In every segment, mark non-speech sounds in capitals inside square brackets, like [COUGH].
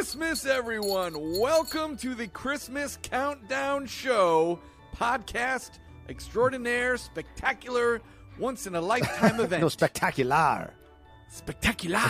Christmas, everyone. Welcome to the Christmas Countdown Show podcast extraordinaire, spectacular, once in a lifetime [LAUGHS] event. No spectacular. spectacular.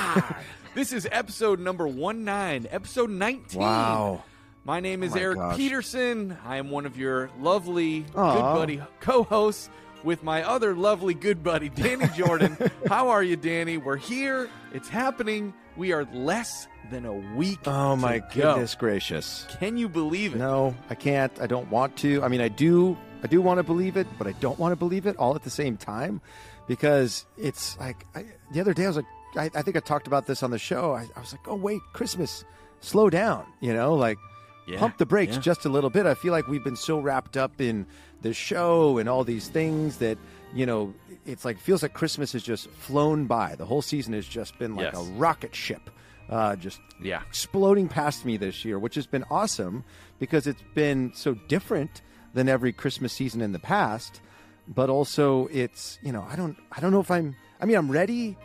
[LAUGHS] this is episode number 19, episode 19. Wow. My name oh is Oh my Eric gosh. Peterson. I am one of your lovely, good buddy co hosts with my other lovely good buddy, Danny [LAUGHS] Jordan. How are you, Danny? We're here. It's happening. We are less than a week. Oh my go. goodness gracious. Can you believe it? No, I can't. I don't want to. I mean, I do. I do want to believe it, but I don't want to believe it all at the same time, because it's like I, the other day I was like, I, I think I talked about this on the show. I, I was like, oh wait, Christmas, slow down. You know, like Yeah, pump the brakes yeah. just a little bit. I feel like we've been so wrapped up in the show and all these things that you know, it's like feels like Christmas has just flown by. The whole season has just been like Yes. a rocket ship, uh, just Yeah. exploding past me this year, which has been awesome because it's been so different than every Christmas season in the past. But also, it's you know, I don't, I don't know if I'm. I mean, I'm ready,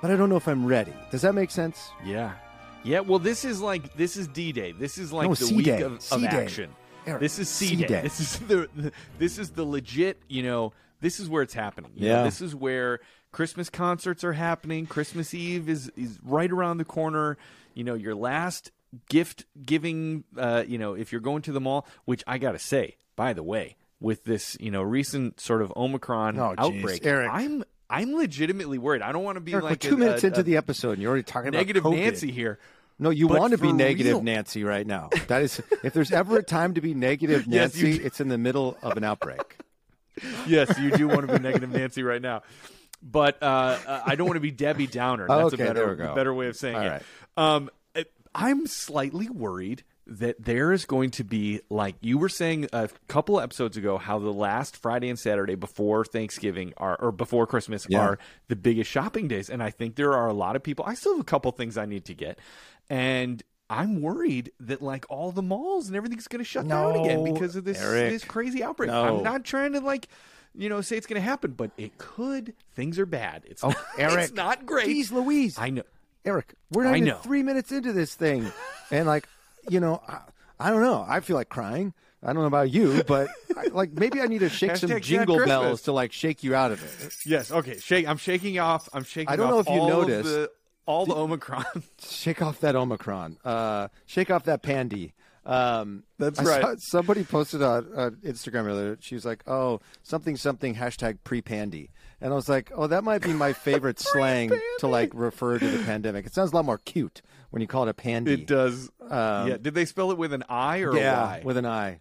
but I don't know if I'm ready. Does that make sense? Yeah. Yeah, well, this is like this is D Day. This is like No, the C week of, of action. Eric, This is C, Day. This is [LAUGHS] the, the this is the legit. You know, this is where it's happening. You know, Yeah. this is where Christmas concerts are happening. Christmas Eve is is right around the corner. You know, your last gift giving. Uh, you know, if you're going to the mall, which I gotta say, by the way, with this you know recent sort of Omicron Oh, outbreak, Eric. I'm I'm legitimately worried. I don't want to be Eric, like two a- minutes a- into a the episode, and you're already talking negative about negative Nancy here. No, you But want to be negative real. Nancy right now. [LAUGHS] That is, if there's ever a time to be negative [LAUGHS] Nancy, do. it's in the middle of an outbreak. [LAUGHS] yes, you do want to be negative Nancy right now. But uh, uh, I don't want to be Debbie Downer. That's Okay, a better, there we go. better way of saying All it. right. Um, I'm slightly worried that there is going to be, like you were saying a couple episodes ago, how the last Friday and Saturday before Thanksgiving are, or before Christmas Yeah. are the biggest shopping days. And I think there are a lot of people. I still have a couple things I need to get. And I'm worried that like all the malls and everything's going to shut down again because of this Eric. this crazy outbreak. No. I'm not trying to like, you know, say it's going to happen, but it could. Things are bad. It's Oh, not, [LAUGHS] Eric. it's not great. Jeez Louise. I know. Eric, we're not I even know. three minutes into this thing, and like, you know, I, I don't know. I feel like crying. I don't know about you, but I, like maybe I need to shake some jingle bells to like shake you out of it. Yes. Okay. Shake. I'm shaking off. I'm shaking. I don't know if you noticed. the, all the Omicron. [LAUGHS] Shake off that Omicron. Uh, shake off that pandy. Um, That's I right. somebody posted on uh, Instagram earlier. She was like, "Oh, something something hashtag pre pandy," and I was like, "Oh, that might be my [LAUGHS] favorite slang to like refer to the pandemic. It sounds a lot more cute when you call it a pandy. It does. Um, yeah. Did they spell it with an I or yeah, a Y? with an I.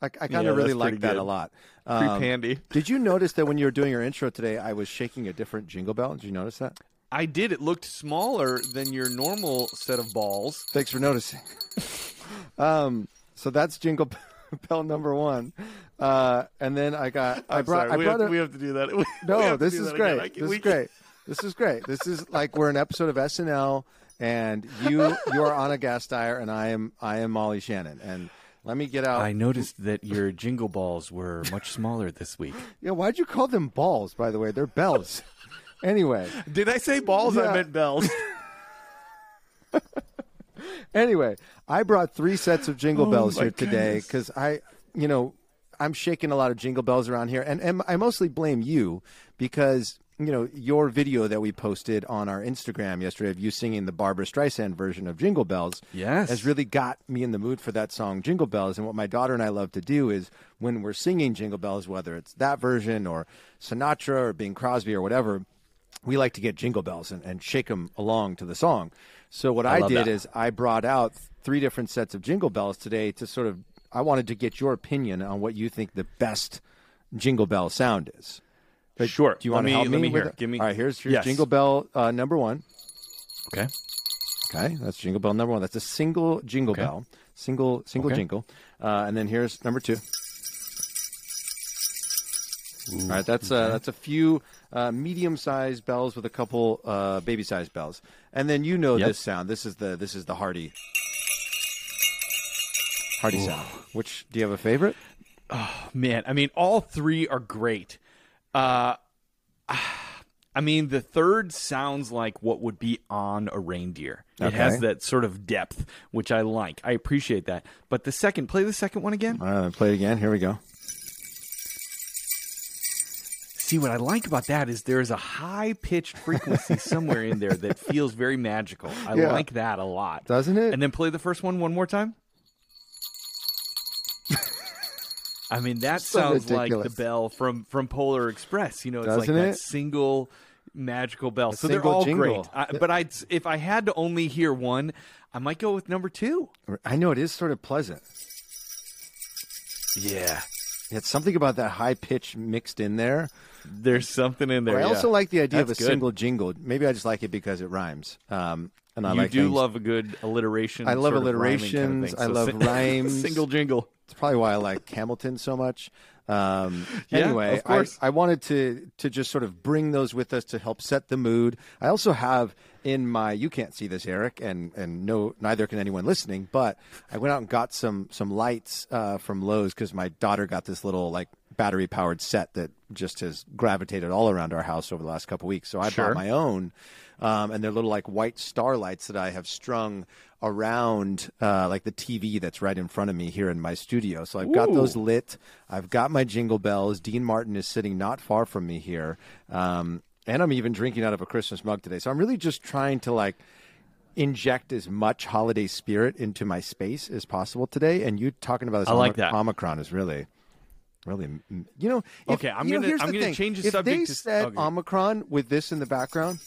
I, I kind Yeah, of really like that good. a lot. Um, Pre-pandy. did you notice that when you were doing your intro today, I was shaking a different jingle bell? Did you notice that? I did. It looked smaller than your normal set of balls. Thanks for noticing. [LAUGHS] um, so that's jingle [LAUGHS] bell number one, uh, and then I got I I'm brought sorry. I we, brought have, a, we have to do that. [LAUGHS] We- we no. have to This is that great. Can- This we is can- great. This is great. This is like we're an episode of SNL, and you you are Ana Gasteyer, and I am I am Molly Shannon, and. Let me get out. I noticed that your jingle balls were much smaller this week. Yeah, why'd you call them balls? By the way, they're bells. Anyway, Did I say balls? I meant bells. [LAUGHS] anyway, I brought three sets of jingle Oh, bells here today because I, you know, I'm shaking a lot of jingle bells around here, and, and I mostly blame you because you know your video that we posted on our Instagram yesterday of you singing the Barbra Streisand version of Jingle Bells, Yes. has really got me in the mood for that song Jingle Bells. And what my daughter and I love to do is when we're singing Jingle Bells, whether it's that version or Sinatra or Bing Crosby or whatever, we like to get jingle bells and, and shake them along to the song. So what I, love did that. is I brought out three different sets of jingle bells today to sort of I wanted to get your opinion on what you think the best jingle bell sound is. But Sure. Do you Let want to me- help let me hear. Give me- All right. Here's, here's Yes. jingle bell uh, number one. Okay. Okay, that's jingle bell number one. That's a single jingle Okay. bell, single single Okay. jingle. Uh, and then here's number two. All right, that's uh, that's a few uh, medium-sized bells with a couple uh, baby-sized bells, and then you know Yep. this sound. This is the this is the hearty, hearty sound. Which do you have a favorite? Oh man, I mean, all three are great. Uh, [SIGHS] I mean, the third sounds like what would be on a reindeer. It has that sort of depth, which I like. I appreciate that. But the second, play the second one again. All right, play it again. Here we go. See, what I like about that is there's a high pitched frequency somewhere in there that feels very magical. I Yeah. like that a lot. Doesn't it? And then play the first one one more time. I mean, that So sounds like the bell from from Polar Express. You know, it's like Doesn't that it? single magical bell. so they're all jingle. great. I, but I, if I had to only hear one, I might go with number two. I know it is sort of pleasant. Yeah, It's something about that high pitch mixed in there. there's something in there. I yeah. also like the idea of a good. single jingle. Maybe I just like it because it rhymes. Um, and I you like do things- love a good alliteration. I love rhyming kind of alliterations. I love sing- [LAUGHS] rhymes. single jingle. It's probably why I like Hamilton so much. Um, Yeah, anyway. I, I wanted to to just sort of bring those with us to help set the mood. I also have in my you can't see this, Eric, and and no neither can anyone listening. But I went out and got some some lights uh, from Lowe's because my daughter got this little like battery powered set that just has gravitated all around our house over the last couple weeks. So I Sure. bought my own, um, and they're little like white starlights that I have strung around uh, like the TV that's right in front of me here in my studio. So I've got those lit. I've got my jingle bells. Dean Martin is sitting not far from me here, um, and I'm even drinking out of a Christmas mug today. So I'm really just trying to like inject as much holiday spirit into my space as possible today. And you talking about this I like that. Omicron is really. Really, you know. If, Okay, I'm you know, gonna- I'm the gonna thing. change the if subject they to- said okay. Omicron with this in the background,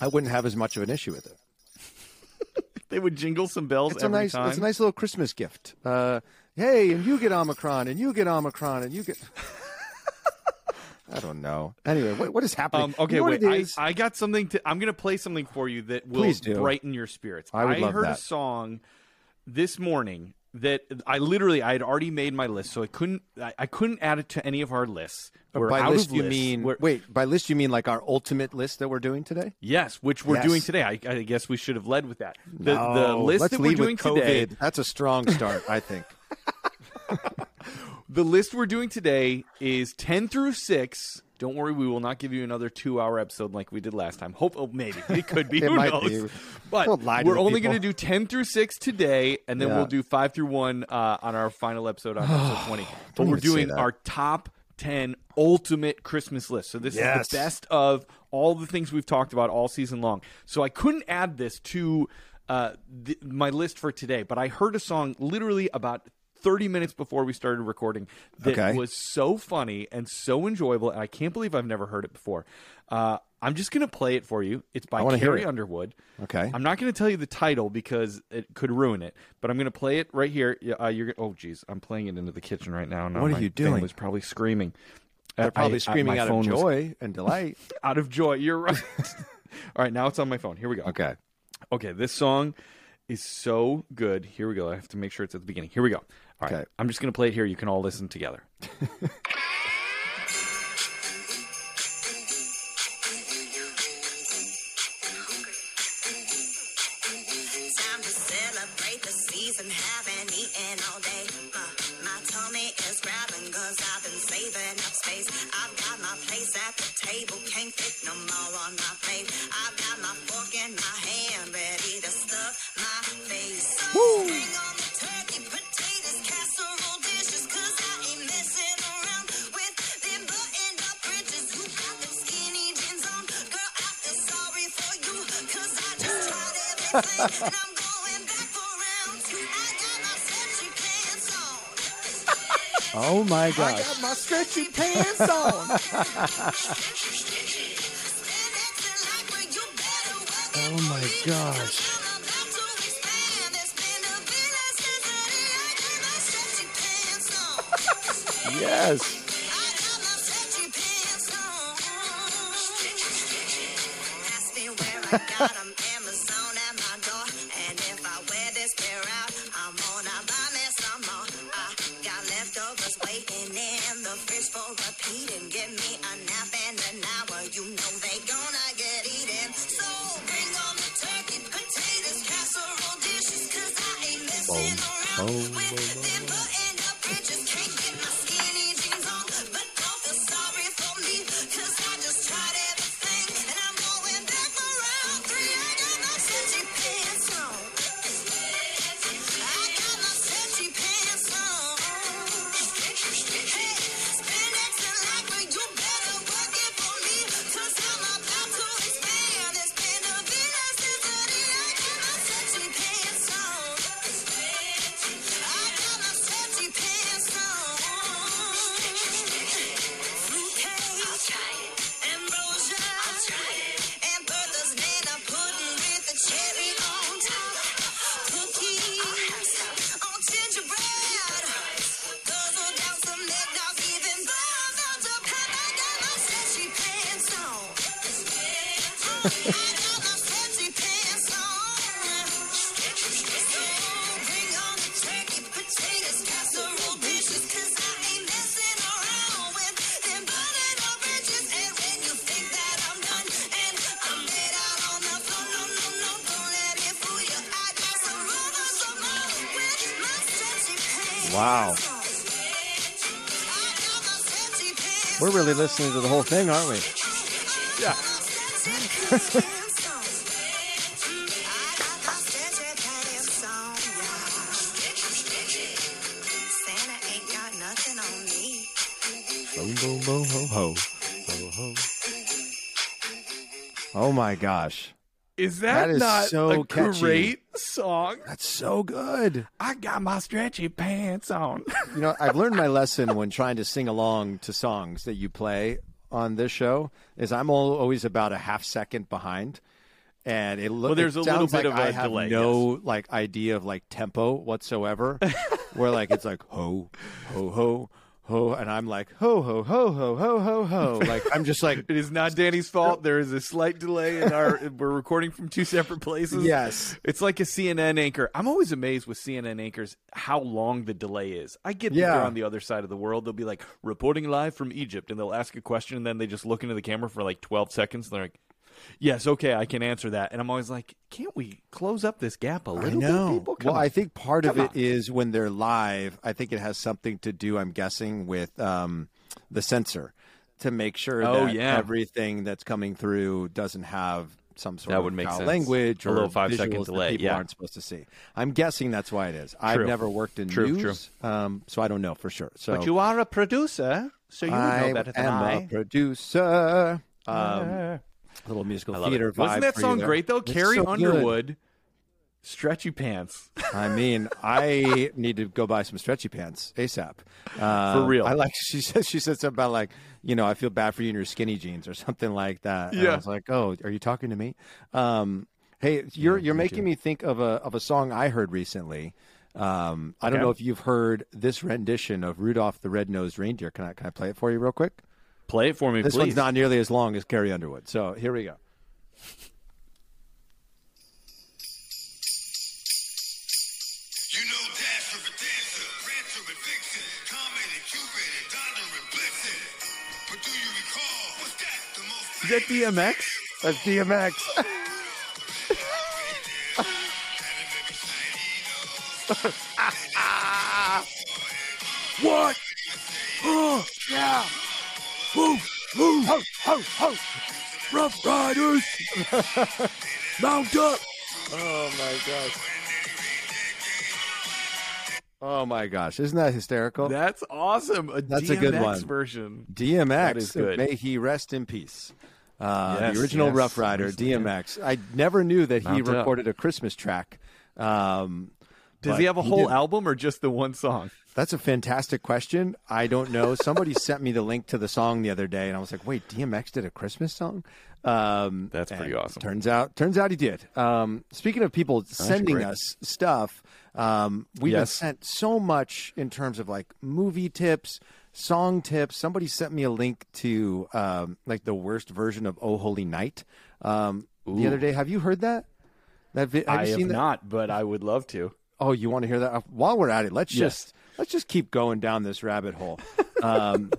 I wouldn't have as much of an issue with it. [LAUGHS] They would jingle some bells It's a nice, time. it's a nice little Christmas gift. Uh, hey, and you get Omicron, and you get Omicron, and you get. [LAUGHS] I don't know. Anyway, what, what is happening? Um, okay, You know wait. I. I got something to. I'm going to play something for you that will brighten your spirits. I love heard a song this morning that I literally I had already made my list, so I couldn't I, I couldn't add it to any of our lists. We're by list you lists. mean We're- wait? By list you mean like our ultimate list that we're doing today? Yes, which we're Yes. doing today. I, I guess we should have led with that. The, the list let's that we're doing today. That's a strong start, I think. [LAUGHS] The list we're doing today is 10 through 6. Don't worry, we will not give you another two hour episode like we did last time. Hope, oh, maybe. It could be. [LAUGHS] It Who knows? be. But Don't lie to we're only going to do 10 through 6 today, and then Yeah. we'll do 5 through 1 uh, on our final episode on [SIGHS] episode 20. But we're doing our top 10 ultimate Christmas list. So this Yes. is the best of all the things we've talked about all season long. So I couldn't add this to uh, th- my list for today, but I heard a song literally about 30 minutes before we started recording that Okay. was so funny and so enjoyable, and I can't believe I've never heard it before. Uh, I'm just going to play it for you. It's by I Carrie it. Underwood. Okay. I'm not going to tell you the title because it could ruin it, but I'm going to play it right here. Uh, you're oh geez, I'm playing it into the kitchen right now. What are you doing? Was probably screaming. They're probably I- I- screaming my out of was- joy and delight. [LAUGHS] out of joy. You're right. [LAUGHS] All right, now it's on my phone. Here we go. Okay. Okay, this song is so good. Here we go. I have to make sure it's at the beginning. Here we go. All right. Okay. I'm just going to play it here. You can all listen together. [LAUGHS] Time to celebrate the season, haven't eaten all day. Uh, my tummy is growling cause I've been saving up space. I've got my place at the table, can't fit no more on tried everything. and I'm going back for round two. I got my stretchy pants on. [LAUGHS] Oh my gosh. my Wow. on. I got my stretchy pants We're really listening to the whole thing, aren't we? Yeah. Santa ain't got nothing on me. Boom, boom, boom, ho, ho. Ho, ho. Oh my gosh. Is that, That is not so a catchy. great song? That's so good. I got my stretchy pants on. [LAUGHS] You know, I've learned my lesson when trying to sing along to songs that you play on this show is I'm al- always about a half second behind. And it looks Well, there's a little sounds bit like of a I have delay, no like idea of like tempo whatsoever. [LAUGHS] where like it's like ho ho ho ho and I'm like ho ho ho ho ho ho ho. Like I'm just like [LAUGHS] It is not Danny's fault. There is a slight delay in our. we're recording from two separate places. Yes. it's like a CNN anchor. I'm always amazed with CNN anchors how long the delay is. I get that Yeah. they're on the other side of the world. They'll be like reporting live from Egypt, and they'll ask a question, and then they just look into the camera for like 12 seconds. And they're like, "Yes, okay, I can answer that." And I'm always like, "Can't we close up this gap a little know. bit, people?" Come well, on. I think part of Come it is when they're live. I think it has something to do. I'm guessing with um, the censor to make sure Oh, that yeah. everything that's coming through doesn't have some sort That of make sense. language A or little five-second visuals that delay, people yeah. aren't supposed to see. I'm guessing that's why it is. I've never worked in True, news, Um, so I don't know for sure. So but you are a producer, so you I know better than I. I am a producer. Um, little musical I theater it. Wasn't that for song great though? It's Carrie so good. Underwood, stretchy pants. I mean, I [LAUGHS] need to go buy some stretchy pants ASAP. Uh, For real. I like [LAUGHS] she said she said something about like you know I feel bad for you in your skinny jeans or something like that. And Yeah. I was like, oh, are you talking to me? Um, hey, you're you're making me think of a of a song I heard recently. Um, I don't Okay. know if you've heard this rendition of Rudolph the Red-Nosed Reindeer. Can I can I play it for you real quick? Play it for me, This please. one's not nearly as long as Carrie Underwood. So here we go. You know Dasher and Dancer, Prancer and Vixen, Comet and Cupid and Donner and Blitzen. But do you recall, was that the most Is that DMX? That's DMX. [LAUGHS] [LAUGHS] what? Oh, [GASPS] yeah. Woo, woo, ho, ho, ho. Rough Riders. [LAUGHS] Mount up. Oh my gosh. Oh my gosh. Isn't that hysterical? That's awesome. A That's DMX a good one. version. DMX. That is good. May he rest in peace. Uh, Yes, the original yes, Rough Rider, rest in DMX. I never knew that he Mount up. recorded a Christmas track. Um, Does he have a whole did. album or just the one song? That's a fantastic question. I don't know. Somebody [LAUGHS] sent me the link to the song the other day, and I was like, "Wait, DMX did a Christmas song?" Um, That's pretty awesome. Turns out, turns out he did. Um, speaking of people sending great. us stuff, um, we've been Yes. sent so much in terms of like movie tips, song tips. Somebody sent me a link to um, like the worst version of "Oh Holy Night" um, the other day. Have you heard that? That vi- have I have that? not, but I would love to. Oh, you want to hear that? While we're at it, let's Yes. just let's just keep going down this rabbit hole. [LAUGHS] Um,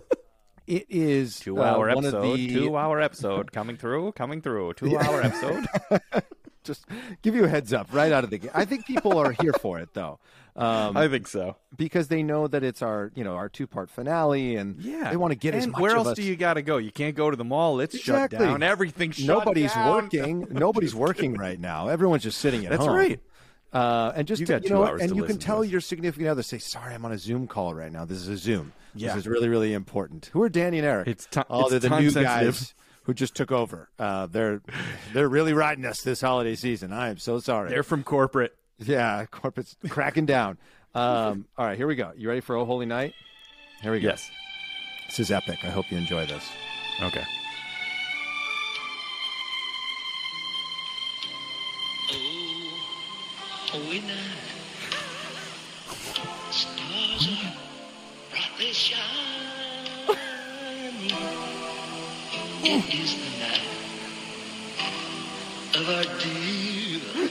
it is Two uh, hour episode. The, Two hour episode coming through. Coming through. Two hour episode. [LAUGHS] Just give you a heads up right out of the gate. I think people are here for it though, um, I think so. because they know that it's our you know our two part finale, and Yeah, they want to get as much Where of else us. do you got to go? You can't go to the mall. It's Exactly. shut down. Everything's shut Nobody's down. working. Nobody's working [LAUGHS] right now. Everyone's just sitting at That's home. That's right. Uh, and just You to- got you two know, what? hours and to you can tell your significant other. Say, "Sorry, I'm on a Zoom call right now. This is a Zoom. Yeah. This is really, really important." Who are Danny and Eric? It's ti- oh, it's they're the new sensitive. guys who just took over. Uh, they're they're really riding us this holiday season. I am so sorry. They're from corporate. yeah, [LAUGHS] corporate's cracking down. Um, all right, here we go. You ready for Oh Holy Night? Here we go. Yes. This is epic. I hope you enjoy this. Okay. Holy night, stars are brightly shining. It is the night of our dear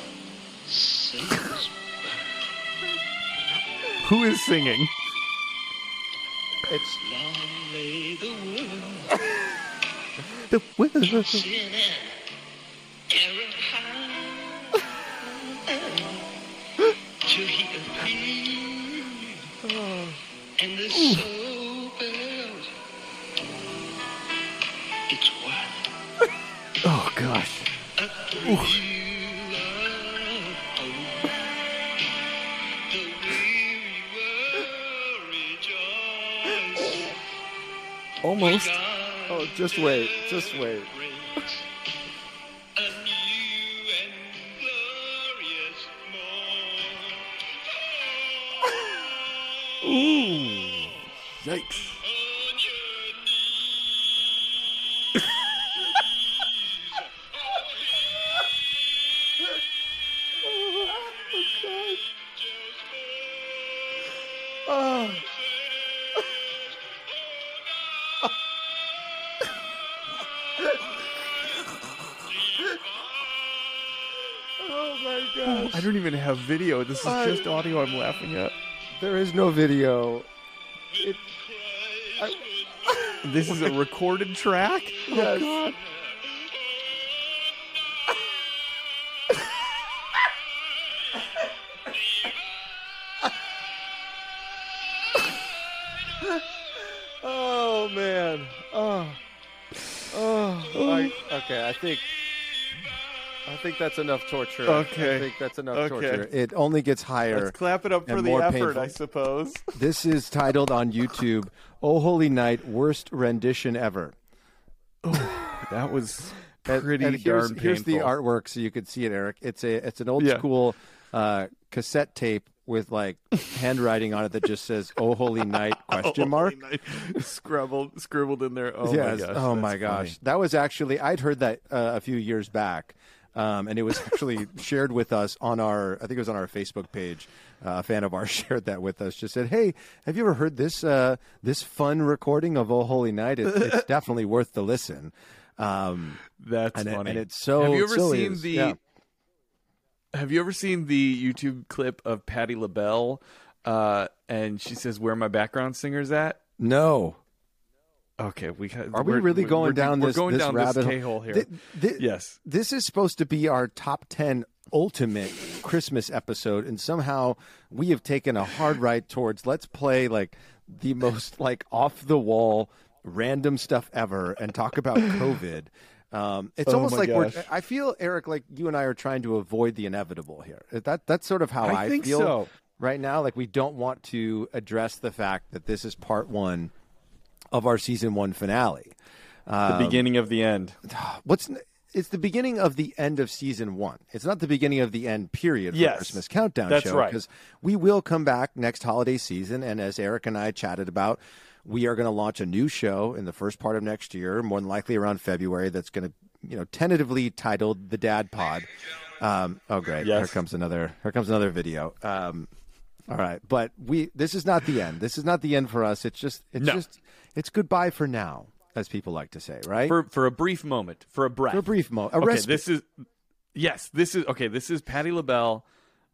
Salisbury. Who is singing? It's Long lay the world the will. in an error and the soul bells. It's what [LAUGHS] Oh gosh. a thrill of hope. The weary world rejoice. Almost. Oh, just wait. Just wait. Yikes. On your knees. Oh. Oh my gosh. I don't even have video. This is I- just audio I'm laughing at. There is no video. It, This is a recorded track? [LAUGHS] yes. oh, [LAUGHS] oh man. Oh. oh. Oh. I, okay, I think think that's enough torture. Okay. I think that's enough Okay. torture. It only gets higher. Let's clap it up for the effort, painful. I suppose. [LAUGHS] This is titled on YouTube, "Oh Holy Night, worst rendition ever." That was pretty and here's, darn here's the artwork so you could see it, Eric. It's a it's an old Yeah. school uh, cassette tape with like handwriting on it that just says "Oh Holy Night?" [LAUGHS] question mark. Scribbled, scribbled in there. Oh yes. my gosh. oh my gosh. funny. That was actually I'd heard that uh, a few years back. Um, and it was actually [LAUGHS] shared with us on our, I think it was on our Facebook page. Uh, a fan of ours [LAUGHS] shared that with us. Just said, "Hey, have you ever heard this uh, this fun recording of Oh Holy Night? It, it's [LAUGHS] definitely worth the listen." Um, That's and, it- funny. and it's so. Have you ever seen the? Yeah. Have you ever seen the YouTube clip of Patti LaBelle? Uh, and she says, "Where my background singers at?" No. Okay, we Are we we're- really we're- going we're, down we're this, going this down rabbit this hole? K-hole here? Th- th- yes. This is supposed to be our top 10 ultimate Christmas episode, and somehow we have taken a hard right towards let's play like the most like off the wall random stuff ever and talk about [LAUGHS] COVID. Um, it's Oh almost my like we're. I feel Eric, like you and I are trying to avoid the inevitable here. That that's sort of how I I, think feel so. right now. Like we don't want to address the fact that this is part one of our season one finale. The beginning of the end. What's it's the beginning of the end of season one. It's not the beginning of the end period for Yes, Christmas countdown that's show right. because we will come back next holiday season, and as Eric and I chatted about, we are going to launch a new show in the first part of next year, more than likely around February. That's going to you know tentatively titled the Dad Pod. Um, oh, great! Yes. Here comes another. Here comes another video. Um, all right, but we this is not the end. This is not the end for us. It's just it's No. just it's goodbye for now, as people like to say, right? For for a brief moment, for a breath. For a brief moment, okay, respite. this is yes, this is okay. This is Patti LaBelle.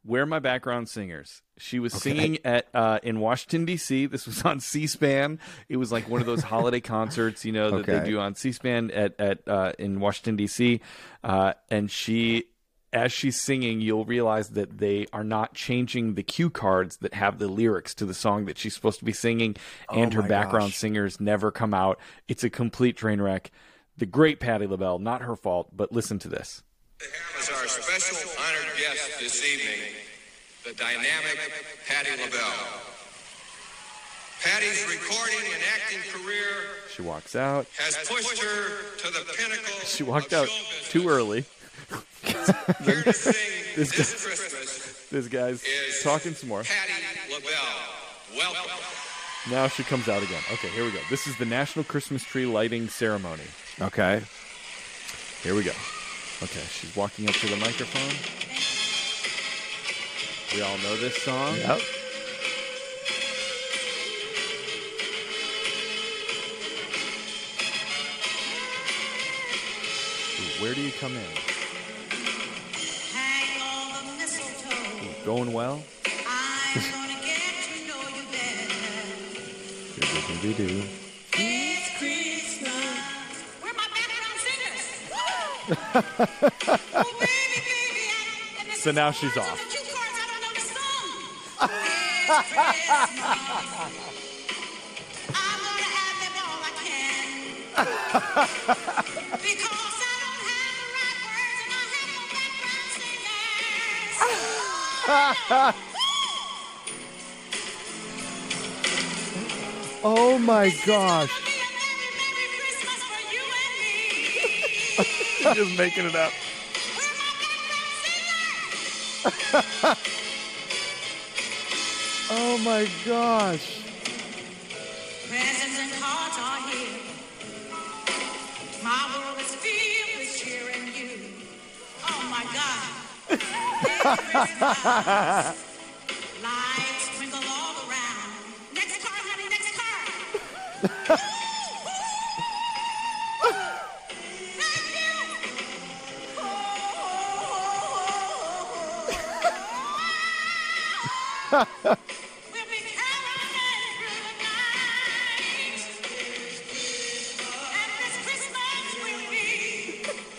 Where my background singers? She was singing at uh, in Washington D.C. This was on [LAUGHS] C-SPAN. It was like one of those holiday [LAUGHS] concerts, you know, that they do on C-SPAN at at uh, in Washington D.C. Uh, and she, as she's singing, you'll realize that they are not changing the cue cards that have the lyrics to the song that she's supposed to be singing, oh and her Oh my background gosh. singers never come out. It's a complete train wreck. The great Patti LaBelle, not her fault, but listen to this. As our special honored guest this evening, the dynamic Patti LaBelle. Patti's recording and acting career She walks out. has pushed her to the pinnacle. She walked of out show too early. Here this, Christmas This guy's is talking some more. Patti LaBelle. Welcome. Now she comes out again. Okay, here we go. This is the National Christmas Tree Lighting Ceremony. okay. Here we go. Okay, she's walking up to the microphone. We all know this song. Yep. Where do you come in? Baby. I, and this So is now she's off. of the cue cards. I don't know the. [LAUGHS] It's Christmas. I'm gonna have them all I can. [LAUGHS] because I don't have the right words and I have no background singers. [LAUGHS] Oh my gosh. It's gonna be a Merry, Merry Christmas for you and me. [LAUGHS] Just making it up. Where are my background singers? [LAUGHS] Oh my gosh. Presents and cards are here. My world is filled with cheer and you. Oh my God. Lights twinkle all around. Next card, honey, next Christmas will be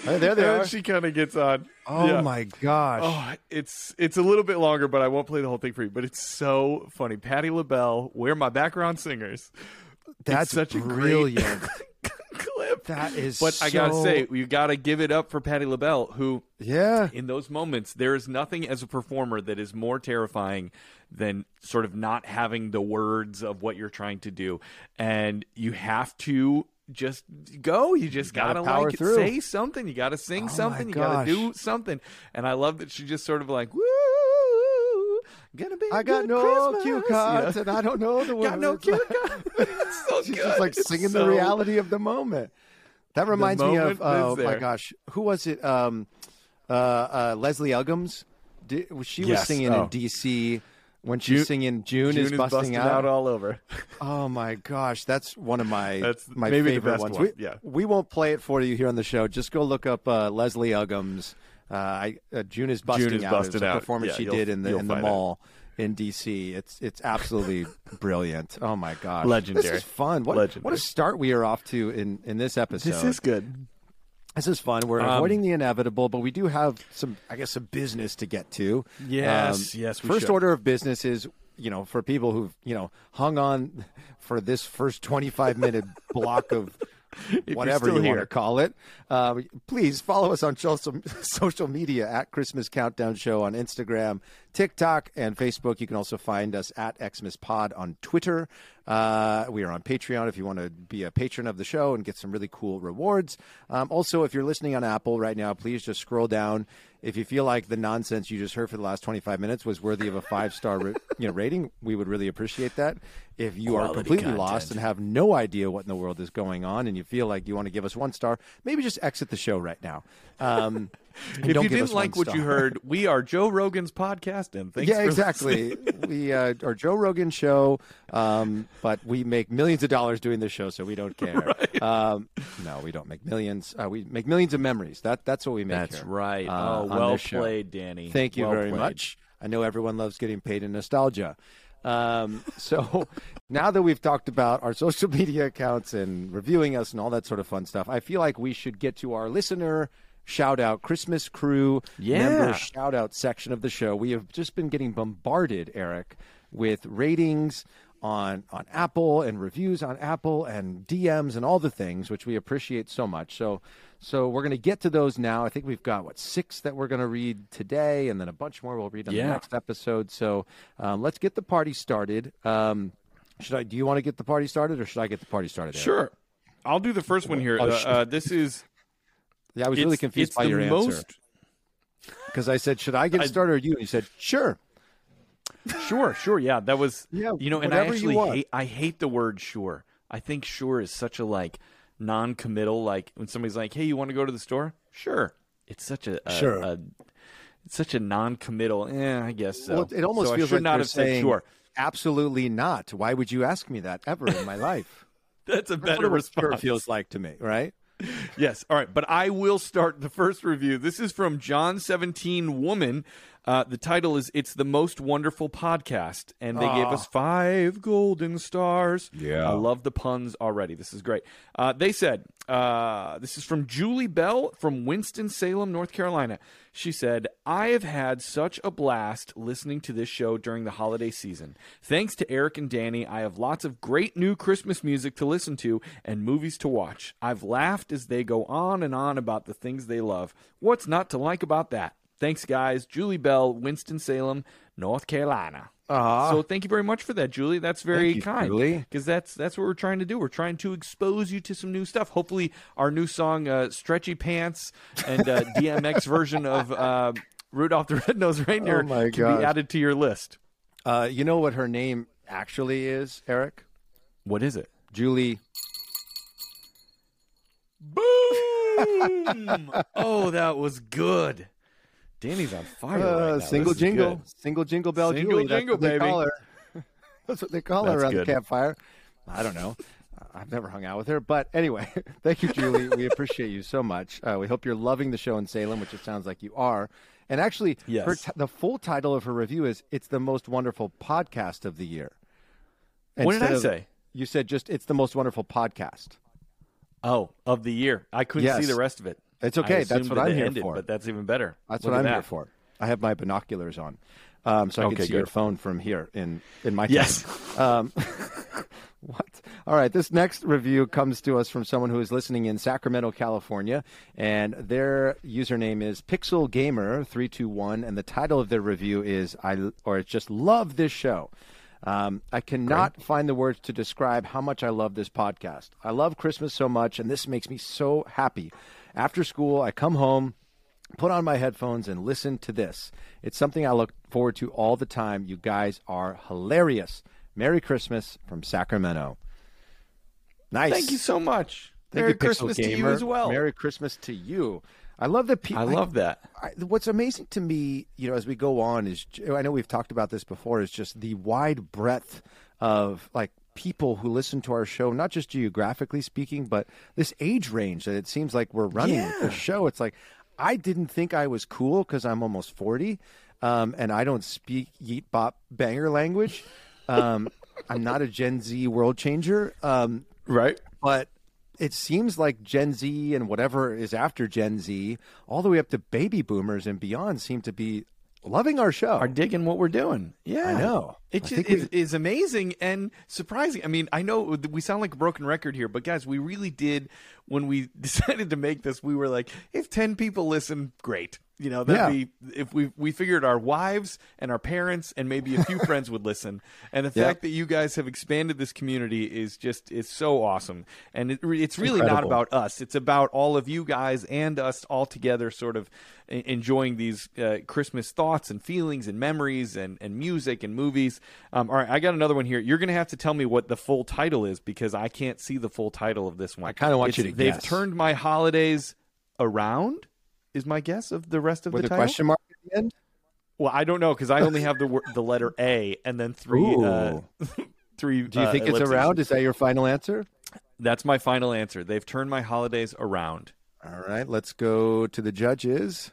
Hey, there they And are. she kind of gets on. Oh Yeah. my gosh. Oh, it's it's a little bit longer, but I won't play the whole thing for you. But it's so funny. Patti LaBelle, where my background singers. That's it's such a brilliant. great [LAUGHS] clip. That is But I gotta say, you gotta give it up for Patti LaBelle, who yeah. in those moments, there is nothing as a performer that is more terrifying than sort of not having the words of what you're trying to do. And you have to just go. You just gotta gotta, power like through. say something. You gotta sing Oh something. You gotta do something. And I love that she just sort of like, woo, gonna be I got no Christmas," cue cards know? and I don't know the words. [LAUGHS] Got no cue cards. [LAUGHS] It's so She's good. just like It's singing so- the reality of the moment. That reminds me of oh is my gosh, who was it? Um, uh, uh, Leslie Uggams. Di- she was Yes, singing oh. in D.C. when she's June- singing "June, June is busting, out. all over. [LAUGHS] Oh my gosh, that's one of my That's my maybe the favorite best ones. one, We, yeah. we won't play it for you here on the show. Just go look up uh, Leslie Uggams. Uh, I, uh, June is busting is out. busted it was a out. performance Yeah, she did in the in the find it. mall in D.C. It's it's absolutely [LAUGHS] brilliant. Oh my gosh, Legendary. This is fun. What Legendary. what a start we are off to in in this episode. This is good. This is fun. We're Um, avoiding the inevitable, but we do have some, I guess, some business to get to. Um, Yes, yes, we First should. order of business is, you know, for people who've, you know, hung on for this first 25 minute [LAUGHS] block of whatever you want to call it. Uh, please follow us on [LAUGHS] social, social media at Christmas Countdown Show on Instagram, TikTok, and Facebook. You can also find us at Xmas Pod on Twitter. Uh, we are on Patreon if you want to be a patron of the show and get some really cool rewards. Um, also, if you're listening on Apple right now, please just scroll down. If you feel like the nonsense you just heard for the last 25 minutes was worthy of a five star ra- [LAUGHS] you know, rating, we would really appreciate that. If you are completely content. lost and have no idea what in the world is going on and you feel like you want to give us one star, maybe just exit the show right now. Um, If you didn't like what you heard, we are Joe Rogan's podcast, and thanks yeah, exactly. [LAUGHS] we uh, are Joe Rogan show, um, but we make millions of dollars doing this show, so we don't care. [LAUGHS] Um, no, we don't make millions. Uh, we make millions of memories. That that's what we make. That's here, right. uh, oh, well played, Danny. Thank you Well very played. much. I know everyone loves getting paid in nostalgia. Um, so [LAUGHS] now that we've talked about our social media accounts and reviewing us and all that sort of fun stuff, I feel like we should get to our listener shout out Christmas crew Yeah. member shout out section of the show. We have just been getting bombarded, Eric, with ratings on on Apple and reviews on Apple and DMs and all the things, which we appreciate so much. So so we're going to get to those now. I think we've got what six that we're going to read today, and then a bunch more we'll read on Yeah. the next episode. So um, let's get the party started. Um, should I? Do you want to get the party started, or should I get the party started? Eric? Sure. I'll do the first one here. Oh, Uh, sure. uh, this is Yeah, I was really confused by your answer because I said, "Should I get it I- started?" Or you? And you said, "Sure." Sure, sure, yeah. That was [LAUGHS] Yeah, you know, and I actually hate I hate the word sure. I think sure is such a like non-committal. Like when somebody's like, "Hey, you want to go to the store?" Sure. It's such a, a Sure. a- it's such a non-committal. Eh, I guess so. Well, it almost So I feels should like not you're have said saying, sure. Absolutely not. Why would you ask me that ever in my [LAUGHS] life? That's a That's better what sure response. feels like to me, right? Yes. All right. But I will start the first review. This is from John 17 Woman. Uh, the title is "It's the Most Wonderful Podcast," and they gave us five golden stars. Yeah. I love the puns already. This is great. Uh, they said uh, this is from Julie Bell from Winston Salem, North Carolina. She said, "I have had such a blast listening to this show during the holiday season. Thanks to Eric and Danny, I have lots of great new Christmas music to listen to and movies to watch. I've laughed as they go on and on about the things they love. What's not to like about that?" Thanks, guys. Julie Bell, Winston Salem, North Carolina. Aw. So thank you very much for that, Julie. That's very you, kind. Julie. Because that's that's what we're trying to do. We're trying to expose you to some new stuff. Hopefully, our new song, uh, "Stretchy Pants" and uh, [LAUGHS] DMX version of uh, Rudolph the Red-Nosed Reindeer Oh, can gosh. be added to your list. Uh, you know what her name actually is, Eric? What is it? Julie. Boom! [LAUGHS] oh, that was good. Danny's on fire. Uh, right now. single This jingle, single jingle bell, Single Julie. That's jingle, what they baby. call her. [LAUGHS] That's what they call her around good. the campfire. I don't know. I've never hung out with her, but anyway, [LAUGHS] thank you, Julie. we appreciate you so much. Uh, we hope you're loving the show in Salem, which it sounds like you are. And actually, Yes. her t- the full title of her review is "It's the most wonderful podcast of the year." What did I of- say? You said just "It's the most wonderful podcast." Oh, of the year. I couldn't Yes. see the rest of it. It's okay. That's what that I'm here ended, for. But that's even better. That's Look what I'm here for. I have my binoculars on, um, so I Okay, can see your phone from here in in my Yes. Um, [LAUGHS] what? All right. This next review comes to us from someone who is listening in Sacramento, California, and their username is Pixel Gamer three two one, and the title of their review is I or it's just love this show. Um, I cannot find the words to describe how much I love this podcast. I love Christmas so much, and this makes me so happy. After school, I come home, put on my headphones, and listen to this. It's something I look forward to all the time. You guys are hilarious. Merry Christmas from Sacramento. Nice. Thank you so much. Thank Merry you, Christmas to you as well. Merry Christmas to you. I love that people. I love that. I, what's amazing to me, you know, as we go on is I know we've talked about this before is just the wide breadth of like people who listen to our show, not just geographically speaking, but this age range that it seems like we're running Yeah. the show. It's like I didn't think I was cool because I'm almost forty, um, and I don't speak yeet bop banger language. Um, [LAUGHS] I'm not a Gen Z world changer. Um, Right? but it seems like Gen Z and whatever is after Gen Z, all the way up to baby boomers and beyond, seem to be loving our show. Are digging what we're doing. Yeah. I know. It I just is, we- is amazing and surprising. I mean, I know we sound like a broken record here, but guys, we really did when we [LAUGHS] decided to make this, we were like, if 10 people listen, great. You know, that'd Yeah. be if we we figured our wives and our parents and maybe a few friends would listen. And the [LAUGHS] fact that you guys have expanded this community is just is so awesome. And it, it's really not about us. It's about all of you guys and us all together, sort of enjoying these uh, Christmas thoughts and feelings and memories and, and music and movies. Um, all right, I got another one here. You're going to have to tell me what the full title is because I can't see the full title of this one. I kinda want you It's, to They've guess. turned my holidays around. Is my guess of the rest of with the a title? question mark at the end. Well, I don't know because I only have the wor- the letter A and then three. Uh, [LAUGHS] three. Do you uh, think it's ellipses. around? Is that your final answer? That's my final answer. They've turned my holidays around. All right, let's go to the judges.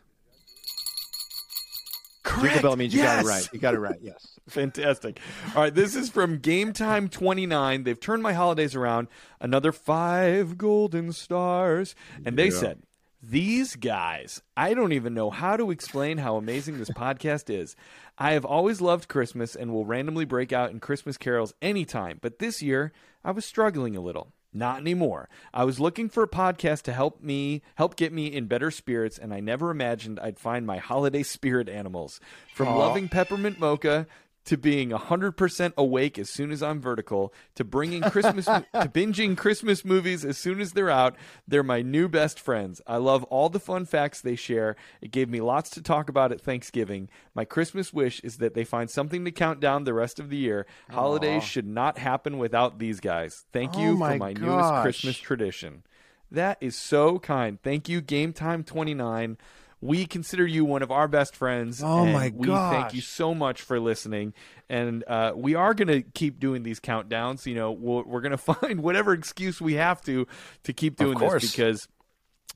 Jingle Correct. bell means you got it right. You got it right. Yes. [LAUGHS] Fantastic. All right, this is from Game Time 29. They've turned my holidays around. Another five golden stars. And they Yeah. said, These guys, I don't even know how to explain how amazing this podcast is. I have always loved Christmas and will randomly break out in Christmas carols anytime, but this year I was struggling a little. Not anymore. I was looking for a podcast to help me help get me in better spirits, and I never imagined I'd find my holiday spirit animals. From loving peppermint mocha to being 100% awake as soon as I'm vertical, to bringing Christmas to [LAUGHS] binging Christmas movies as soon as they're out, they're my new best friends. I love all the fun facts they share. It gave me lots to talk about at Thanksgiving. My Christmas wish is that they find something to count down the rest of the year. Holidays should not happen without these guys. Thank Oh you my for my newest. Christmas tradition. That is so kind. Thank you, Game Time 29. We consider you one of our best friends. Oh and my We thank you so much for listening. And uh, we are going to keep doing these countdowns. You know, we'll, we're going [LAUGHS] to find whatever excuse we have to to keep doing this because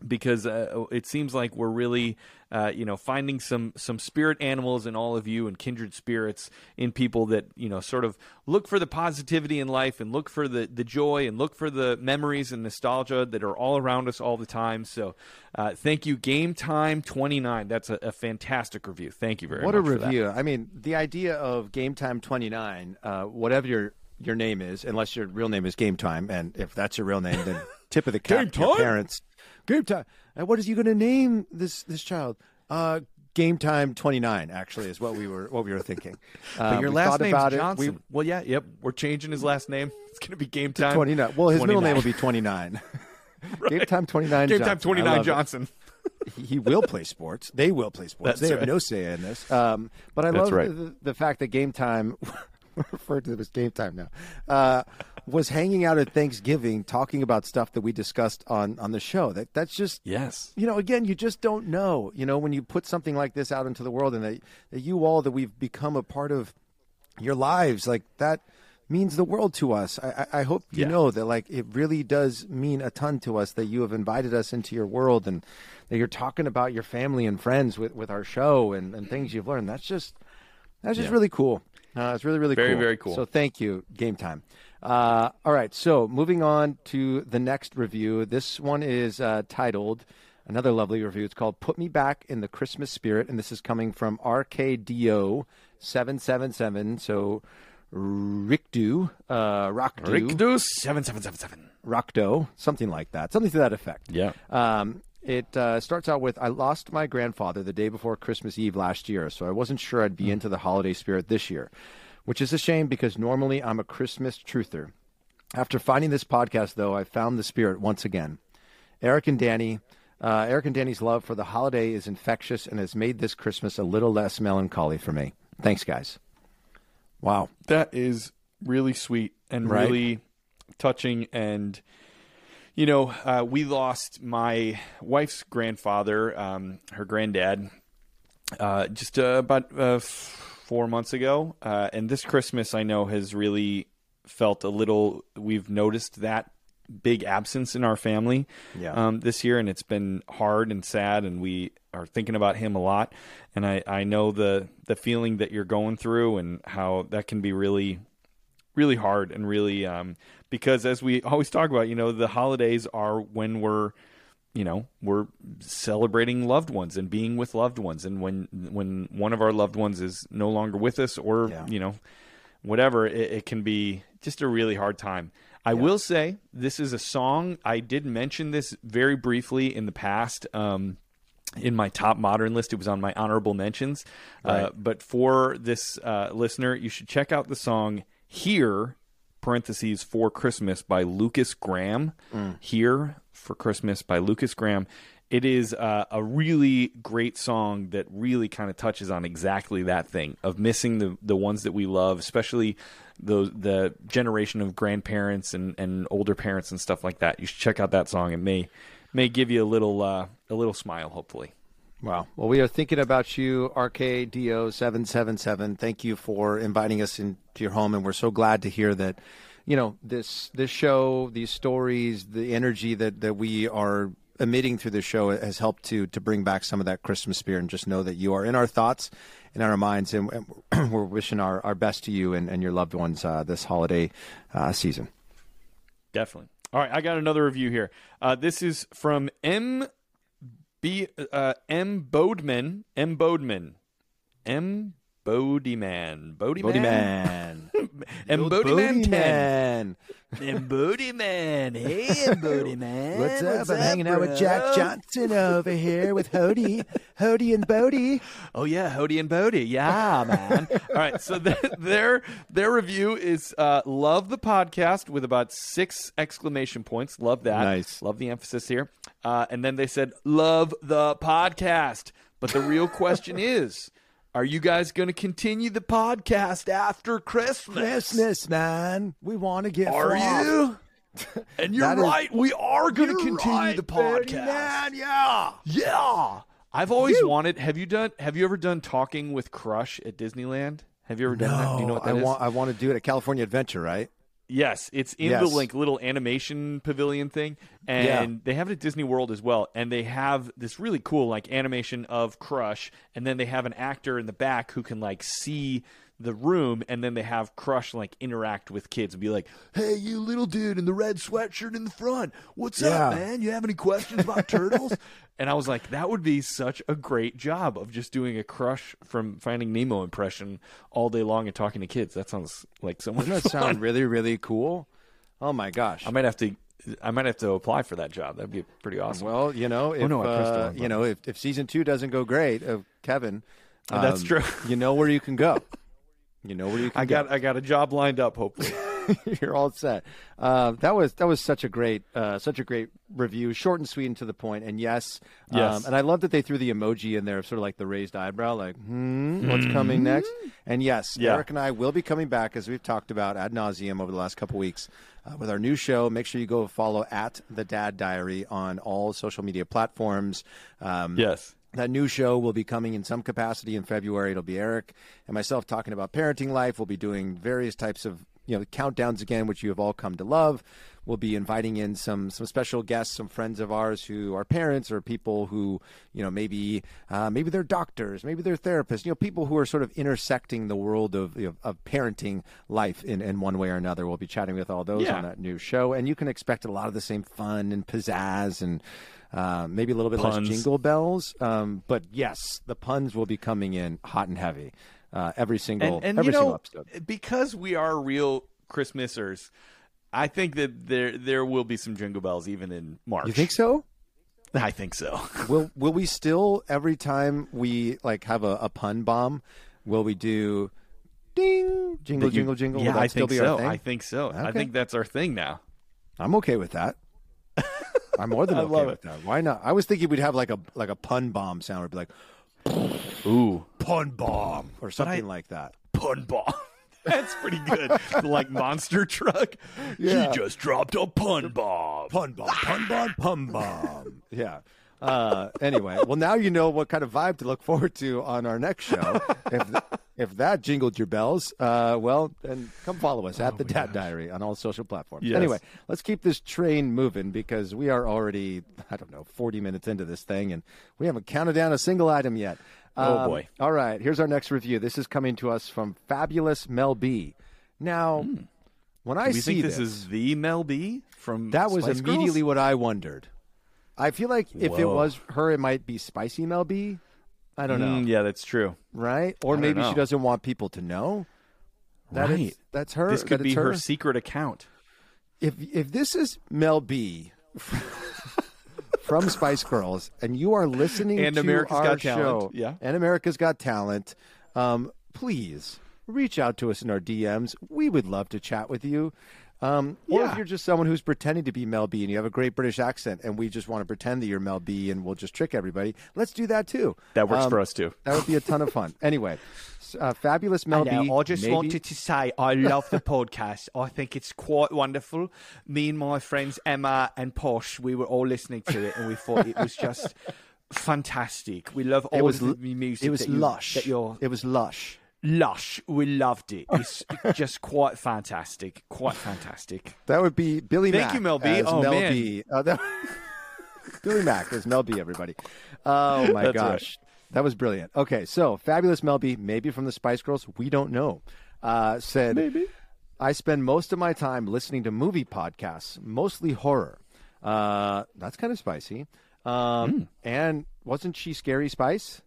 because uh, it seems like we're really, uh, you know, finding some some spirit animals in all of you and kindred spirits in people that you know sort of look for the positivity in life and look for the the joy and look for the memories and nostalgia that are all around us all the time. So, uh, thank you, Game Time Twenty Nine. That's a, a fantastic review. Thank you very what much. a for that. review! I mean, the idea of Game Time 29, uh, whatever your your name is, unless your real name is Game Time, and if that's your real name, then tip of the [LAUGHS] cap Game to your parents. Game Time. And what is you going to name this this child? Uh, Game Time 29 actually is what we were what we were thinking. [LAUGHS] Uh, But your last thought name's about it. Johnson. We, well, yeah, yep. We're changing his last name. [LAUGHS] It's going to be Game Time 29. Well, his middle name will be 29. [LAUGHS] Game Time 29. Game Johnson. Time Twenty I Nine love it. Johnson. he will play sports. They will play sports. That's they have no say in this. Um, but I That's love right. the, the fact that game time, [LAUGHS] referred to it as game time now, uh, was hanging out at Thanksgiving talking about stuff that we discussed on on the show. That that's just Yes. you know, again, you just don't know. You know, when you put something like this out into the world, and that, that you all that we've become a part of your lives, like that means the world to us. I, I I hope you Yeah. know that, like, it really does mean a ton to us that you have invited us into your world and that you're talking about your family and friends with, with our show and, and things you've learned. That's just that's just Yeah. really cool. Uh, it's really really Very, cool. very cool. So thank you, Game Time. Uh, all right, so moving on to the next review. This one is uh, titled another lovely review. It's called "Put Me Back in the Christmas Spirit," and this is coming from RKDO seven seven seven. So Rickdo, uh, Rockdo, Rick Deuce seven seven seven seven. Rockdo, something like that, something to that effect. Yeah. Um, it uh, starts out with I lost my grandfather the day before Christmas Eve last year, so I wasn't sure I'd be into the holiday spirit this year, which is a shame because normally I'm a Christmas truther. After finding this podcast, though, I found the spirit once again. Eric and Danny, uh, Eric and Danny's love for the holiday is infectious and has made this Christmas a little less melancholy for me. Thanks, guys. Wow. That is really sweet and Right. really touching. And, you know, uh, we lost my wife's grandfather, um, her granddad, uh, just uh, about uh, four months ago. Uh, and this Christmas, I know, has really felt a little, we've noticed that big absence in our family Yeah. um, this year, and it's been hard and sad, and we are thinking about him a lot. And I, I know the the feeling that you're going through, and how that can be really, really hard, and really um, because as we always talk about, you know, the holidays are when we're you know we're celebrating loved ones and being with loved ones. And when when one of our loved ones is no longer with us or Yeah. you know whatever it, it can be just a really hard time. I will say this is a song. I did mention this very briefly in the past um in my top modern list. It was on my honorable mentions. Uh, but for this uh, listener you should check out the song here parentheses for christmas by Lukas Graham here for christmas by Lukas Graham it is uh, a really great song that really kind of touches on exactly that thing of missing the, the ones that we love, especially those the generation of grandparents and, and older parents and stuff like that. You should check out that song. It may may give you a little uh, a little smile, hopefully. Wow. Well, we are thinking about you, RKDO777. Thank you for inviting us into your home, and we're so glad to hear that, you know, this this show, these stories, the energy that, that we are emitting through the show has helped to to bring back some of that Christmas spirit, and just know that you are in our thoughts in our minds, and, and [CLEARS THROAT] we're wishing our, our best to you and, and your loved ones uh, this holiday uh, season. Definitely. All right, I got another review here. Uh, this is from M. B. Uh, M. Bodeman. M. Bodeman. M. Bodeman. Bodeman. Bodie. M. Old Bodeman 10. man. M. Bodeman. Hey, M. [LAUGHS] Bodeman. What's up? I'm hanging out with Jack Johnson over here with Hody, Hody and Bodie. Oh yeah, Hody and Bodie. Yeah, man. All right, so th- their their review is uh, love the podcast with about six exclamation points. Love that. Nice. Love the emphasis here. Uh, and then they said love the podcast. But the real question [LAUGHS] is, are you guys going to continue the podcast after Christmas? Christmas, man. We want to get Are you? [LAUGHS] And you're That is- right. We are going to continue right, the podcast. man. Yeah. Yeah. I've always wanted. Have you done? Have you ever done talking with Crush at Disneyland? Have you ever done that? Do you know what that I is? want. I want to do it at California Adventure, right? Yes, it's in the like little animation pavilion thing, and Yeah. they have it at Disney World as well. And they have this really cool like animation of Crush, and then they have an actor in the back who can like see the room, and then they have Crush like interact with kids and be like, "Hey, you little dude in the red sweatshirt in the front, what's Yeah. up, man? You have any questions about [LAUGHS] turtles?" and I was like, that would be such a great job of just doing a Crush from Finding Nemo impression all day long and talking to kids. That sounds like so much Doesn't that fun. sound really, really cool? Oh my gosh. I might have to. I might have to apply for that job. That'd be pretty awesome. Well, you know, if no, I uh, you know, if, if season two doesn't go great of Kevin, That's um, true. You know where you can go. [LAUGHS] You know where you can I go. got I got a job lined up. Hopefully, [LAUGHS] You're all set. Uh, that was that was such a great uh, such a great review, short and sweet and to the point. And yes, Yes. Um, and I love that they threw the emoji in there, of sort of like the raised eyebrow, like hmm, what's coming next? And yes, Yeah. Eric and I will be coming back as we've talked about ad nauseum over the last couple weeks uh, with our new show. Make sure you go follow at the Dad Diary on all social media platforms. Um, yes. That new show will be coming in some capacity in February. It'll be Eric and myself talking about parenting life. We'll be doing various types of you know countdowns again, which you have all come to love. We'll be inviting in some some special guests, some friends of ours who are parents or people who you know maybe uh, maybe they're doctors, maybe they're therapists. You know, people who are sort of intersecting the world of you know, of parenting life in, in one way or another. We'll be chatting with all those Yeah. on that new show, and you can expect a lot of the same fun and pizzazz and. Uh, maybe a little bit Puns. less jingle bells, um, but yes, the puns will be coming in hot and heavy. Uh, every single And, and every you single episode. because we are real Christmasers, I think that there there will be some jingle bells even in March. You think so? I think so. [LAUGHS] will Will we still every time we like have a, a pun bomb? Will we do ding jingle you- jingle jingle? Yeah, I still think be so. our thing? I think so. I think that's our thing now. I'm okay with that. [LAUGHS] I'm more than I okay love with that. Why not? I was thinking we'd have like a like a pun bomb sound, or be like Ooh, [LAUGHS] pun bomb or something I- like that. pun bomb. [LAUGHS] That's pretty good. like monster truck. Yeah. She just dropped a pun bomb. Pun bomb, pun bomb, pun bomb. Yeah. Uh, anyway, well, now you know what kind of vibe to look forward to on our next show. If if that jingled your bells, uh, well, then come follow us at the Dad Diary on all social platforms. Yes. Anyway, let's keep this train moving because we are already, I don't know, 40 minutes into this thing and we haven't counted down a single item yet. Oh, Um, boy. All right, here's our next review. This is coming to us from Fabulous Mel B. Now, when I see think this, this is the Mel B from that was Spice immediately Girls? what I wondered. I feel like if it was her, it might be Spicy Mel B. I don't know, Mm, yeah, that's true. right? Or I maybe she doesn't want people to know. that it's- Right. that's her. This could be her her. secret account. If if this is Mel B from Spice Girls, and you are listening And to America's our Got Talent, show, yeah. and America's Got Talent, um, please reach out to us in our DMs. We would love to chat with you. Um, or if you're just someone who's pretending to be Mel B and you have a great British accent, and we just want to pretend that you're Mel B and we'll just trick everybody, let's do that too. That works Um, for us too. That would be a ton of fun. Anyway, uh, fabulous Mel B. maybe- wanted to say I love the podcast. I think it's quite wonderful. Me and my friends Emma and Posh, we were all listening to it, and we thought it was just fantastic. We love all It was the music. It was that you- lush. That you're It was lush. Lush. We loved it. [LAUGHS] It's just quite fantastic. Quite fantastic. That would be Billy Thank Mack. you, Mel B. as Oh, Mel man. B. Uh, that- [LAUGHS] Billy Mack as Mel B. Everybody. Oh my That's gosh, that was brilliant. Okay, so fabulous Mel B. Maybe from the Spice Girls. We don't know. Uh, said maybe. I spend most of my time listening to movie podcasts, mostly horror. Uh, that's kind of spicy. Um, Hmm. And wasn't she Scary Spice?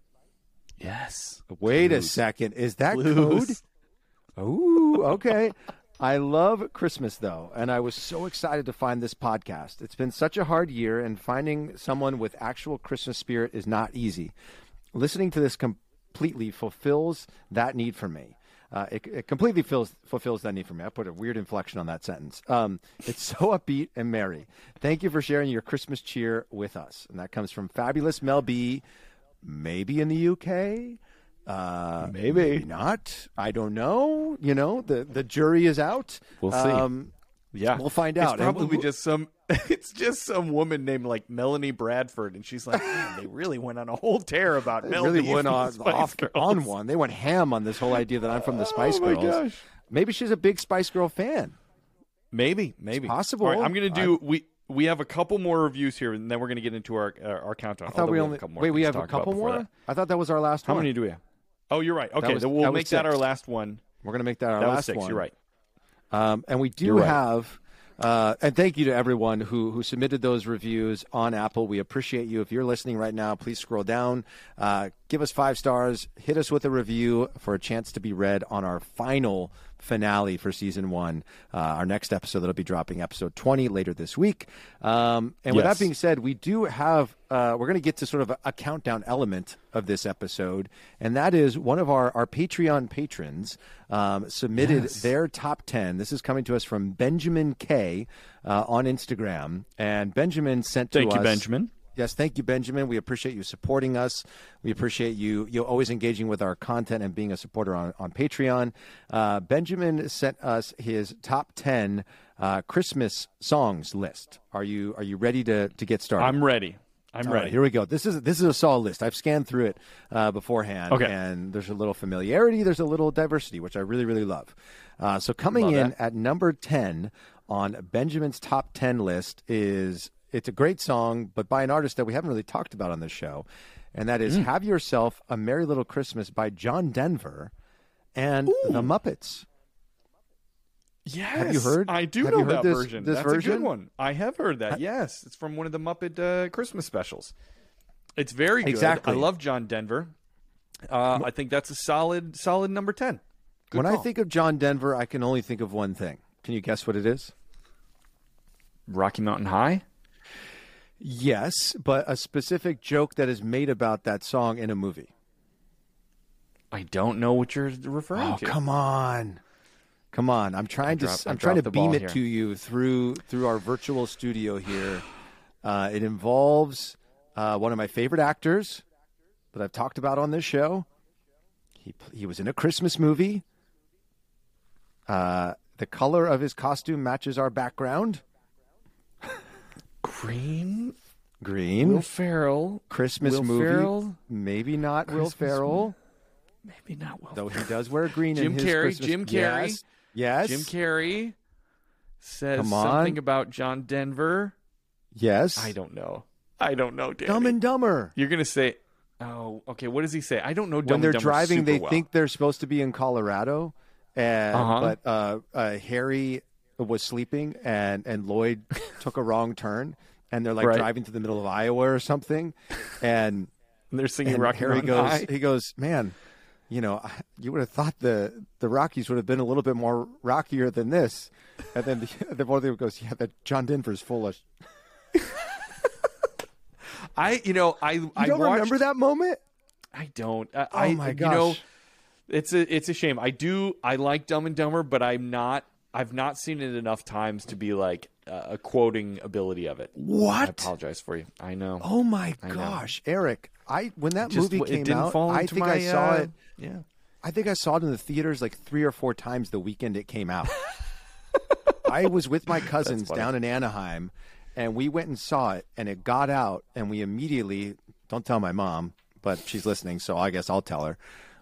Yes. Wait a second. Is that code? Ooh, okay. I love Christmas though, and I was so excited to find this podcast. It's been such a hard year, and finding someone with actual Christmas spirit is not easy. Listening to this completely fulfills that need for me. Uh, it, it completely fills, fulfills that need for me. I put a weird inflection on that sentence. Um, it's so [LAUGHS] upbeat and merry. Thank you for sharing your Christmas cheer with us. And that comes from fabulous Mel B, maybe in the UK. Uh, Maybe. not. I don't know. You know, the the jury is out. We'll see. Um, Yeah, We'll find out. And probably just some. [LAUGHS] It's just some woman named like Melanie Bradford, and she's like, Man, they really went on a whole tear about they Mel really went on Spice off on one. They went ham on this whole idea that I'm from the Spice Oh, my Girls. gosh. Maybe she's a big Spice Girl fan. Maybe, maybe possible. All right, I'm going to do. we we have a couple more reviews here, and then we're going to get into our our, our countdown. I thought Although we have only a couple more wait. We have a couple more. that. I thought that was our last How one. many do we have? Oh, you're right. Okay, was- then we'll that make that our last one. We're gonna make that our That last was six. one. You're right. Um, and we do You're right. have, uh, and thank you to everyone who who submitted those reviews on Apple. We appreciate you. If you're listening right now, please scroll down, uh, give us five stars, hit us with a review for a chance to be read on our final finale for season one. Uh, our next episode that'll be dropping episode 20 later this week. Um, and with Yes. that being said, we do have, uh, we're going to get to sort of a, a countdown element of this episode. And that is one of our, our Patreon patrons um, submitted their top 10. This is coming to us from Benjamin K uh, on Instagram. And Benjamin sent to Thank you, Benjamin. Yes, thank you, Benjamin. We appreciate you supporting us. We appreciate you you always engaging with our content and being a supporter on, on Patreon. Uh, Benjamin sent us his top ten uh, Christmas songs list. Are you are you ready to to get started? I'm ready. I'm All ready. right, here we go. This is this is a solid list. I've scanned through it uh, beforehand, Okay. and there's a little familiarity. There's a little diversity, which I really really love. Uh, so coming Love in that. at number ten on Benjamin's top ten list is it's a great song, but by an artist that we haven't really talked about on this show, and that is is "Have Yourself a Merry Little Christmas" by John Denver and the Muppets. Yes, have you heard- I do have know that this- version. this That's a version? good one. I have heard that. yes, it's from one of the Muppet uh, Christmas specials. It's very good. Exactly. I love John Denver. Uh, I think that's a solid, solid number ten. Good when I think of John Denver, I can only think of one thing. Can you guess what it is? Rocky Mountain High. Yes, but a specific joke that is made about that song in a movie. I don't know what you're referring to. Oh, to. come on. Come on. I'm trying to I I'm trying to beam it here. to you through through our virtual studio here. Uh, it involves uh, one of my favorite actors that I've talked about on this show. He he was in a Christmas movie. Uh, the color of his costume matches our background. Green. Green. Will Ferrell. Christmas Will movie. Ferrell? Maybe not Will Christmas Ferrell. Maybe not Will. Though he does wear green Jim in his Carrey, Christmas- Jim Carrey. Yes. yes. Jim Carrey says something about John Denver. Yes. I don't know. I don't know. Danny. Dumb and Dumber. You're gonna say, oh, okay. What does he say? I don't know. Dumb when they're driving, they well. think they're supposed to be in Colorado, and Uh-huh. but uh, uh, Harry was sleeping, and and Lloyd [LAUGHS] took a wrong turn, and they're like Right. driving to the middle of Iowa or something, and, [LAUGHS] they're singing and Rocky Harry goes, High. he goes, man. You know, you would have thought the the Rockies would have been a little bit more rockier than this, and then the, [LAUGHS] the one of them goes, "Yeah, that John Denver's full of." I, you know, I, You I don't watched, remember that moment? I don't. I, Oh I, my You know, gosh. it's a, it's a shame. I do. I like Dumb and Dumber, but I'm not. I've not seen it enough times to be like uh, a quoting ability of it. What? I apologize for you. I know. Oh my I know. gosh, Eric! I when that Just- movie came out, fall I think I saw uh, it. Yeah. I think I saw it in the theaters like three or four times the weekend it came out. [LAUGHS] I was with my cousins down in Anaheim, and we went and saw it, and it got out, and we immediately don't tell my mom, but she's listening, so I guess I'll tell her.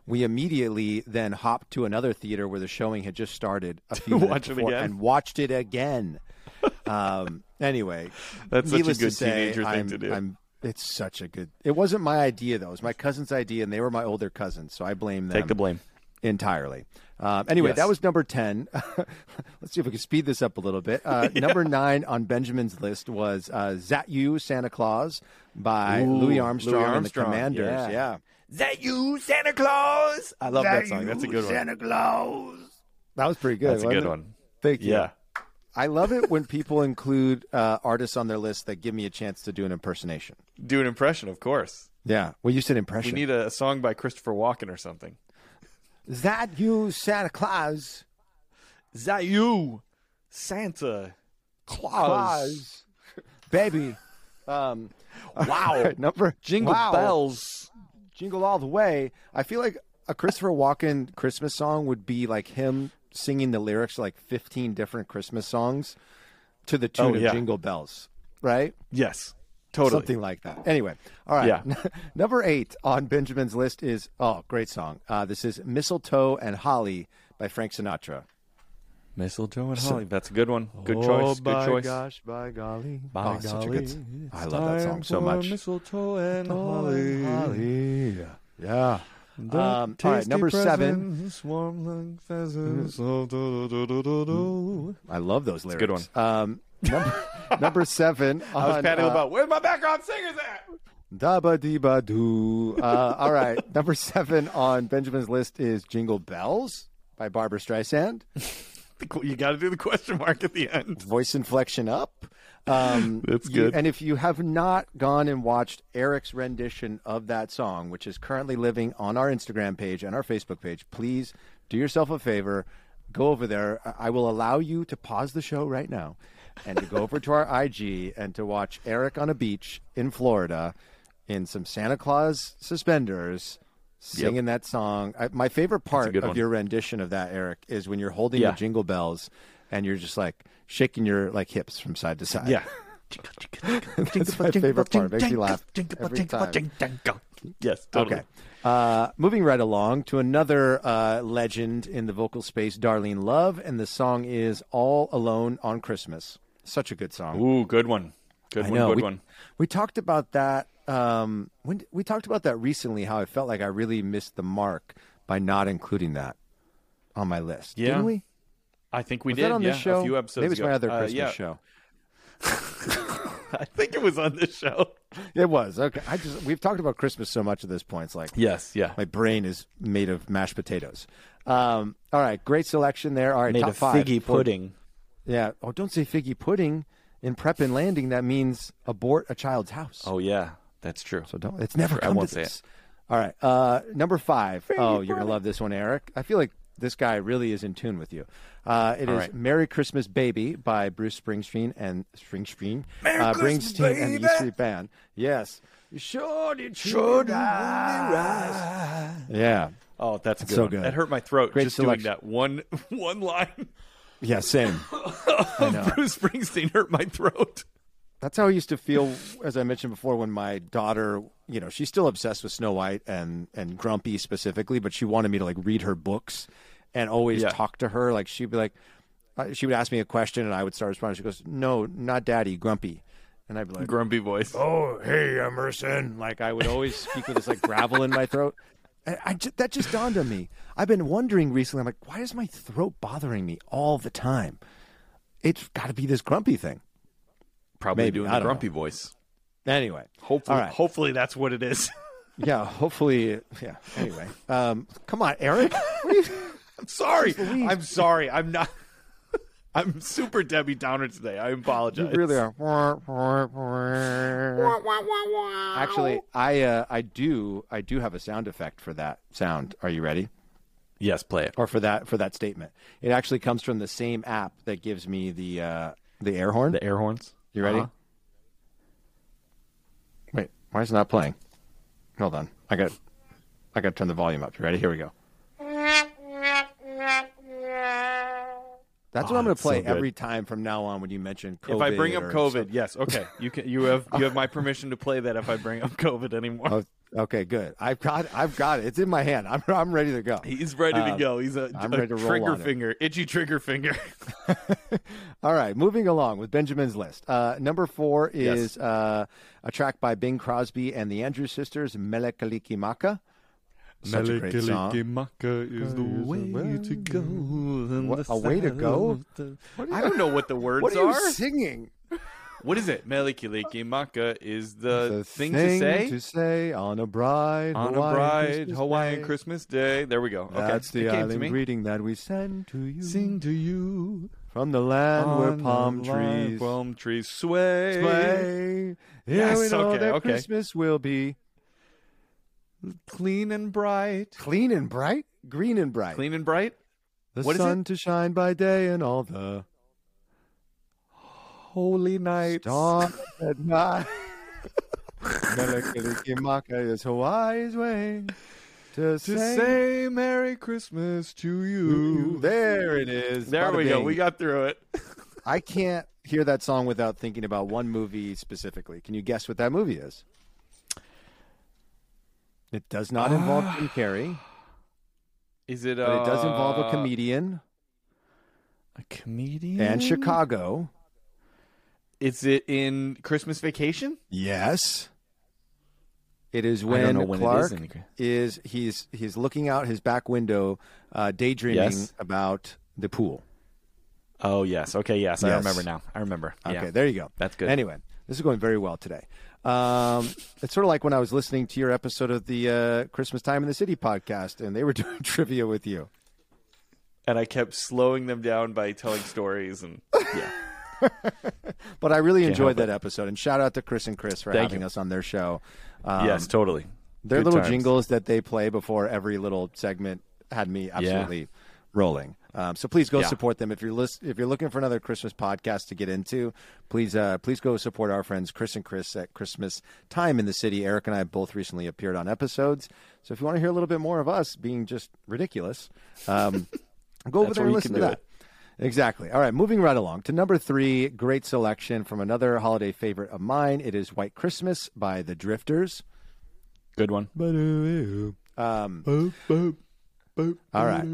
We immediately then hopped to another theater where the showing had just started a few minutes before again? and watched it again. [LAUGHS] um, anyway, That's such a good say, teenager thing I'm, to do. I'm, it's such a good. It wasn't my idea though; it was my cousin's idea, and they were my older cousins, so I blame them Take the blame. entirely. Um, anyway, Yes. that was number 10. [LAUGHS] Let's see if we can speed this up a little bit. Uh, [LAUGHS] Number nine on Benjamin's list was uh, Zat You, Santa Claus by Ooh, Louis Armstrong, Louis and the Commanders. yeah. Yeah. Is that you, Santa Claus? I love that song. That's a good one. Santa Claus. That was pretty good. That's a wasn't good it? one. Thank you. Yeah. I love it when people include uh, artists on their list that give me a chance to do an impersonation. Do an impression, of course. Yeah. Well, you said impression. We need a, a song by Christopher Walken or something. Is That you, Santa Claus. Is that you, Santa Claus? Claus. Baby. Um, Wow. all right, [LAUGHS] number Jingle wow. bells. Jingle all the way. I feel like a Christopher Walken Christmas song would be like him singing the lyrics to like 15 different Christmas songs to the tune Oh, of. Jingle Bells, right? Yes. Totally. Something like that. Anyway, all right. Yeah. [LAUGHS] Number eight on Benjamin's list is oh, great song. Uh, this is "Mistletoe and Holly" by Frank Sinatra. Mistletoe and holly. That's a good one. Good oh, choice. by Good choice. gosh, by golly. By oh, such a golly, good. s- I love that song so much. Mistletoe and Holly, holly. Yeah. Um, all right, number seven. like pheasants. Oh. I love those lyrics. good one. Um, number, [LAUGHS] number seven. [LAUGHS] I was on, patting uh, about. Where's my background singers at? Da ba dee ba doo. Uh, all right. [LAUGHS] Number seven on Benjamin's list is Jingle Bells by Barbra Streisand. [LAUGHS] You got to do the question mark at the end. Voice inflection up. Um, [LAUGHS] That's you- good. and if you have not gone and watched Eric's rendition of that song, which is currently living on our Instagram page and our Facebook page, please do yourself a favor. Go over there. I will allow you to pause the show right now and to go over to our [LAUGHS] IG and to watch Eric on a beach in Florida in some Santa Claus suspenders singing that song. I, my favorite part of one. your rendition of that, Eric, is when you're holding Yeah. the jingle bells and you're just like shaking your like hips from side to side. Yeah. [LAUGHS] [LAUGHS] That's my favorite part. It makes me laugh every time. Yes, totally. Okay. Uh, moving right along to another uh, legend in the vocal space, Darlene Love, and the song is "All Alone on Christmas." Such a good song. Ooh, good one. Good I one. know. Good we, one. we talked about that. Um, when we talked about that recently, how I felt like I really missed the mark by not including that on my list. Yeah. Didn't we? I think we Was did. that on yeah, this show? A few episodes Maybe it's ago. my other Uh, Christmas yeah. show. [LAUGHS] I think it was on this show. [LAUGHS] It was okay. I just we've talked about Christmas so much at this point. It's like Yes. Yeah. my brain is made of mashed potatoes. Um, all right, great selection there. All right, Made top of five. figgy pudding. Yeah. Oh, don't say figgy pudding in prep and landing. That means abort a child's house. Oh yeah, that's true. so don't. It's never I come won't to say this. All right. Uh, number five. Oh, you're gonna love this one, Eric. I feel like this guy really is in tune with you. Uh, it is All right. "Merry Christmas, Baby" by Bruce Springsteen and Springsteen, Merry uh, Christmas, Springsteen and the E. Street Band. Yes. You sure did. Sure did. Yeah. Oh, that's a good so one. good. That hurt my throat Great just selection. doing that one [LAUGHS] one line. Yeah. Same. [LAUGHS] Bruce Springsteen hurt my throat. That's how I used to feel, as I mentioned before, when my daughter, you know, she's still obsessed with Snow White and and Grumpy specifically, but she wanted me to like read her books and always Yeah. talk to her. Like she'd be like, uh, she would ask me a question and I would start responding. She goes, "No, not Daddy, Grumpy," and I'd be like, Grumpy voice. "Oh, hey, Emerson." Like I would always speak with this like gravel in my throat. And I ju- that just dawned on me. I've been wondering recently. I'm like, why is my throat bothering me all the time? It's got to be this Grumpy thing. Probably maybe, doing I the grumpy know. voice. Anyway, Hopefully, right. hopefully that's what it is. [LAUGHS] Yeah, hopefully. Yeah. Anyway, um, come on, Eric. What are you- [LAUGHS] I'm sorry. I'm sorry. I'm not. I'm super Debbie Downer today. I you apologize. really are. Actually, I uh, I do I do have a sound effect for that sound. Are you ready? Yes, play it. Or for that for that statement? It actually comes from the same app that gives me the uh, the air horn. The air horns. you ready? Uh-huh. Wait, why is it not playing? Hold on. I got I got to turn the volume up. You ready? Here we go. [LAUGHS] That's what I'm going to play so every time from now on when you mention COVID. If I bring up COVID, yes, okay. You can. You have. You have my permission to play that. If I bring up COVID anymore, Oh, okay, good. I've got I've got it. It's in my hand. I'm I'm ready to go. he's ready to Um, go. He's a, I'm a ready to trigger on it. finger, itchy trigger finger. [LAUGHS] All right, moving along with Benjamin's list. Uh, number four Yes. is uh, a track by Bing Crosby and the Andrews Sisters, Mele Kalikimaka. Such a great is the way to go. What, the a way to go? south. I don't know what the [LAUGHS] words What are you are. singing? What is it? Mele Kalikimaka is the, The thing, to say to say on a bride, on Hawaiian a bride Christmas Hawaiian Day. Christmas Day. There we go. Okay, That's the island greeting that we send to you Sing to you from the land where palm trees palm trees sway. sway. Yeah, Yes, we know okay, that okay. Christmas will be clean and bright. clean and bright, green and bright. Clean and bright. The What sun to shine by day and all the Holy night. stars [LAUGHS] at night. Mele Kalikimaka is Hawaii's way to, To say Merry Christmas to you. There it is. There Bada we go. We got through it. I can't hear that song without thinking about one movie specifically. Can you guess what that movie is? It does not involve Jim Carrey, Is it? but it does involve a uh, comedian. A comedian and Chicago. Is it in Christmas Vacation? Yes. It is when, when it is Clark the- is he's he's looking out his back window, uh, daydreaming Yes. about the pool. Oh yes. Okay. Yes, I remember now. I remember. Okay, Yeah. there you go. That's good. Anyway, this is going very well today. Um, it's sort of like when I was listening to your episode of the uh, Christmas Time in the City podcast, and they were [LAUGHS] doing trivia with you. And I kept slowing them down by telling stories and yeah. [LAUGHS] But I really enjoyed help that episode, and shout out to Chris and Chris for Thank having you. us on their show. Um, yes, totally. Their Good little times. jingles that they play before every little segment had me absolutely rolling. Um, so please go Yeah. support them if you're list- if you're looking for another Christmas podcast to get into. Please uh, please go support our friends Chris and Chris at Christmas Time in the City. Eric and I both recently appeared on episodes. So if you want to hear a little bit more of us being just ridiculous, um, [LAUGHS] go over there and listen to that. Exactly. All right, moving right along to number three. Great selection from another holiday favorite of mine. It is White Christmas by the Drifters. Good one. Um, all right.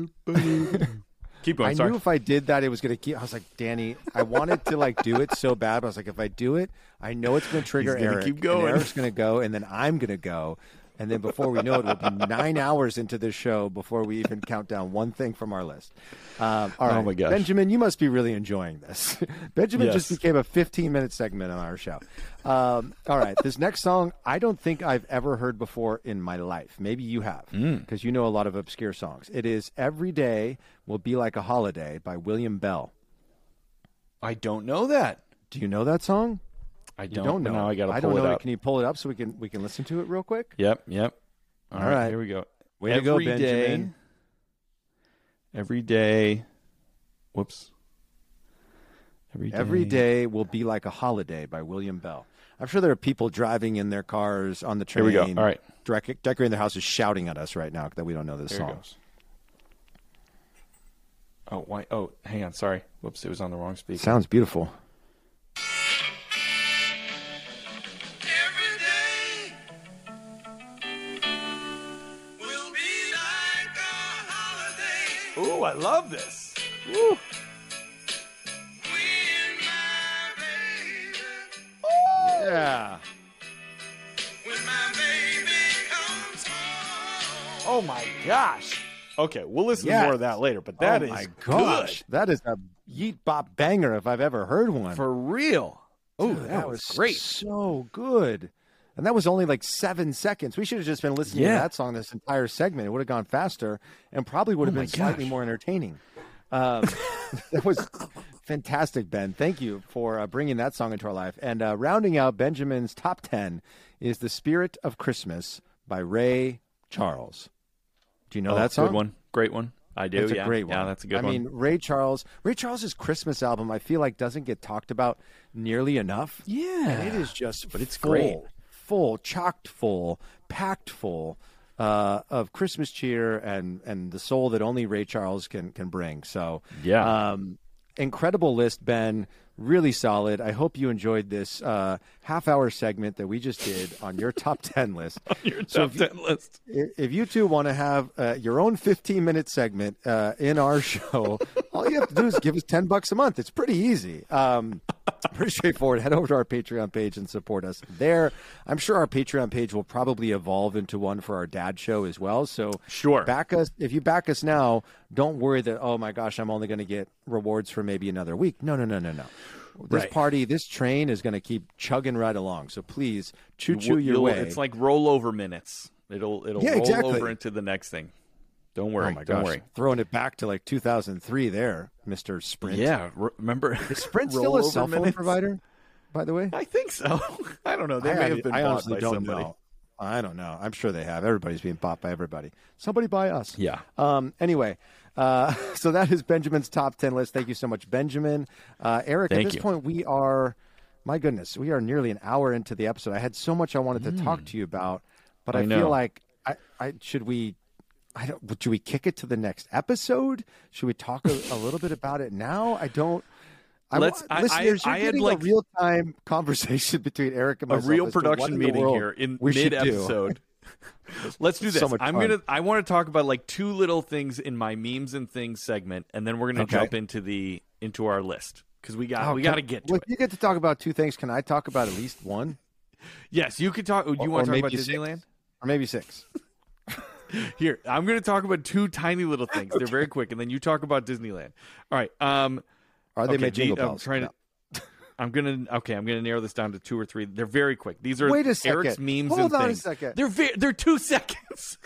Keep going. I sorry. knew if I did that, it was going to keep. I was like, Danny, I wanted to like do it so bad. But I was like, if I do it, I know it's going to trigger Eric. keep and going. Eric's going to go, and then I'm going to go. And then before we know it, we'll be nine hours into this show before we even count down one thing from our list. Um, all right, Oh my gosh. Benjamin, you must be really enjoying this. [LAUGHS] Benjamin just became a 15 minute segment on our show. Um, all right, this next song, I don't think I've ever heard before in my life. Maybe you have, Hmm. because you know a lot of obscure songs. It is "Every Day Will Be Like a Holiday" by William Bell. I don't know that. Do you know that song? I don't, don't know. Now I got to I pull don't it know. Can you pull it up so we can we can listen to it real quick? Yep. Yep. All All right. right. Here we go. Way to go, Every day- Benjamin. Every day. Whoops. Every day. Every day will be like a holiday by William Bell. I'm sure there are people driving in their cars on the train. Here we go. All right. Dec- decorating their houses, shouting at us right now that we don't know this There song. goes. Oh, why? Oh, hang on. Sorry. Whoops. It was on the wrong speaker. Sounds beautiful. Ooh, I love this. when my baby, Yeah. when my baby comes home. Oh my gosh. Okay, we'll listen Yes. to more of that later, but oh that oh is my gosh, that is a yeet bop banger if I've ever heard one. for real. Oh, Dude, that, was great. So good. And that was only like seven seconds. We should have just been listening to that song this entire segment. It would have gone faster and probably would have Oh my been slightly gosh. more entertaining. [LAUGHS] Um, that was fantastic, Ben. Thank you for uh, bringing that song into our life. And uh, rounding out Benjamin's top 10 is The Spirit of Christmas by Ray Charles. Do you know Oh, that song? Good one. Great one. I do. It's a yeah. great one. Yeah, that's a good I one. I mean, Ray Charles. Ray Charles's Christmas album, I feel like, doesn't get talked about nearly enough. yeah. And it is just, But it's full, great. Full, chocked full, packed full uh, of Christmas cheer and and the soul that only Ray Charles can can bring. So Yeah. um, incredible list, Ben. Really solid. I hope you enjoyed this uh, half hour segment that we just did on your top [LAUGHS] ten list. [LAUGHS] Your So top you- 10 list. If you two want to have uh, your own 15 minute segment uh, in our [LAUGHS] show, all you have to do is give us 10 bucks a month. It's pretty easy. Um, [LAUGHS] pretty straightforward. Head over to our Patreon page and support us there. I'm sure our Patreon page will probably evolve into one for our dad show as well. So Sure. back us. If you back us now, don't worry that, oh my gosh, I'm only going to get rewards for maybe another week. No, no, no, no, no. This Right. party, this train is going to keep chugging right along. So please choo choo your way. It's like rollover minutes. It'll it'll Yeah, roll exactly. over into the next thing. Don't worry. Oh my don't gosh! worry. Throwing it back to like 2003, there, Mister Sprint. Yeah. remember [LAUGHS] is Sprint [LAUGHS] still a cell phone minutes? provider? By the way, I think so. [LAUGHS] I don't know. They I, may have been I bought by don't somebody. know. I don't know. I'm sure they have. Everybody's being bought by everybody. Somebody buy us. Yeah. Um. Anyway, uh, so that is Benjamin's top ten list. Thank you so much, Benjamin. Uh, Eric. at this you. point, we are. My goodness, we are nearly an hour into the episode. I had so much I wanted to talk to you about, but I, I feel like I, I should we. I don't. Should we kick it to the next episode? Should we talk a, a little bit about it now? I don't. I Let's- I- I- listeners, you're I had, getting like, a real time [LAUGHS] conversation between Eric and myself. A real as to what production meeting here in mid episode. [LAUGHS] let's do this. So I'm fun. gonna. I want to talk about like two little things in my memes and things segment, and then we're gonna Okay. jump into the into our list because we got Oh, we got to get well. You get to talk about two things. Can I talk about at least one Yes, you could talk. Do you Or- want to talk about six. Disneyland? or maybe six? Here, I'm going to talk about two tiny little things. They're very quick, and then you talk about Disneyland. All right. Um, Are they okay, made jingle the- I'm bells? trying to. I'm gonna okay. I'm gonna narrow this down to two or three. They're very quick. These are Wait a second. Eric's memes Hold and on a second. They're ve- they're two seconds.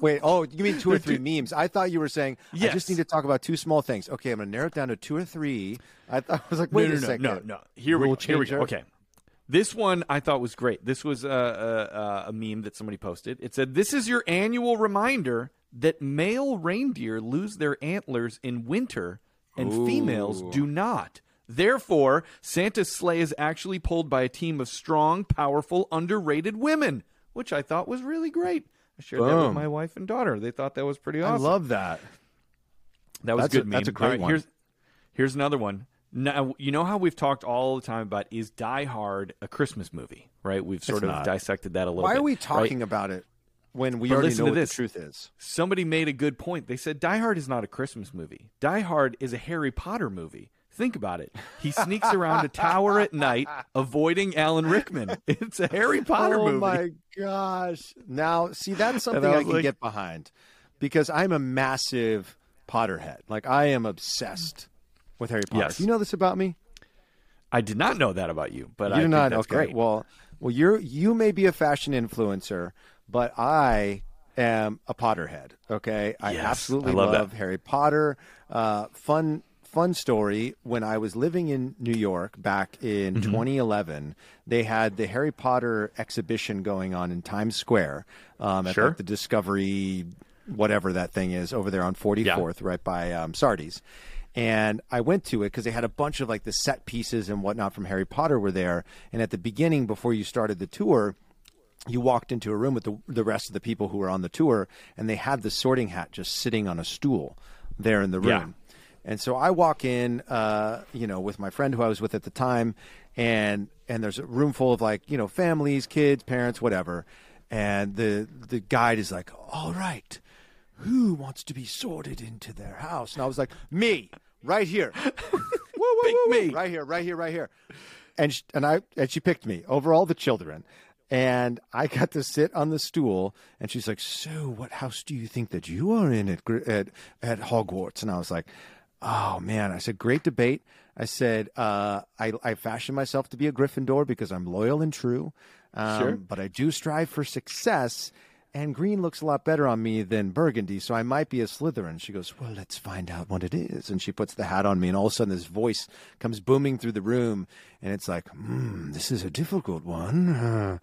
Wait, oh, you mean two or three memes? I thought you were saying I just need to talk about two small things. Okay, I'm going to narrow it down to two or three. I thought I was like, wait no, a no, second. no, no, no. Here we go. Here we go. Okay. This one I thought was great. This was a, a, a meme that somebody posted. It said, "This is your annual reminder that male reindeer lose their antlers in winter, and females do not. Therefore, Santa's sleigh is actually pulled by a team of strong, powerful, underrated women." Which I thought was really great. I shared that with my wife and daughter. They thought that was pretty awesome. I love that. That was That's a- good. that's a great right, one. Here's here's another one. Now you know how we've talked all the time about is Die Hard a Christmas movie, right? We've sort of not. dissected that a little. Why bit, Why are we right? talking about it when we But already know what this. the truth is? Somebody made a good point. They said Die Hard is not a Christmas movie. Die Hard is a Harry Potter movie. Think about it. He sneaks around a tower at night, avoiding Alan Rickman. [LAUGHS] It's a Harry Potter oh movie. Oh my gosh! Now, see, that's something I I, can like- get behind because I'm a massive Potterhead. Like I am obsessed with Harry Potter. Yes. Do you know this about me? I did not know that about you, but you I not. that's okay. great. Well, well, you're you may be a fashion influencer, but I am a Potterhead. Okay, I Yes, absolutely I love love Harry Potter. Uh, fun. Fun story. When I was living in New York back in Mm-hmm. 2011, they had the Harry Potter exhibition going on in Times Square um, at Sure. like, the Discovery, whatever that thing is, over there on 44th, right by um, Sardi's. And I went to it because they had a bunch of like the set pieces and whatnot from Harry Potter were there. And at the beginning, before you started the tour, you walked into a room with the, the rest of the people who were on the tour, and they had the sorting hat just sitting on a stool there in the room. Yeah. And so I walk in, uh, you know, with my friend who I was with at the time, and and there's a room full of like you know families, kids, parents, whatever. And the the guide is like, "All right, who wants to be sorted into their house?" And I was like, "Me, right here, [LAUGHS] woo, woo, Pick woo, me. right here, right here, right here." And sh and I and she picked me over all the children. And I got to sit on the stool, and she's like, "So, what house do you think that you are in at at, at Hogwarts?" And I was like, "Oh man!" I said, "Great debate." I said, uh, "I I fashion myself to be a Gryffindor because I'm loyal and true, um, Sure. but I do strive for success." And green looks a lot better on me than burgundy, so I might be a Slytherin. She goes, Well, let's find out what it is. And she puts the hat on me, and all of a sudden, this voice comes booming through the room, and it's like, Hmm, this is a difficult one. Uh,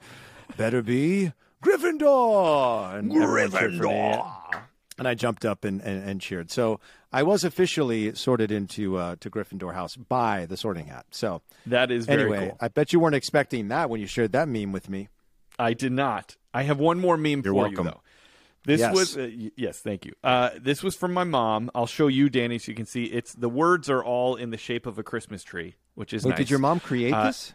better be Gryffindor. And everyone cheered for me. And I jumped up and, and, and cheered. So I was officially sorted into uh, to Gryffindor House by the Sorting Hat. So that is very anyway, cool. I bet you weren't expecting that when you shared that meme with me. I did not. I have one more meme You're for welcome. you though. This Yes. was uh, yes, thank you. Uh, this was from my mom. I'll show you, Danny, so you can see. It's the words are all in the shape of a Christmas tree, which is Wait, nice. did your mom create Uh, this?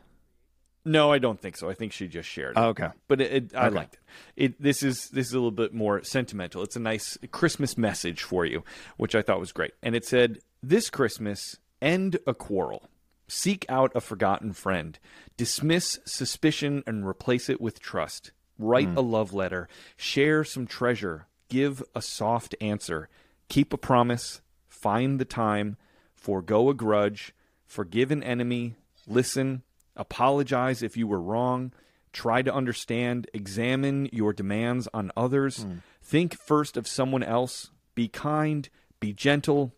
No, I don't think so. I think she just shared it. Oh, okay. but it, it, I Okay. liked it. It this is this is a little bit more sentimental. It's a nice Christmas message for you, which I thought was great. And it said, "This Christmas, end a quarrel, seek out a forgotten friend, dismiss suspicion and replace it with trust. Write hmm. a love letter, share some treasure, give a soft answer, keep a promise, find the time, forego a grudge, forgive an enemy, listen, apologize if you were wrong, try to understand, examine your demands on others, hmm. think first of someone else, be kind, be gentle,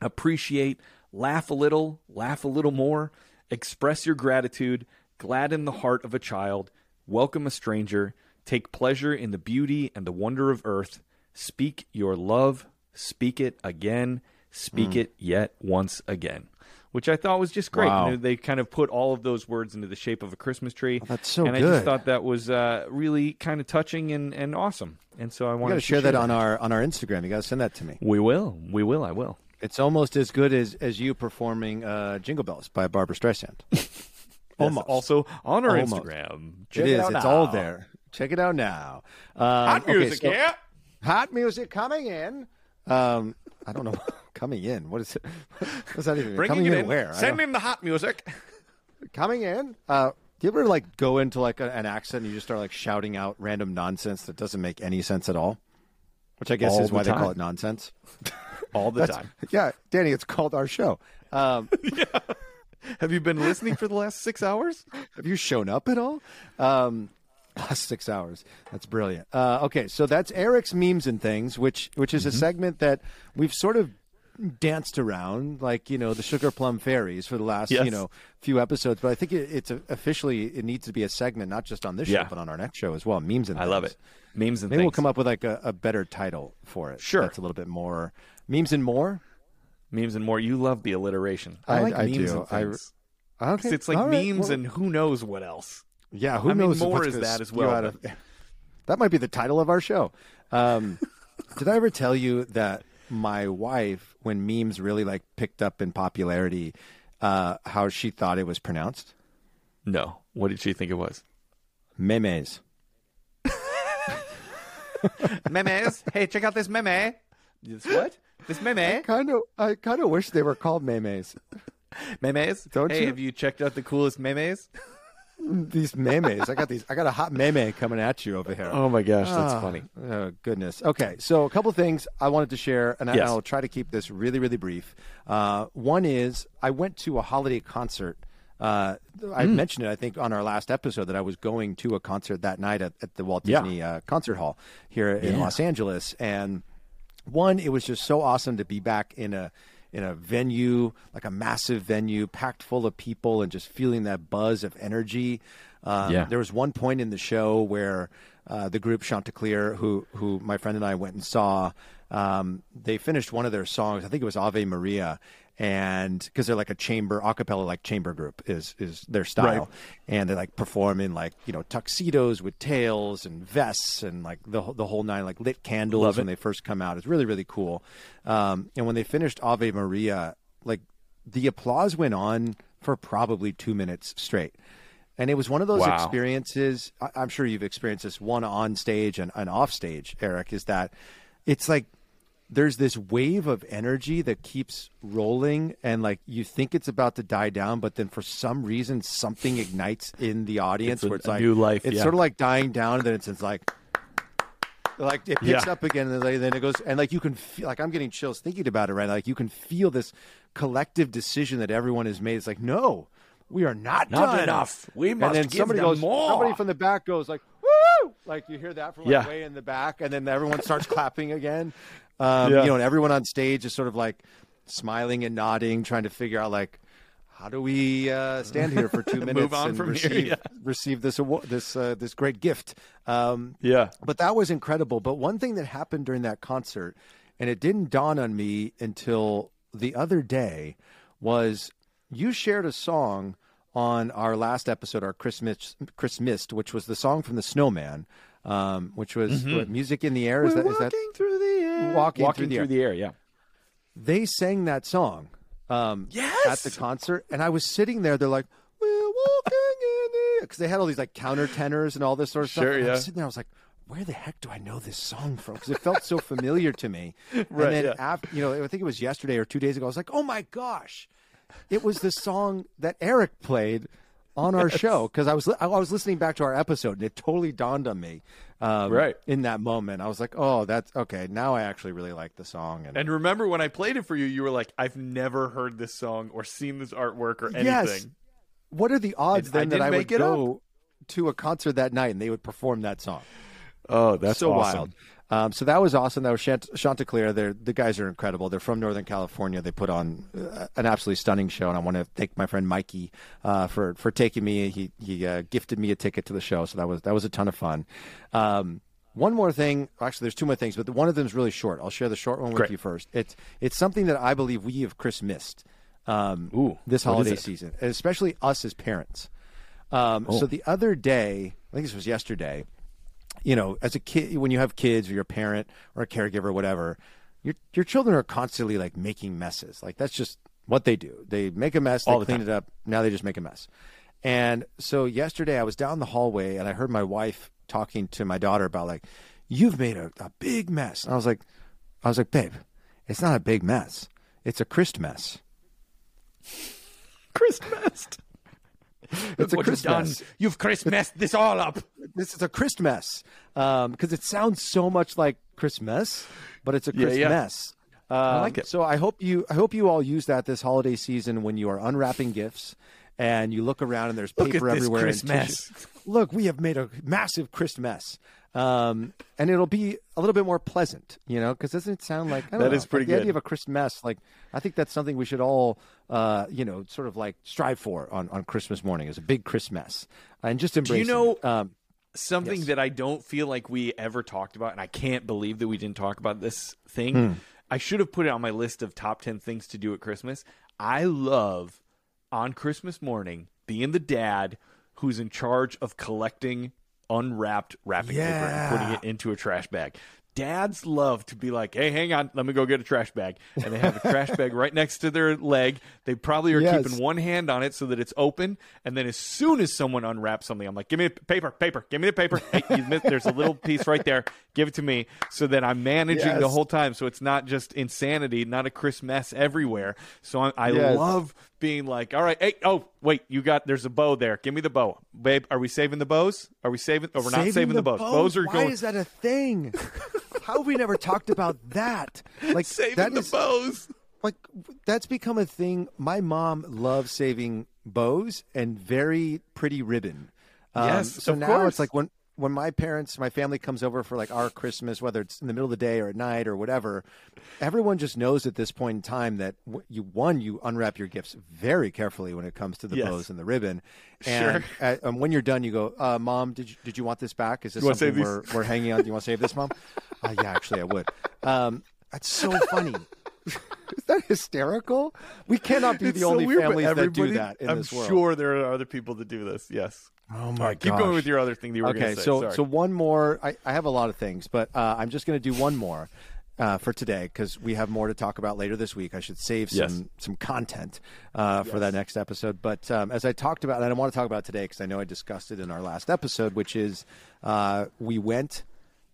appreciate, laugh a little, laugh a little more, express your gratitude, gladden the heart of a child, welcome a stranger, take pleasure in the beauty and the wonder of earth, speak your love, speak it again, speak it yet once again. Which I thought was just great. Wow. You know, they kind of put all of those words into the shape of a Christmas tree. that's so and I just thought that was uh, really kind of touching and, and awesome. And so I wanted to to share that on our on our Instagram. You got to send that to me. We will. We will. I will. It's almost as good as as you performing uh, "Jingle Bells" by Barbra Streisand. [LAUGHS] Almost. Also on our Almost. Instagram. It Check is. out It's now. all there. Check it out now. Um, Hot music, yeah. Hot music coming in. Um, I don't know. [LAUGHS] coming in. What is it? [LAUGHS] What's that even? Bringing coming it in. where? Send in the hot music. [LAUGHS] coming in. Uh, do you ever like go into like a, an accent and you just start like shouting out random nonsense that doesn't make any sense at all? Which I guess All is the why they call it nonsense. All the time. Yeah, Danny, it's called our show. Um, Have you been listening for the last six hours? Have you shown up at all? Um, last six hours. That's brilliant. Uh, okay, so that's Eric's memes and things, which which Mm-hmm. is a segment that we've sort of danced around, like you know the sugar plum fairies for the last Yes. you know few episodes. But I think it, it's a, officially it needs to be a segment, not just on this Yeah. show, but on our next show as well. Memes and I love it. Memes and Maybe we'll come up with like a, a better title for it. Sure. that's a little bit more memes and more. Memes and more. You love the alliteration. I, I- like I memes do. and I- Okay, It's like all right, memes well- and who knows what else. Yeah, who I mean, knows? more is that as well, of- [LAUGHS] that might be the title of our show. Um, [LAUGHS] did I ever tell you that my wife, when memes really like picked up in popularity, uh, how she thought it was pronounced? No. What did she think it was? Memes. [LAUGHS] Memes. Hey, check out this meme. This what? This meme. Kind of. I kind of wish they were called memes. Memes. Don't hey, you? have you checked out the coolest memes? [LAUGHS] These memes. I got these. I got a hot meme coming at you over here. Oh my gosh, that's Ah, funny. Oh goodness. Okay, so a couple things I wanted to share, and I- Yes. I'll try to keep this really, really brief. Uh, one is I went to a holiday concert. Uh, I Hmm. mentioned it, I think, on our last episode that I was going to a concert that night at, at the Walt Yeah. Disney uh, Concert Hall here in Yeah. Los Angeles, and one, it was just so awesome to be back in a in a venue, like a massive venue, packed full of people, and just feeling that buzz of energy. Um, Yeah. There was one point in the show where uh, the group Chanticleer, who who my friend and I went and saw, um, they finished one of their songs. I think it was Ave Maria. And because they're like a chamber, a cappella like chamber group is is their style, Right. and they like perform in like you know tuxedos with tails and vests and like the whole- the whole nine, like lit candles Love when it. they first come out. It's really really cool. Um, and when they finished Ave Maria, like the applause went on for probably two minutes straight. And it was one of those Wow. experiences. I- I'm sure you've experienced this one on stage and, and off stage, Eric, is that it's like there's this wave of energy that keeps rolling and like you think it's about to die down, but then for some reason something ignites in the audience It's a- where it's like new life, It's yeah. sort of like dying down and then it's, it's like like it picks Yeah. up again and then it goes and like you can feel like I'm getting chills thinking about it right now, like you can feel this collective decision that everyone has made it's like no we are not, Not done enough. We and must then give somebody them goes more. somebody from the back goes like woo like you hear that from like Yeah. way in the back and then everyone starts [LAUGHS] clapping again um, Yeah. you know and everyone on stage is sort of like smiling and nodding trying to figure out like how do we uh, stand here for [LAUGHS] two minutes on and from here, receive yeah. receive this award, this uh, this great gift um, Yeah. but that was incredible. But one thing that happened during that concert, and it didn't dawn on me until the other day, was you shared a song on our last episode, our Christmas Christmas, which was the song from the Snowman, um, which was what, music in the air. Is that is that through the air. Walking Walking through the through the air. Yeah. they sang that song um, Yes! at the concert, and I was sitting there. They're like, "We're walking in the," because they had all these like counter tenors and all this sort of stuff. Sure, and I was sitting there. I was like, "Where the heck do I know this song from?" Because it felt so familiar to me. [LAUGHS] Right, And then yeah. after, you know, I think it was yesterday or two days ago. I was like, "Oh my gosh!" It was the song that Eric played on our show because I was I was listening back to our episode and it totally dawned on me. Um, Right. in that moment, I was like, "Oh, that's okay." Now I actually really like the song. And, And remember when I played it for you, you were like, "I've never heard this song or seen this artwork or anything." Yes. what are the odds I- I then that I would make it go to a concert that night and they would perform that song? Oh, that's so awesome. wild. Um, so that was awesome. That was Chant- Chanticleer. They're, the guys are incredible. They're from Northern California. They put on uh, an absolutely stunning show, and I want to thank my friend Mikey uh, for for taking me. He he uh, gifted me a ticket to the show, so that was that was a ton of fun. Um, one more thing, actually, there's two more things, but the, one of them is really short. I'll share the short one with Great. you first. It's it's something that I believe we have Chris missed um, Ooh, this holiday season, especially us as parents. Um, Oh. So the other day, I think this was yesterday you know, as a kid, when you have kids or you're a parent or a caregiver or whatever, your your children are constantly like making messes. Like that's just what they do. They make a mess, they All the clean time. it up. Now they just make a mess. And so yesterday I was down the hallway and I heard my wife talking to my daughter about like, you've made a, a big mess. And I was like, I was like, babe, it's not a big mess. It's a Christ mess. [LAUGHS] Christmas. It's a what Christ you've done. You've Christmas this all up. This is a Christ mess because it sounds so much like Christmas, but it's a Yeah, Christ yeah. mess. Um, like it. So I hope you I hope you all use that this holiday season when you are unwrapping gifts and you look around and there's paper everywhere. Christmas. Look, we have made a massive Christmas. Um, and it'll be a little bit more pleasant, you know, because doesn't it sound like I don't That know, is pretty like the idea of a Christmas. Like I think that's something we should all, uh, you know, sort of like strive for on, on Christmas morning is a big Christmas, and just embrace. you know- it. Um, Something Yes. that I don't feel like we ever talked about, and I can't believe that we didn't talk about this thing. Hmm. I should have put it on my list of top 10 things to do at Christmas. I love on Christmas morning being the dad who's in charge of collecting unwrapped wrapping paper and putting it into a trash bag. Dads love to be like, "Hey, hang on, let me go get a trash bag," and they have a trash bag right next to their leg. They probably are Yes. keeping one hand on it so that it's open, and then as soon as someone unwraps something, I'm like, "Give me the paper, paper, give me the paper." Hey, missed, there's a little piece right there. Give it to me, so that I'm managing the whole time, so it's not just insanity, not a Chris mess everywhere. So I, I Yes. love being like, "All right, hey, oh wait, you got there's a bow there. Give me the bow, babe. Are we saving the bows? Are we saving? Oh, we're not saving the, bows. Bows are Why going." is that a thing? [LAUGHS] How have we never talked about that? [LAUGHS] Like Saving that the is- bows. like that's become a thing. My mom loves saving bows and very pretty ribbon. Um, Yes, so now course. it's like when when my parents, my family comes over for like our Christmas, whether it's in the middle of the day or at night or whatever, everyone just knows at this point in time that you one you unwrap your gifts very carefully when it comes to the Yes. bows and the ribbon, and uh, um, when you're done, you go, uh, "Mom, did you did you want this back? Is this You something we're we're hanging on? Do you want to save this, Mom? [LAUGHS] uh, yeah, actually, I would. Um, that's so funny. Is that hysterical? We cannot be the only families that do that in I'm this world. sure there are other people that do this. Yes. Oh my right, keep going with your other thing that you were Okay, say. so Sorry. so one more. I, I have a lot of things, but uh, I'm just going to do one more uh, for today because we have more to talk about later this week. I should save some Yes. some content uh, for that next episode. But um, as I talked about, and I want to talk about today because I know I discussed it in our last episode, which is uh, we went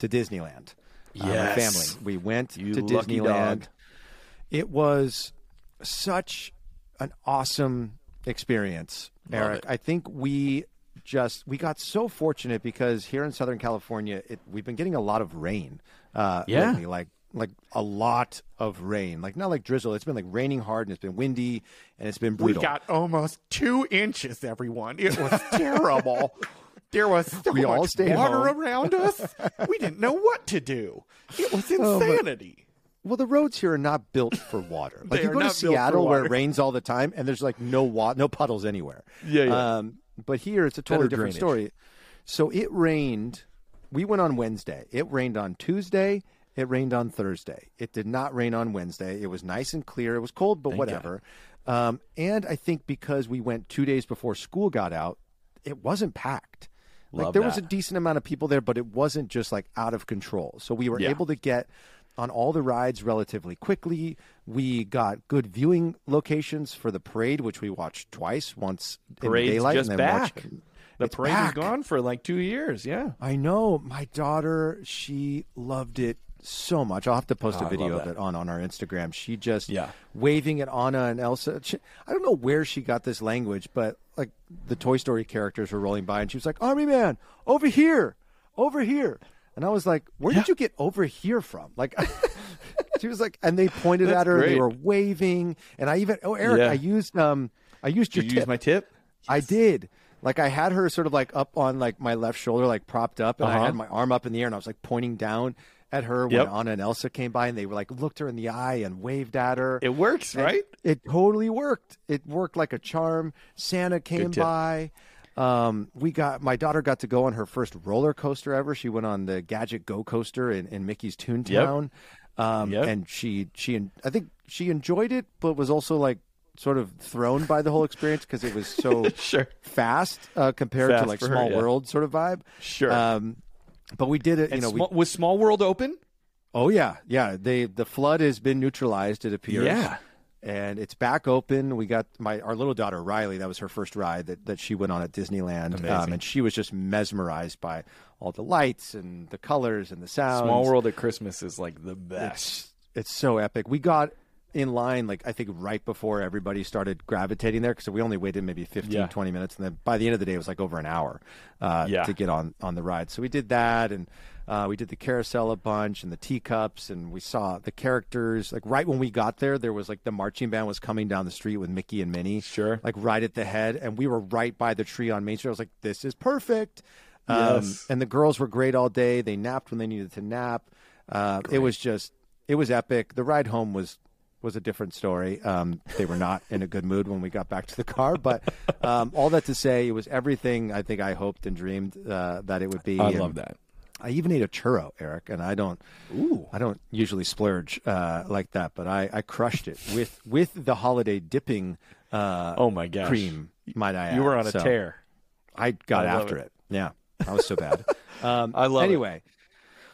to Disneyland. Uh, my Yes. family. We went You to Disneyland. dog. It was such an awesome experience, Love Eric. it. I think we just we got so fortunate because here in Southern California, it, we've been getting a lot of rain. Uh, Yeah. lately, like like a lot of rain. Like not like drizzle. It's been like raining hard and it's been windy and it's been brutal. We got almost two inches, everyone. It was [LAUGHS] terrible. There was so We all much stayed water home. around us. We didn't know what to do. It was Oh, but- insanity. Well, the roads here are not built for water. [LAUGHS] Like you go to not built for Seattle where it rains all the time, and there's like no wa- no puddles anywhere. Yeah, yeah. Um, but here it's a totally Better different drainage. story. So it rained. We went on Wednesday. It rained on Tuesday. It rained on Thursday. It did not rain on Wednesday. It was nice and clear. It was cold, but whatever. Um, and I think because we went two days before school got out, it wasn't packed. Like Love there was a decent amount of people there, but it wasn't just like out of control. So we were Yeah. able to get on all the rides relatively quickly. We got good viewing locations for the parade, which we watched twice, once in daylight just and then back. watched The parade back. was gone for like two years. Yeah. I know my daughter. She loved it so much. I'll have to post Oh, a video of it on on our Instagram. She just Yeah. waving at Anna and Elsa. She, I don't know where she got this language, but like the Toy Story characters were rolling by, and she was like, "Army Man, over here, over here," and I was like, "Where did you get over here from?" Like. [LAUGHS] She was like, and they pointed That's at her. and They were waving, and I even oh Eric, Yeah. I used um, I used Did your you tip. use my tip? I did. Like I had her sort of like up on like my left shoulder, like propped up, and I Uh-huh. had my arm up in the air, and I was like pointing down at her Yep. when Anna and Elsa came by, and they were like looked her in the eye and waved at her. It works, And right? It totally worked. It worked like a charm. Santa came by. Um, we got my daughter got to go on her first roller coaster ever. She went on the Gadget Go coaster in, in Mickey's Toontown. Um, Yep. and she she I think she enjoyed it, but was also like sort of thrown by the whole experience because it was so [LAUGHS] Sure. fast uh, compared Fast to like for her, Small yeah. World sort of vibe. Sure. Um, but we did it. You And know, Small- we, was Small World open? oh yeah, yeah. They the flood has been neutralized. It appears. Yeah. And it's back open. We got my our little daughter Riley. That was her first ride that, that she went on at Disneyland, um, and she was just mesmerized by all the lights and the colors and the sounds. Small World at Christmas is like the best. It's it's so epic. We got in line like I think right before everybody started gravitating there because we only waited maybe 15 Yeah. 20 minutes and then by the end of the day it was like over an hour uh, Yeah. to get on on the ride. So we did that and uh, we did the carousel a bunch and the teacups and we saw the characters like right when we got there there was like the marching band was coming down the street with Mickey and Minnie Sure. like right at the head and we were right by the tree on Main Street. I was like this is perfect. Um, Yes. and the girls were great all day. They napped when they needed to nap. Uh, it was just, it was epic. The ride home was was a different story. Um, they were not in a good mood when we got back to the car, but um, all that to say, it was everything I think I hoped and dreamed uh, that it would be. I And love that. I even ate a churro, Eric, and I don't. Ooh. I don't usually splurge uh, like that, but I, I crushed it with with the holiday dipping. Uh, Oh my gosh. cream! Might I? You were on a So tear. I got I after it. it. Yeah, I was so bad. [LAUGHS] Um, I love it. Anyway,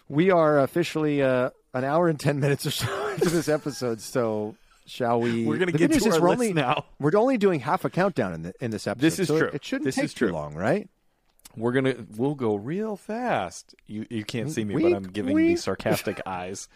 we are officially uh, an hour and ten minutes or so [LAUGHS] into this episode. So shall we? We're gonna get to our list only, now. We're only doing half a countdown in, the, in this episode. This is so true. It, it shouldn't This take too long, right? We're gonna we'll go real fast. You you can't see me, Wink, but I'm giving wink. these sarcastic [LAUGHS] eyes.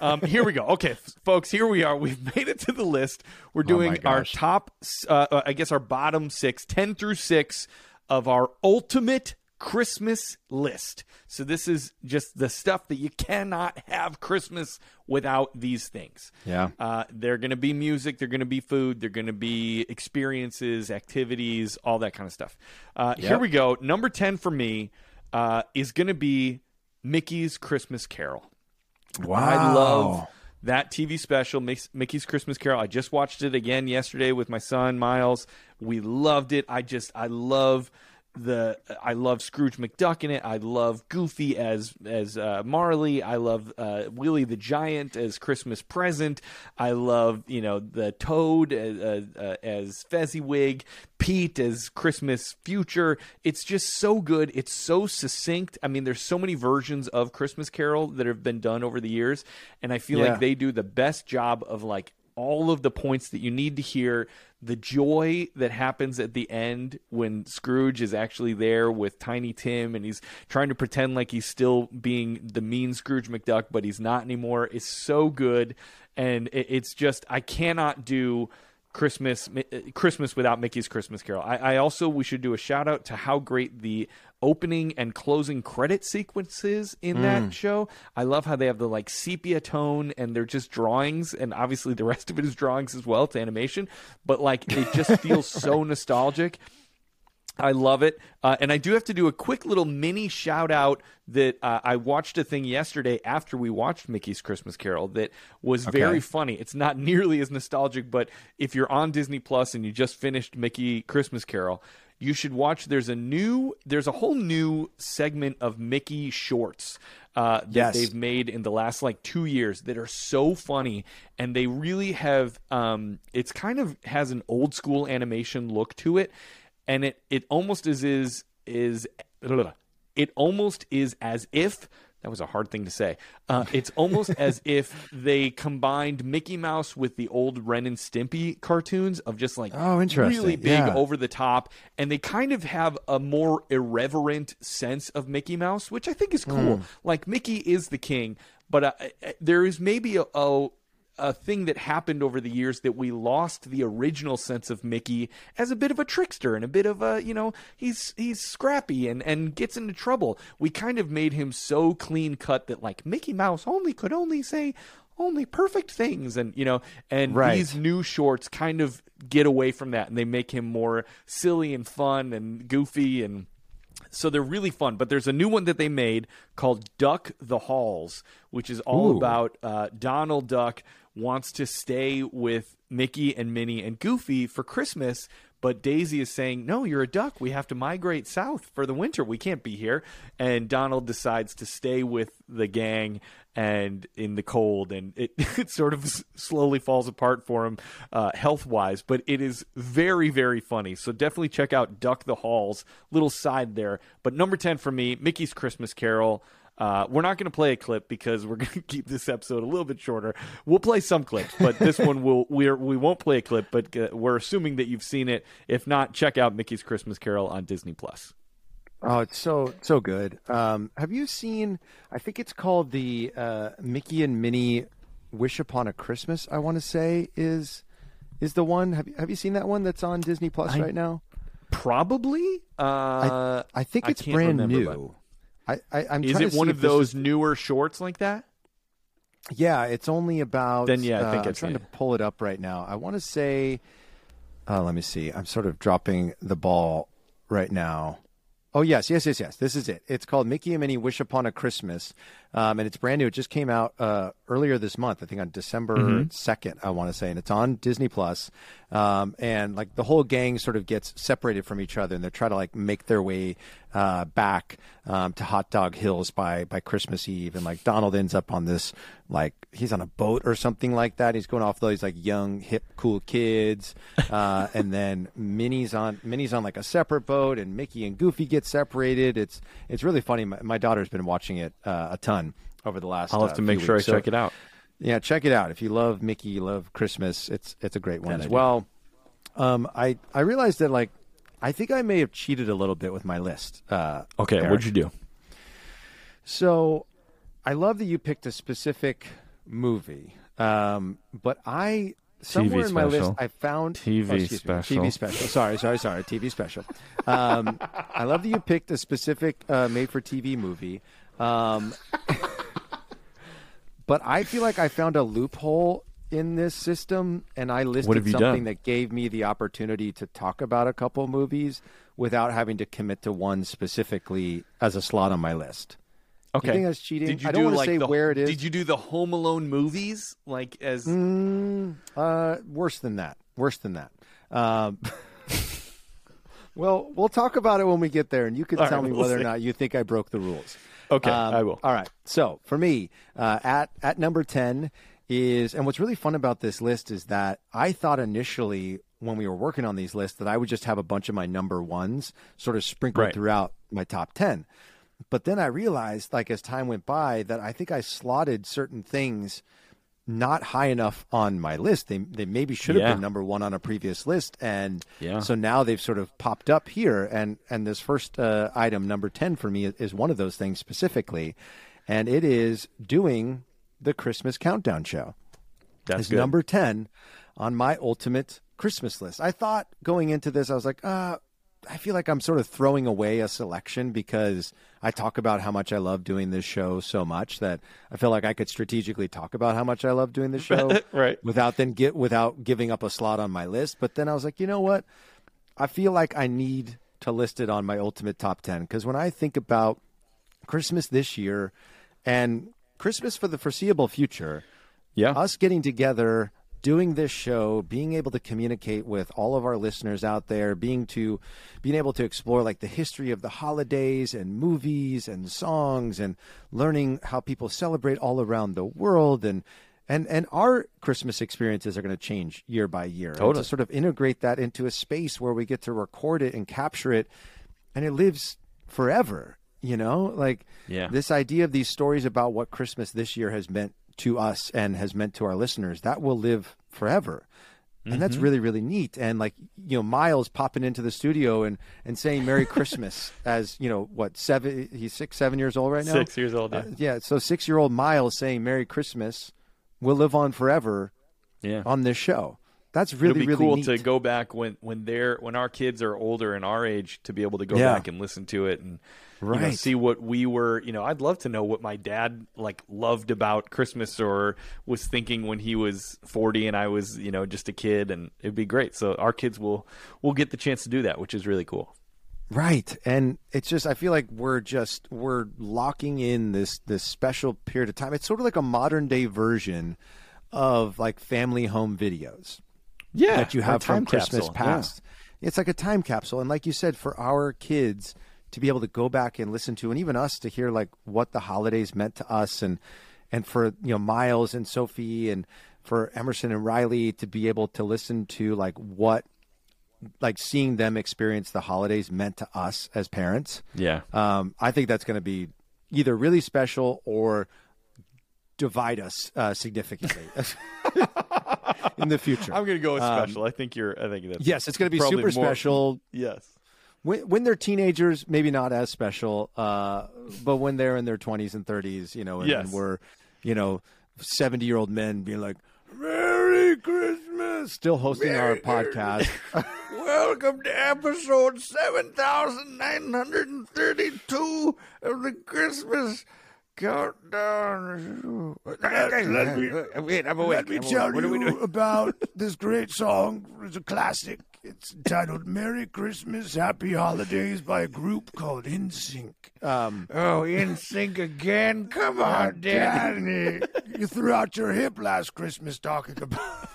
Um, here we go. Okay, folks, here we are. We've made it to the list. We're doing our top, uh, uh, I guess, our bottom six, 10 through six of our ultimate Christmas list. So this is just the stuff that you cannot have Christmas without these things. Yeah. Uh, they're going to be music. They're going to be food. They're going to be experiences, activities, all that kind of stuff. Uh, Here we go. Number 10 for me uh, is going to be Mickey's Christmas Carol. Wow. I love that TV special, Mickey's Christmas Carol. I just watched it again yesterday with my son Miles. We loved it. I just I love the I love Scrooge McDuck in it. I love Goofy as as uh, Marley. I love uh, Willie the Giant as Christmas present. I love you know the Toad as, uh, uh, as Fezziwig, Pete as Christmas future. It's just so good. It's so succinct. I mean, there's so many versions of Christmas Carol that have been done over the years, and I feel Yeah. like they do the best job of like all of the points that you need to hear. The joy that happens at the end when Scrooge is actually there with Tiny Tim and he's trying to pretend like he's still being the mean Scrooge McDuck, but he's not anymore, is so good. And it's just, I cannot do. Christmas uh, Christmas without Mickey's Christmas Carol. I, I also we should do a shout out to how great the opening and closing credit sequences in that show. I love how they have the like sepia tone and they're just drawings and obviously the rest of it is drawings as well. It's animation, but like it just [LAUGHS] feels so nostalgic. I love it. Uh, and I do have to do a quick little mini shout out that uh, I watched a thing yesterday after we watched Mickey's Christmas Carol that was very funny. It's not [LAUGHS] nearly as nostalgic, but if you're on Disney Plus and you just finished Mickey Christmas Carol, you should watch. There's a new, there's a whole new segment of Mickey shorts uh, that Yes. they've made in the last like two years that are so funny and they really have um it's kind of has an old school animation look to it and it it almost is is is [LAUGHS] it almost is as if that was a hard thing to say. Uh, it's almost as [LAUGHS] if they combined Mickey Mouse with the old Ren and Stimpy cartoons of just like Oh, interesting. really big Yeah. over the top, and they kind of have a more irreverent sense of Mickey Mouse, which I think is cool. Like Mickey is the king, but uh, uh, there is maybe a, a a thing that happened over the years that we lost the original sense of Mickey as a bit of a trickster and a bit of a you know he's he's scrappy and and gets into trouble. We kind of made him so clean cut that like Mickey Mouse only could only say only perfect things and you know and Right. these new shorts kind of get away from that and they make him more silly and fun and goofy and so they're really fun. But there's a new one that they made called Duck the Halls, which is all Ooh. about uh, Donald Duck wants to stay with Mickey and Minnie and Goofy for Christmas. But Daisy is saying, No, you're a duck. We have to migrate south for the winter. We can't be here. And Donald decides to stay with the gang and in the cold. And it, [LAUGHS] it sort of slowly falls apart for him uh, health wise. But it is very, very funny. So definitely check out Duck the Halls. Little side there. But number 10 for me, Mickey's Christmas Carol. Uh, we're not going to play a clip because we're [LAUGHS] going to keep this episode a little bit shorter. We'll play some clips, but this [LAUGHS] one will we're we won't play a clip. But uh, we're assuming that you've seen it. If not, check out Mickey's Christmas Carol on Disney Plus. Oh, it's so so good. Um, have you seen? I think it's called the uh, Mickey and Minnie Wish Upon a Christmas. I want to say is is the one. Have you have you seen that one that's on Disney Plus I- right now? Probably. Uh, I think I it's can't brand remember, new. I, I I'm is trying it to one of those is- newer shorts like that? Yeah, it's only about. Then, yeah, I think uh, I'm trying seen to pull it up right now. I want to say. Uh, let me see. I'm sort of dropping the ball right now. Oh yes, yes, yes, yes. This is it. It's called Mickey and Minnie Wish Upon a Christmas, um, and it's brand new. It just came out uh, earlier this month. I think on December Mm-hmm. 2nd. I want to say, and it's on Disney Plus. Um, and like the whole gang sort of gets separated from each other, and they're trying to like make their way uh, back um, to Hot Dog Hills by by Christmas Eve. And like Donald ends up on this like he's on a boat or something like that. He's going off these like young, hip, cool kids, [LAUGHS] uh, and then Minnie's on Minnie's on like a separate boat, and Mickey and Goofy get separated. It's it's really funny. My, my daughter's been watching it uh, a ton over the last. I'll have uh, to make sure weeks. I So- check it out. yeah, check it out. If you love Mickey, you love Christmas, it's it's a great one That as I well. Um, I I realized that like I think I may have cheated a little bit with my list. Uh, Okay, Eric. what'd you do? So I love that you picked a specific movie, um, but I somewhere in my list. I found TV oh, excuse me, special. TV special. Sorry, sorry, sorry. TV special. Um, I love that you picked a specific uh, made-for-TV movie. Um, but I feel like I found a loophole in this system, and I listed have you something done? that gave me the opportunity to talk about a couple movies without having to commit to one specifically as a slot on my list. Okay, think that's cheating? Did you I don't do wanna like say the, where it is. Did you do the Home Alone movies like as? Mm, uh, worse than that. Worse than that. Um, [LAUGHS] well, we'll talk about it when we get there, and you can All tell right, me we'll whether or not you think I broke the rules. Okay, Um, I will. All right. So for me, uh, at at number ten is, and what's really fun about this list is that I thought initially when we were working on these lists that I would just have a bunch of my number ones sort of sprinkled Right. throughout my top ten. But then I realized, like as time went by, that I think I slotted certain things not high enough on my list. They they maybe should have Yeah. been number one on a previous list, and Yeah. so now they've sort of popped up here. And and this first uh, item, number ten for me, is, one of those things specifically, and it is doing the Christmas countdown show. That's Is number ten on my ultimate Christmas list. I thought going into this, I was like, uh, I feel like I'm sort of throwing away a selection because I talk about how much I love doing this show so much that I feel like I could strategically talk about how much I love doing the [LAUGHS] show Right. without then get without giving up a slot on my list. But then I was like, you know what? I feel like I need to list it on my ultimate top 10 because when I think about Christmas this year and Christmas for the foreseeable future, Yeah. us getting together doing this show being able to communicate with all of our listeners out there being to being able to explore like the history of the holidays and movies and songs and learning how people celebrate all around the world and and and our christmas experiences are going to change year by year Totally. to sort of integrate that into a space where we get to record it and capture it and it lives forever you know like Yeah. this idea of these stories about what christmas this year has meant to us and has meant to our listeners that will live forever and that's really really neat and like you know miles popping into the studio and and saying merry [LAUGHS] christmas as you know what seven he's six seven years old right now Six years old. Yeah. Uh, yeah so six year old miles saying merry christmas will live on forever yeah. on this show that's really It'll be really cool neat. to go back when when they're when our kids are older and our age to be able to go Yeah. back and listen to it and you know, Right. see what we were. You know, I'd love to know what my dad like loved about Christmas or was thinking when he was forty and I was you know just a kid, and it'd be great. So our kids will will get the chance to do that, which is really cool. Right. And it's just I feel like we're just we're locking in this this special period of time. It's sort of like a modern day version of like family home videos Yeah, that you have from Christmas capsule. past. It's like a time capsule and like you said for our kids to be able to go back and listen to and even us to hear like what the holidays meant to us and and for you know Miles and Sophie and for Emerson and Riley to be able to listen to like what like seeing them experience the holidays meant to us as parents. Yeah. Um, I think that's going to be either really special or divide us uh, significantly [LAUGHS] [LAUGHS] in the future. I'm going to go with Um, special. I think you're. I think that's yes, it's going to be super more- special. Yes. When, when they're teenagers, maybe not as special, uh, but when they're in their 20s and 30s, you know, and, Yes. and we're, you know, 70 year old men being like, Merry Christmas, still hosting our podcast. [LAUGHS] Welcome to episode 7932 of the Christmas countdown. Let me, Wait, I'm awake. let me tell you about this great song. It's a classic. It's entitled "Merry Christmas, Happy Holidays" by a group called NSYNC. Um, Oh, NSYNC again? Come on, Danny, you threw out your hip last Christmas talking about.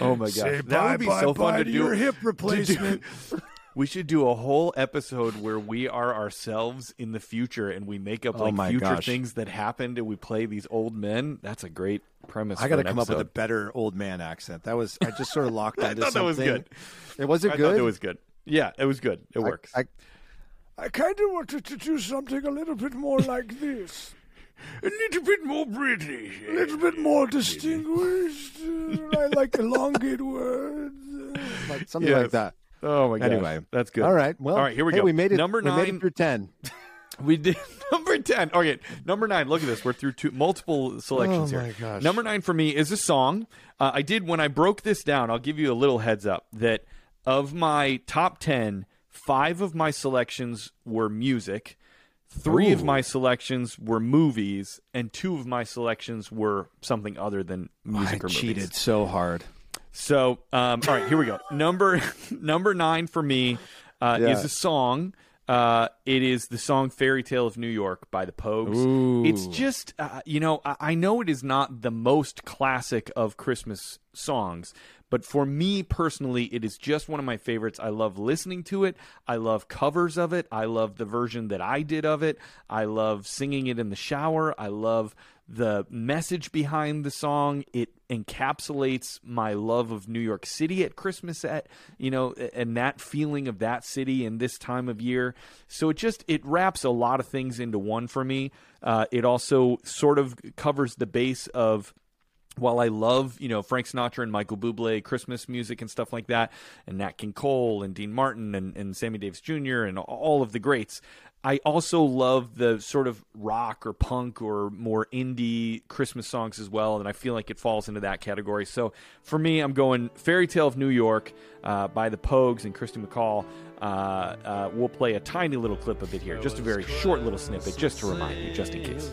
Oh my Say gosh, bye, that would be bye, so bye fun to to do. your hip replacement. [LAUGHS] We should do a whole episode where we are ourselves in the future and we make up Oh like my future gosh. things that happened and we play these old men. That's a great premise. I got to come up with a better old man accent. That was, I just sort of locked [LAUGHS] I into thought that something. was good. It was it good? thought it was good. Yeah, it was good. It I- works. I, I kind of wanted to do something a little bit more [LAUGHS] like this. a little bit more British. A little bit more distinguished. I like elongated words. Like something Yes. like that. Oh my god. Anyway. that's good. All right. Well, all right. Here we hey, go. We made it. Number we made nine. it through 10. [LAUGHS] We did [LAUGHS] number ten. Okay, number nine. Look at this. We're through two, multiple selections Oh, here. gosh. Number nine for me is a song. Uh, I did when I broke this down. I'll give you a little heads up that of my top ten, five of my selections were music, three of my selections were movies, and two of my selections were something other than music I or movies. cheated so hard. So, um, all right, here we go. Number [LAUGHS] number nine for me uh, Yeah. is a song. Uh, it is the song "Fairy Tale of New York" by the Pogues. Ooh. It's just, uh, you know, I, I know it is not the most classic of Christmas songs, but for me personally, it is just one of my favorites. I love listening to it. I love covers of it. I love the version that I did of it. I love singing it in the shower. I love the message behind the song. It encapsulates my love of New York City at Christmas at, you know, and that feeling of that city in this time of year. So it just it wraps a lot of things into one for me. Uh, it also sort of covers the base of while I love, you know, Frank Sinatra and Michael Bublé Christmas music and stuff like that, and Nat King Cole and Dean Martin and, and Sammy Davis Jr. and all of the greats, I also love the sort of rock or punk or more indie Christmas songs as well, and I feel like it falls into that category. So for me, I'm going Fairy Tale of New York uh, by the Pogues and Kirsty MacColl. Uh, uh, we'll play a tiny little clip of it here, just a very short little snippet, just to remind you, just in case.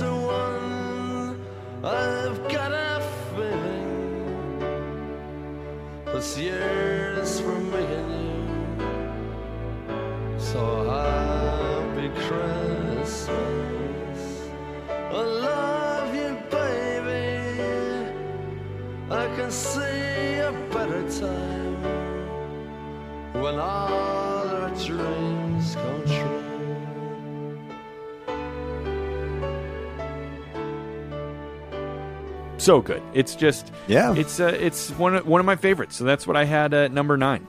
One. I've got a feeling this for me and you. So happy Christmas. I love you, baby. I can see a better time when all our dreams come true. So good. It's just Yeah. It's uh, it's one of, one of my favorites. So that's what I had at number nine.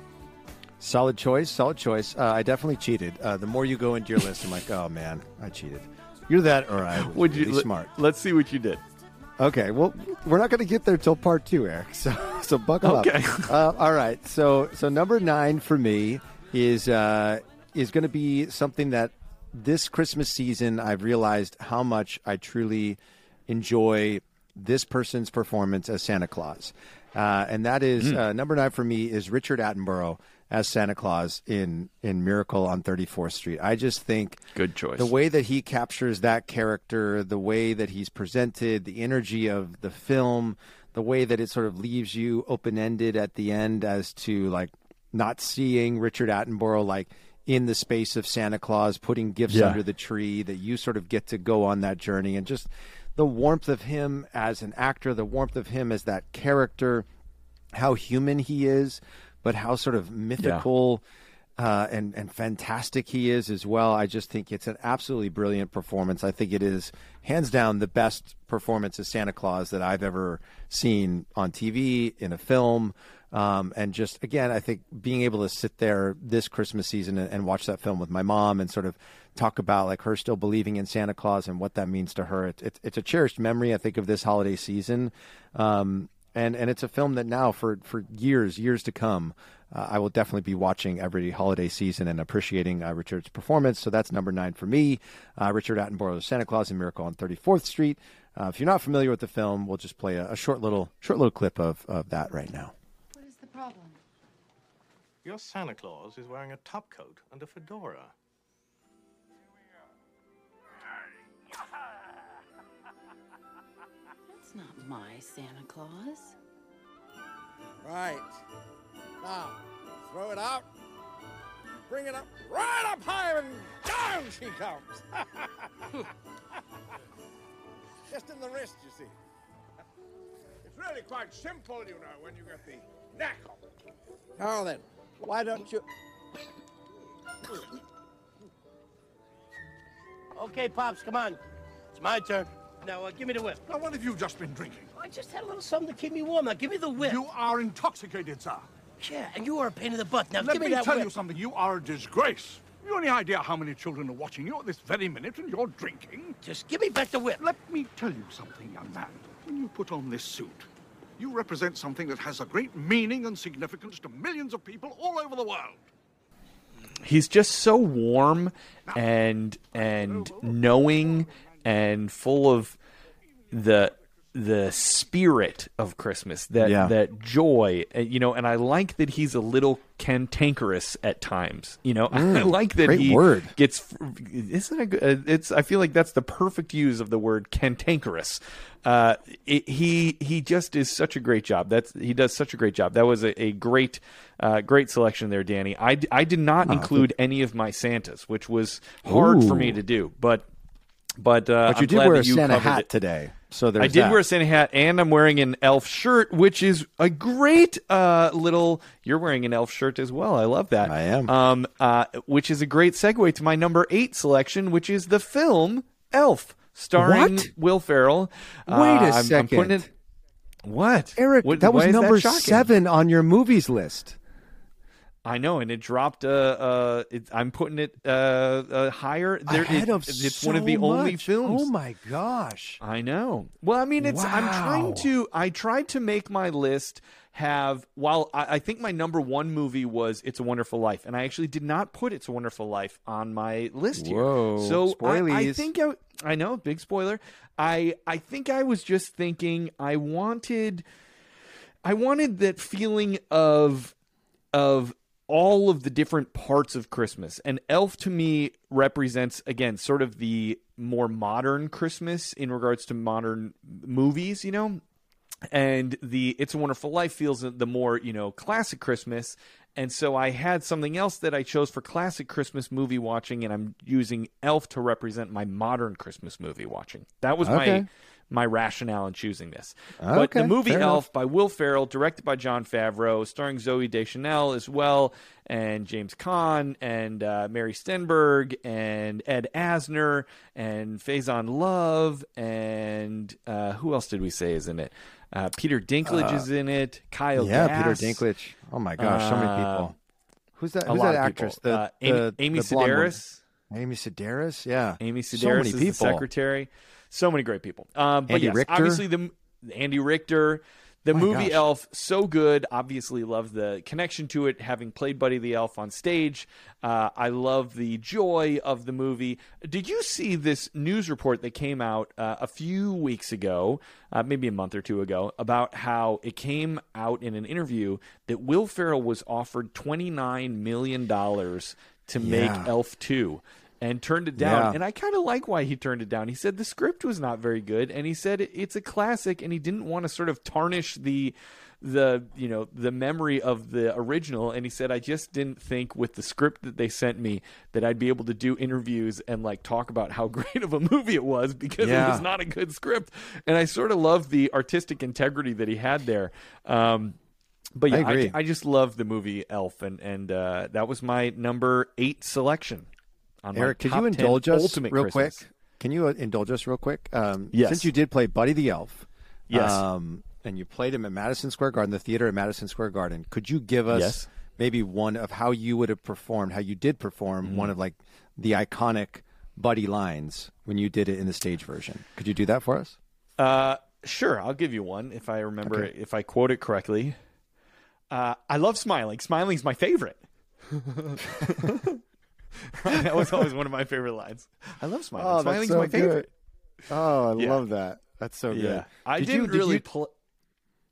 Solid choice. Solid choice. Uh, I definitely cheated. Uh, the more you go into your list, I'm like, oh man, I cheated. You're that, or I Would really you smart. Let's see what you did. Okay, well, we're not going to get there till part two, Eric. [LAUGHS] So, so buckle Okay. up. [LAUGHS] Uh, all right. So, so number nine for me is uh, is going to be something that this Christmas season I've realized how much I truly enjoy this person's performance as Santa Claus, uh, and that is Hmm. uh, number nine for me is Richard Attenborough as Santa Claus in in Miracle on 34th Street. I just think Good choice. the way that he captures that character, the way that he's presented, the energy of the film, the way that it sort of leaves you open ended at the end as to like not seeing Richard Attenborough like in the space of Santa Claus putting gifts Yeah. under the tree that you sort of get to go on that journey and just the warmth of him as an actor, the warmth of him as that character, how human he is, but how sort of mythical uh, and and fantastic he is as well. I just think it's an absolutely brilliant performance. I think it is hands down the best performance as Santa Claus that I've ever seen on TV in a film. Um, and just again, I think being able to sit there this Christmas season and, and watch that film with my mom and sort of talk about like her still believing in Santa Claus and what that means to her. It, it, it's a cherished memory, I think, of this holiday season. Um, and and it's a film that now for for years years to come uh, I will definitely be watching every holiday season and appreciating uh, Richard's performance. So that's number nine for me. Uh, Richard Attenborough's Santa Claus and Miracle on 34th Street. Uh, if you're not familiar with the film, we'll just play a, a short little short little clip of, of that right now. What is the problem? Your Santa Claus is wearing a top coat and a fedora. That's not my Santa Claus. Right. Now, throw it out. Bring it up right up high and down she comes. [LAUGHS] Just in the wrist, you see. It's really quite simple, you know, when you get the knack of it. Now then, why don't you... Okay, Pops, come on. It's my turn. Now, uh, give me the whip. Now, what have you just been drinking? I just had a little something to keep me warm. Now, give me the whip. You are intoxicated, sir. Yeah, and you are a pain in the butt. Now, Let give me, me that tell whip. you something. You are a disgrace. You have any idea how many children are watching you at this very minute and you're drinking? Just give me back the whip. Let me tell you something, young man. When you put on this suit, you represent something that has a great meaning and significance to millions of people all over the world. he's just so warm and and knowing and full of the the spirit of Christmas that Yeah. that joy uh, you know and I like that he's a little cantankerous at times you know? [LAUGHS] I Mm, like that he word. gets isn't it good- uh, it's I feel like that's the perfect use of the word cantankerous. Uh it, he he just is such a great job. That's he does such a great job. That was a, a great uh great selection there Danny. I, I did not include any of my Santas which was hard for me to do but but uh But you I'm did wear a Santa hat it. today, so there's I did that. wear a Santa hat, and I'm wearing an elf shirt, which is a great uh, little. You're wearing an elf shirt as well. I love that. I am. Um, uh, which is a great segue to my number eight selection, which is the film Elf, starring What? Will Ferrell. Wait Uh, a I'm- I'm second. putting it. What, Eric, What- that was number shocking? seven on your movies list. I know, and it dropped. Uh, uh, it, I'm putting it uh, uh higher. There, Ahead it- of it's so one of the only films. Oh my gosh! I know. Well, I mean, it's. I'm trying to. I tried to make my list have. While I, I think my number one movie was "It's a Wonderful Life," and I actually did not put "It's a Wonderful Life" on my list here. Whoa, so I, I think I, I know, big spoiler. I I think I was just thinking I wanted. I wanted that feeling of of all of the different parts of Christmas. And Elf to me represents again sort of the more modern Christmas in regards to modern movies, you know. And the It's a Wonderful Life feels the more, you know, classic Christmas. And so I had something else that I chose for classic Christmas movie watching, and I'm using Elf to represent my modern Christmas movie watching. That was Okay. my my rationale in choosing this. But the movie Elf enough. by Will Ferrell, directed by Jon Favreau, starring Zooey Deschanel as well, and James Caan, and uh, Mary Stenberg, and Ed Asner, and Faison Love, and uh, who else did we say is in it? Uh, Peter Dinklage Uh, is in it. Kyle yeah, Gass. Peter Dinklage. Oh my gosh, so many Uh, people. Who's that? Who's that actress? people. The, Uh, Amy- the- Amy the. Sedaris. Amy Sedaris. Yeah. Amy So Sedaris many is the secretary. So many great people. Um, but Andy yes, Richter? obviously the Andy Richter, the My movie gosh. Elf, so good. Obviously, love the connection to it. Having played Buddy the Elf on stage, uh, I love the joy of the movie. Did you see this news report that came out uh, a few weeks ago, uh, maybe a month or two ago, about how it came out in an interview that Will Ferrell was offered twenty nine million dollars to make Elf two. And turned it down. Yeah. And I kind of like why he turned it down. He said the script was not very good, and he said it's a classic, and he didn't want to sort of tarnish the the you know the memory of the original and he said i just didn't think with the script that they sent me that i'd be able to do interviews and like talk about how [LAUGHS] great of a movie it was because it was not a good script and i sort of love the artistic integrity that he had there um but yeah, I, agree. I just love the movie Elf, and and uh, that was my number eight selection. On my Eric, could you indulge us real Christmas. quick? Can you uh, indulge us real quick? Um, Yes. Since you did play Buddy the Elf, Yes. um, and you played him at Madison Square Garden, the theater at Madison Square Garden, could you give us Yes. maybe one of how you would have performed, how you did perform Mm-hmm. one of like the iconic Buddy lines when you did it in the stage version? Could you do that for us? Uh, sure, I'll give you one if I remember Okay. if I quote it correctly. Uh, I love smiling. Smiling's my favorite. [LAUGHS] [LAUGHS] [LAUGHS] that was always one of my favorite lines. I love smiling. Smiling's my favorite. Oh, I Yeah. love that. That's so good. Yeah, I Did did really you- pl-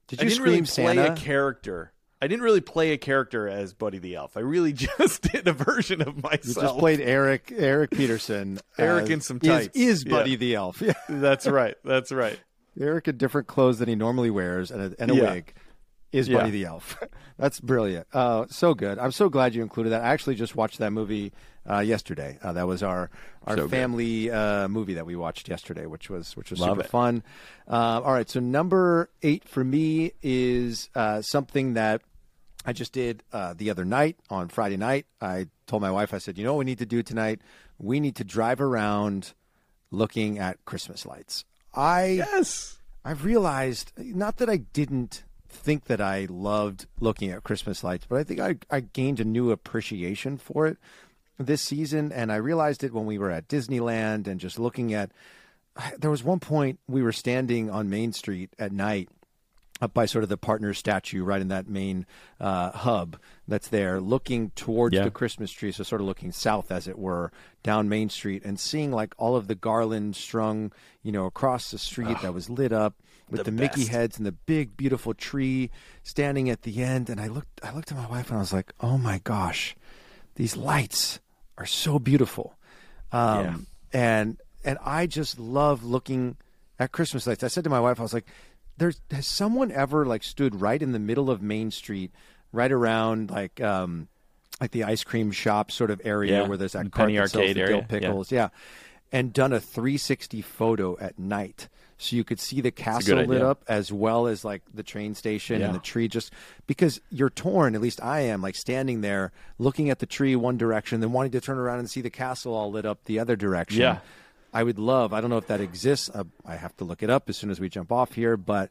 Did you scream really play Santa? a character. I didn't really play a character as Buddy the Elf. I really [LAUGHS] just did a version of myself. You just played Eric Eric Peterson. [LAUGHS] Eric in some is- tights. Is, Yeah. Buddy the Elf? Yeah. That's right. That's right. Eric in different clothes than he normally wears and a, and a Yeah. wig is Yeah. Buddy the Elf. That's brilliant. Uh, so good. I'm so glad you included that. I actually just watched that movie uh, yesterday. Uh, that was our our So family uh, movie that we watched yesterday, which was which was Love super it. fun. Uh, all right, so number eight for me is uh, something that I just did uh, the other night on Friday night. I told my wife, I said, you know what we need to do tonight? We need to drive around looking at Christmas lights. I Yes. I've realized not that I didn't think that I loved looking at Christmas lights, but I think I, I gained a new appreciation for it this season. And I realized it when we were at Disneyland and just looking at. There was one point we were standing on Main Street at night up by sort of the partner statue right in that main uh, hub that's there, looking towards Yeah. the Christmas tree, so sort of looking south, as it were, down Main Street, and seeing like all of the garland strung, you know, across the street that was lit up with the the, Mickey heads and the big beautiful tree standing at the end. And I looked, I looked at my wife and I was like, oh my gosh, these lights are so beautiful. Um, and and I just love looking at Christmas lights. I said to my wife, I was like, "There's has someone ever like stood right in the middle of Main Street, right around like um like the ice cream shop sort of area Yeah, where there's that the cart Penny sells Arcade the area, dill pickles, yeah. and done a 360 photo at night." So you could see the castle lit idea. up as well as like the train station Yeah. and the tree just because you're torn at least i am like standing there looking at the tree one direction then wanting to turn around and see the castle all lit up the other direction Yeah. i would love i don't know if that exists uh, i have to look it up as soon as we jump off here but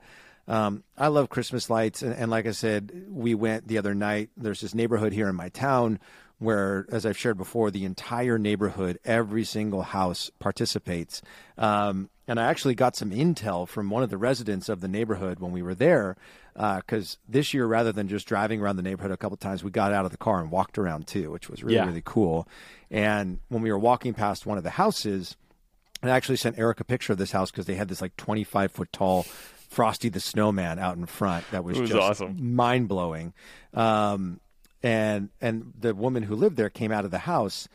um, i love christmas lights and, and like i said we went the other night there's this neighborhood here in my town where, as I've shared before, the entire neighborhood, every single house participates. Um, and I actually got some intel from one of the residents of the neighborhood when we were there, because this year, rather than just driving around the neighborhood a couple times, we got out of the car and walked around too, which was really, Yeah. really cool. And when we were walking past one of the houses, I actually sent Eric a picture of this house because they had this like 25 foot tall Frosty the Snowman out in front that was, was just awesome. mind blowing. Um, and and the woman who lived there came out of the house,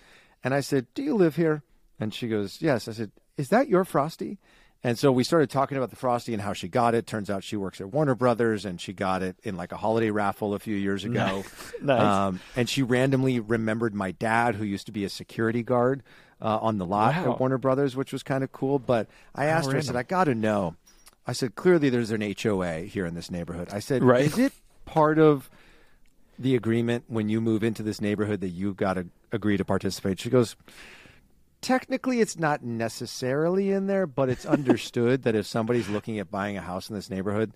and I said, "Do you live here?" And she goes, "Yes." I said, "Is that your Frosty?" And so we started talking about the Frosty and how she got it. Turns out she works at Warner Brothers, and she got it in like a holiday raffle a few years ago. [LAUGHS] Nice. Um, and she randomly remembered my dad, who used to be a security guard uh, on the lot Wow. at Warner Brothers, which was kind of cool. But I asked her, I said, "I got to know." I said, "Clearly, there's an HOA here in this neighborhood." I said, Right. "Is it part of?" the agreement when you move into this neighborhood that you've got to agree to participate? She goes, technically, it's not necessarily in there, but it's understood that if somebody's looking at buying a house in this neighborhood,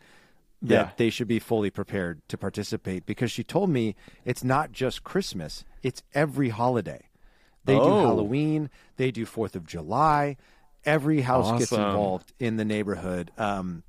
that Yeah. they should be fully prepared to participate because she told me it's not just Christmas, it's every holiday. They do Oh. Halloween, they do 4th of July. Every house gets involved in the neighborhood. Um,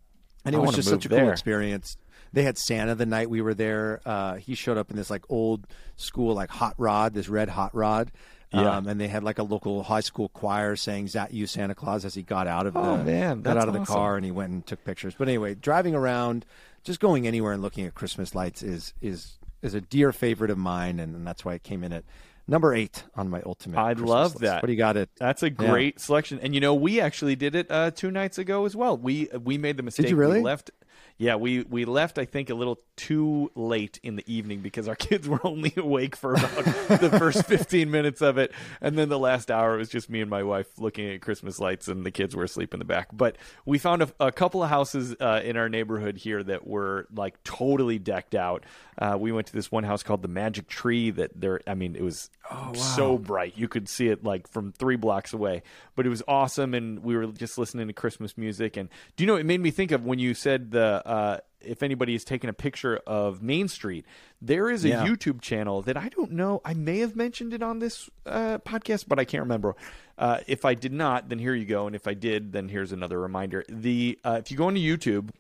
and I it was just such a cool experience. They had Santa the night we were there. Uh, he showed up in this like old school like hot rod, this red hot rod. Yeah. Um, and they had like a local high school choir saying "Is that you, Santa Claus?" as he got out of the Oh, man, got out of the awesome. car and he went and took pictures. But anyway, driving around, just going anywhere and looking at Christmas lights is is is a dear favorite of mine, and, and that's why it came in at number eight on my ultimate. I Christmas love list. that. What do you got? It. That's a Yeah. great selection, and you know we actually did it uh, two nights ago as well. We we made the mistake. Did you really? We left. Yeah, we we left. I think a little too late in the evening because our [LAUGHS] kids were only awake for about the first [LAUGHS] fifteen minutes of it, and then the last hour was just me and my wife looking at Christmas lights, and the kids were asleep in the back. But we found a, a couple of houses uh, in our neighborhood here that were like totally decked out. Uh, we went to this one house called the Magic Tree. That there, I mean, it was so bright you could see it like from three blocks away. But it was awesome, and we were just listening to Christmas music. And do you know? It made me think of when you said the. Uh, if anybody has taken a picture of Main Street, there is a Yeah. YouTube channel that I don't know. I may have mentioned it on this uh, podcast, but I can't remember. Uh, if I did not, then here you go. And if I did, then here's another reminder. The uh, if you go into YouTube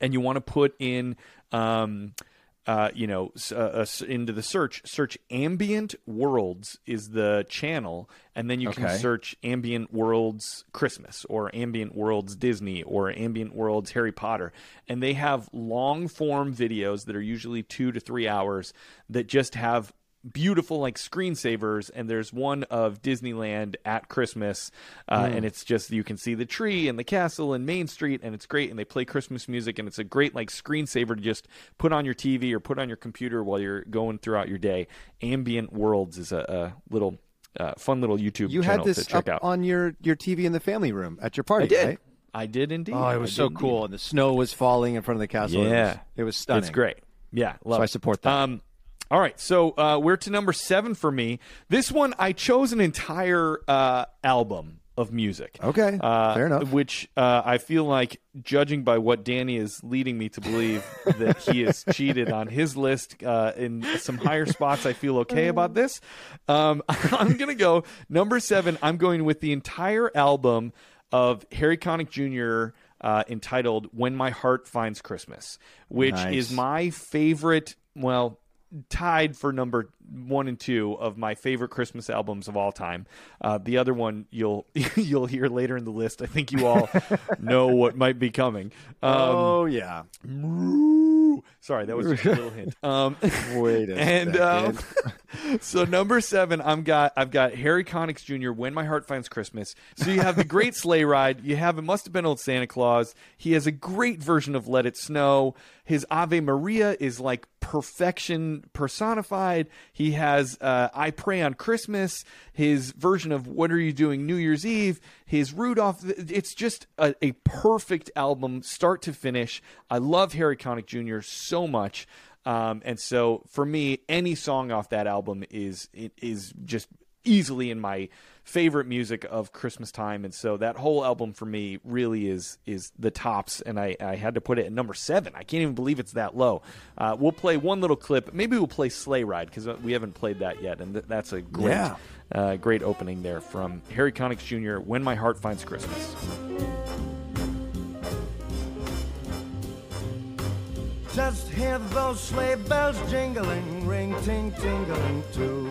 and you want to put in um, uh, you know uh, uh, into the search search ambient worlds is the channel and then you can search ambient worlds christmas or ambient worlds disney or ambient worlds harry potter. And they have long form videos that are usually two to three hours that just have beautiful like screensavers and there's one of disneyland at christmas uh, and it's just you can see the tree and the castle and main street and it's great and they play christmas music and it's a great like screensaver to just put on your tv or put on your computer while you're going throughout your day ambient worlds is a, a little uh, fun little youtube You channel had this to check up out on your your TV in the family room at your party, i did right? i did indeed Oh, it was I so did indeed. cool, and the snow was falling in front of the castle. It was- Yeah, it was, stunning. It's great. Yeah, love So I support that. Um, all right, so uh, we're to number seven for me. This one, I chose an entire uh, album of music. Okay, uh, fair enough. Which uh, I feel like, judging by what Danny is leading me to believe, [LAUGHS] that he has cheated on his list uh, in some higher spots. I feel okay about this. Um, [LAUGHS] I'm gonna go number seven. I'm going with the entire album of Harry Connick Jr. Uh, entitled "When My Heart Finds Christmas," which Nice. is my favorite. Well, tied for number one and two of my favorite Christmas albums of all time. Uh, the other one you'll [LAUGHS] you'll hear later in the list. I think you all [LAUGHS] know what might be coming. Um, oh yeah. Sorry, that was just a little hint. [LAUGHS] Um, Wait a and um, so number seven, I'm got I've got Harry Connick's Jr. When My Heart Finds Christmas. So you have the Great Sleigh Ride. You have it must have been old Santa Claus. He has a great version of Let It Snow. His Ave Maria is like perfection personified. He has uh, I Pray on Christmas. His version of What Are You Doing New Year's Eve. His Rudolph. It's just a, a perfect album, start to finish. I love Harry Connick Jr. so much. Um, and so for me, any song off that album is is just easily in my favorite music of Christmas time. And so that whole album for me really is is the tops. And I, I had to put it at number seven. I can't even believe it's that low. Uh, we'll play one little clip. Maybe we'll play Sleigh Ride because we haven't played that yet. And th- that's a great, Yeah. uh, great opening there from Harry Connick Jr. When My Heart Finds Christmas. Just hear those sleigh bells jingling, ring ting tingling too.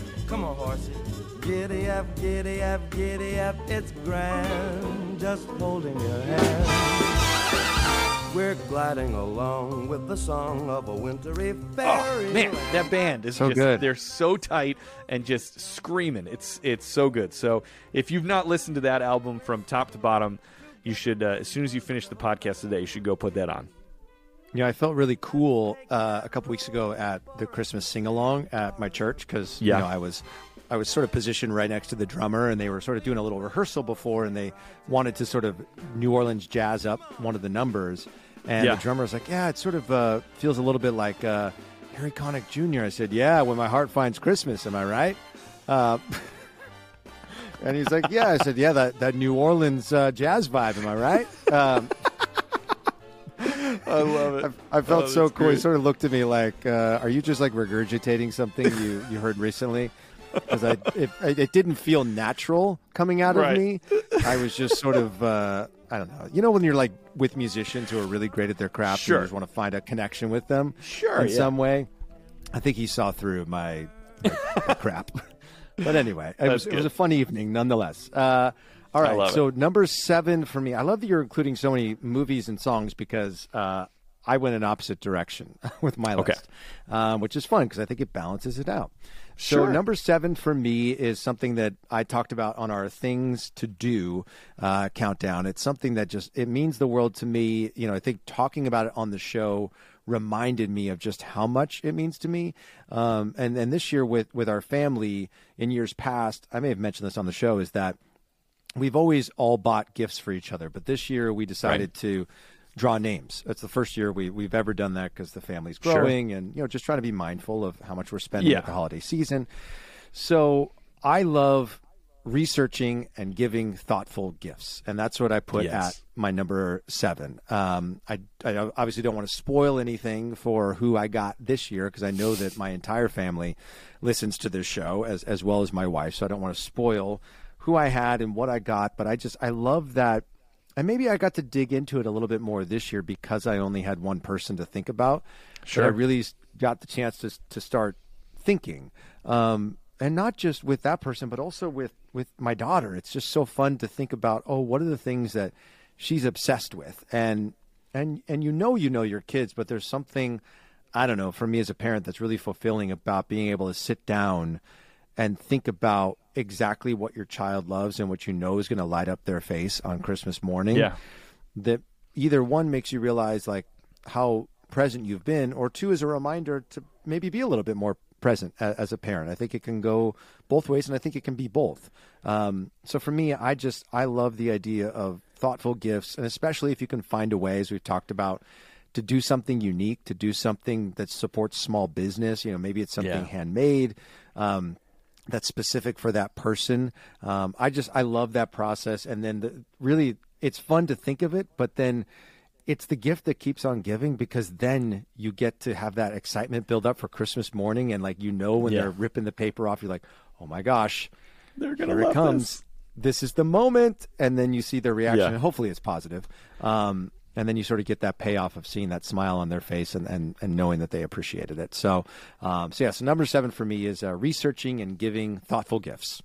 Come on, horsey. Giddy up, giddy up, giddy up, it's grand. Just holding your hand. We're gliding along with the song of a wintry fairy. Oh man, that band is So just, good. They're so tight and just screaming. It's it's so good. So if you've not listened to that album from top to bottom, you should uh, as soon as you finish the podcast today, you should go put that on. You know, I felt really cool uh, a couple weeks ago at the Christmas sing along at my church because Yeah. you know I was I was sort of positioned right next to the drummer, and they were sort of doing a little rehearsal before, and they wanted to sort of New Orleans jazz up one of the numbers, and Yeah. the drummer was like, "Yeah, it sort of uh, feels a little bit like uh, Harry Connick Jr." I said, "Yeah, when my heart finds Christmas, am I right?" Uh, [LAUGHS] and he's like, "Yeah." I said, "Yeah, that that New Orleans uh, jazz vibe, am I right?" Um, I love it. I, I felt Oh, so cool. He sort of looked at me like, uh, "Are you just like regurgitating something you, you heard recently?" Because I it, it didn't feel natural coming out Right. of me. I was just sort of uh, I don't know. You know when you're like with musicians who are really great at their craft, and Sure. you just want to find a connection with them, Sure, in yeah. some way. I think he saw through my, my- my crap. [LAUGHS] But anyway, it was, it was a fun evening nonetheless. Uh, all right, so number seven for me. I love that you're including so many movies and songs because uh, I went in opposite direction [LAUGHS] with my Okay. list, um, which is fun because I think it balances it out. Sure. So number seven for me is something that I talked about on our things to do uh, countdown. It's something that just it means the world to me. You know, I think talking about it on the show reminded me of just how much it means to me. Um, and and this year with with our family in years past, I may have mentioned this on the show, is that we've always all bought gifts for each other, but this year we decided to draw names. It's the first year we, we've ever done that because the family's Sure. growing and, you know, just trying to be mindful of how much we're spending Yeah. at the holiday season. So I love researching and giving thoughtful gifts. And that's what I put Yes. at my number seven. Um, I, I obviously don't want to spoil anything for who I got this year because I know that my entire family listens to this show as, as well as my wife. So I don't want to spoil who I had and what I got. But I just, I love that. And maybe I got to dig into it a little bit more this year because I only had one person to think about. Sure. I really got the chance to, to start thinking. Um, and not just with that person, but also with, with my daughter. It's just so fun to think about, oh, what are the things that she's obsessed with? And, and, and you know, you know your kids, but there's something, I don't know, for me as a parent that's really fulfilling about being able to sit down and think about exactly what your child loves and what you know is going to light up their face on Christmas morning. Yeah. That either one makes you realize like how present you've been, or two is a reminder to maybe be a little bit more present a- as a parent. I think it can go both ways, and I think it can be both. Um, so for me, I just I love the idea of thoughtful gifts, and especially if you can find a way, as we've talked about, to do something unique, to do something that supports small business. You know, maybe it's something Yeah. handmade. Um, that's specific for that person. Um, I just I love that process, and then the, really it's fun to think of it, but then it's the gift that keeps on giving because then you get to have that excitement build up for Christmas morning, and like you know when Yeah. they're ripping the paper off, you're like, oh my gosh, They're gonna here love it comes. this. This. is the moment, and then you see their reaction, Yeah. hopefully it's positive. Um, and then you sort of get that payoff of seeing that smile on their face and, and, and knowing that they appreciated it. So, um, so yeah, so number seven for me is uh, researching and giving thoughtful gifts.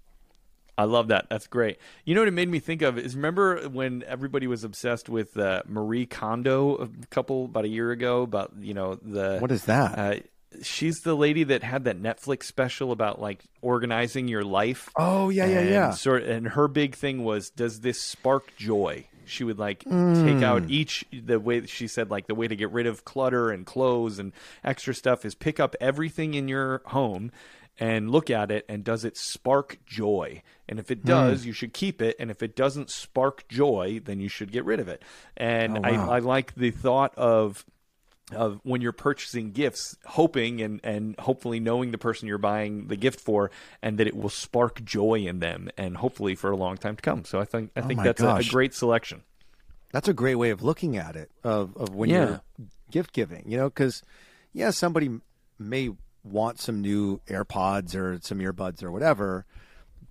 I love that. That's great. You know what it made me think of is remember when everybody was obsessed with uh, Marie Kondo a couple about a year ago about you know the What is that? Uh, she's the lady that had that Netflix special about like organizing your life. Oh, yeah, yeah, yeah. Sort and her big thing was, does this spark joy? She would like take Mm. out each the way she said like the way to get rid of clutter and clothes and extra stuff is pick up everything in your home and look at it and does it spark joy and if it Hmm. does you should keep it and if it doesn't spark joy then you should get rid of it and Oh, wow. I, I like the thought of of when you're purchasing gifts, hoping and, and hopefully knowing the person you're buying the gift for, and that it will spark joy in them, and hopefully for a long time to come. So I think I Oh think my that's a, a great selection. That's a great way of looking at it of, of when Yeah. you're gift giving, you know, because yeah, somebody may want some new AirPods or some earbuds or whatever,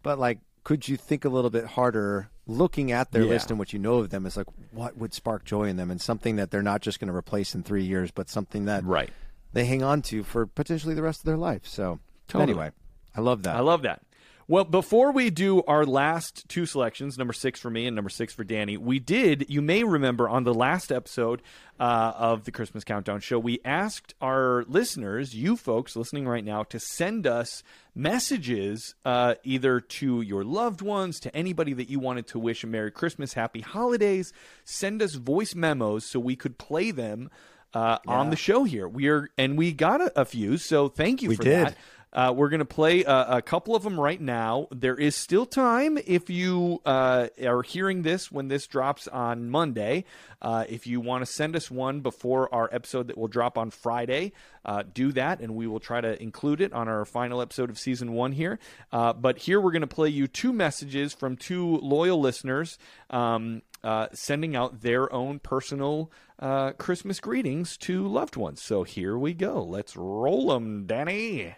but like, could you think a little bit harder looking at their Yeah. list and what you know of them is like, what would spark joy in them and something that they're not just going to replace in three years, but something that right. they hang on to for potentially the rest of their life. So Totally. anyway, I love that. I love that. Well, before we do our last two selections, number six for me and number six for Danny, we did, you may remember on the last episode uh, of the Christmas Countdown show, we asked our listeners, you folks listening right now, to send us messages uh, either to your loved ones, to anybody that you wanted to wish a Merry Christmas, Happy Holidays. Send us voice memos so we could play them uh, on the show here. We are, and we got a, a few, so thank you We for did. that. Uh, we're going to play a, a couple of them right now. There is still time if you uh, are hearing this when this drops on Monday. Uh, if you want to send us one before our episode that will drop on Friday, uh, do that, and we will try to include it on our final episode of season one here. Uh, but here we're going to play you two messages from two loyal listeners. Um, uh, sending out their own personal uh, Christmas greetings to loved ones. So here we go. Let's roll them, Danny.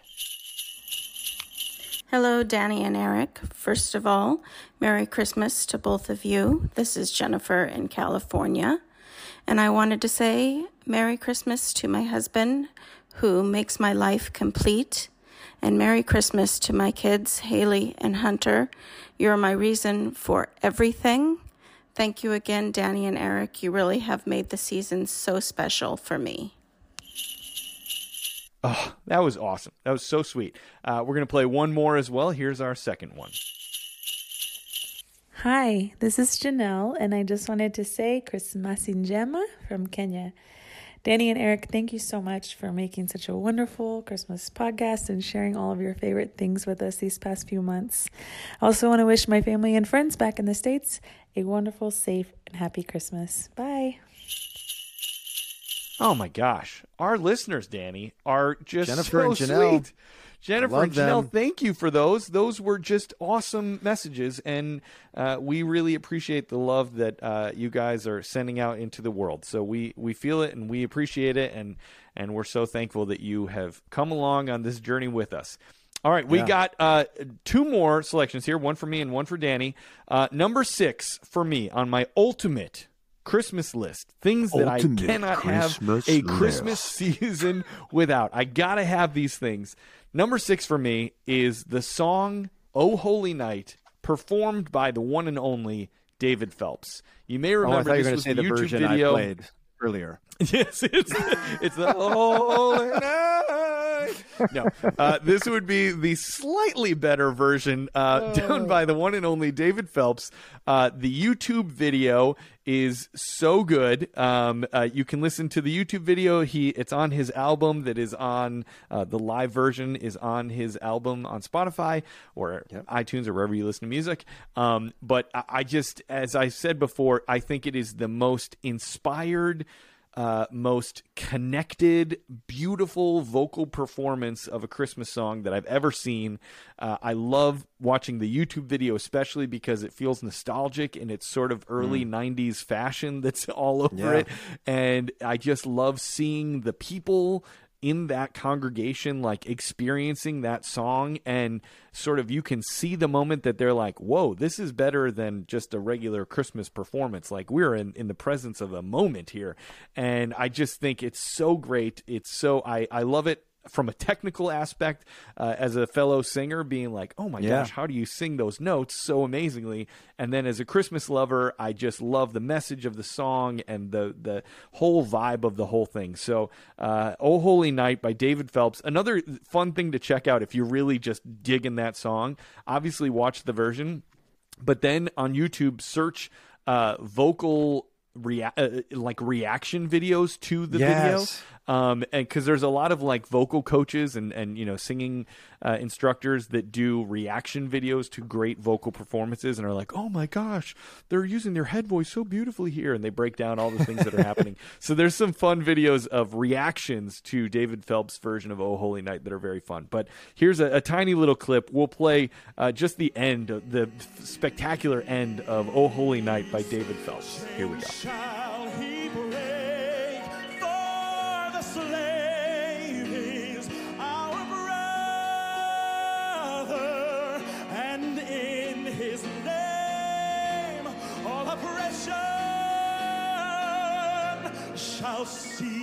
Hello, Danny and Eric. First of all, Merry Christmas to both of you. This is Jennifer in California. And I wanted to say Merry Christmas to my husband, who makes my life complete. And Merry Christmas to my kids, Haley and Hunter. You're my reason for everything. Thank you again, Danny and Eric. You really have made the season so special for me. Oh, that was awesome. That was so sweet. Uh, we're going to play one more as well. Here's our second one. Hi, this is Janelle, and I just wanted to say Christmas Njema from Kenya. Danny and Eric, thank you so much for making such a wonderful Christmas podcast and sharing all of your favorite things with us these past few months. I also want to wish my family and friends back in the States a wonderful, safe, and happy Christmas. Bye. Oh my gosh, our listeners, Danny, are just Jennifer so and Janelle. sweet. Jennifer Love and Janelle, them. thank you for those. Those were just awesome messages, and uh, we really appreciate the love that uh, you guys are sending out into the world. So we we feel it and we appreciate it, and and we're so thankful that you have come along on this journey with us. All right, we Yeah. got uh, two more selections here, one for me and one for Danny. Uh, number six for me on my ultimate Christmas list, things that Ultimate I cannot Christmas have a list. Christmas season [LAUGHS] without. I gotta have these things. Number six for me is the song "Oh Holy Night," performed by the one and only David Phelps. You may Oh, remember were this was the YouTube video. I played earlier. [LAUGHS] Yes, it's it's the [LAUGHS] "Oh holy night. No, uh, this would be the slightly better version uh, [LAUGHS] done by the one and only David Phelps. Uh, the YouTube video is so good. Um, uh, you can listen to the YouTube video. He it's on his album that is on uh, the live version is on his album on Spotify or iTunes or wherever you listen to music. Um, but I, I just, as I said before, I think it is the most inspired uh, most connected, beautiful vocal performance of a Christmas song that I've ever seen. Uh, I love watching the YouTube video, especially because it feels nostalgic and it's sort of early 90s fashion that's [LAUGHS] all over Yeah. it. And I just love seeing the people in that congregation like experiencing that song and sort of you can see the moment that they're like whoa this is better than just a regular christmas performance. Like we're in, in the presence of a moment here and i just think it's so great. It's so i i love it from a technical aspect uh, as a fellow singer being like oh my Yeah. gosh how do you sing those notes so amazingly? And then as a christmas lover i just love the message of the song and the the whole vibe of the whole thing. So uh, oh holy night by david phelps. Another fun thing to check out if you're really just digging that song. Obviously watch the version but then on youtube search uh, vocal rea- uh, like reaction videos to the video um, and because there's a lot of like vocal coaches and and you know singing uh, instructors that do reaction videos to great vocal performances and are like, oh my gosh, they're using their head voice so beautifully here, and they break down all the things that are happening. [LAUGHS] So there's some fun videos of reactions to David Phelps' version of Oh Holy Night that are very fun. But here's a, a tiny little clip. We'll play uh, just the end, the spectacular end of Oh Holy Night by David Phelps. Here we go. Shall he break for the slave is our brother, and in his name all oppression shall cease.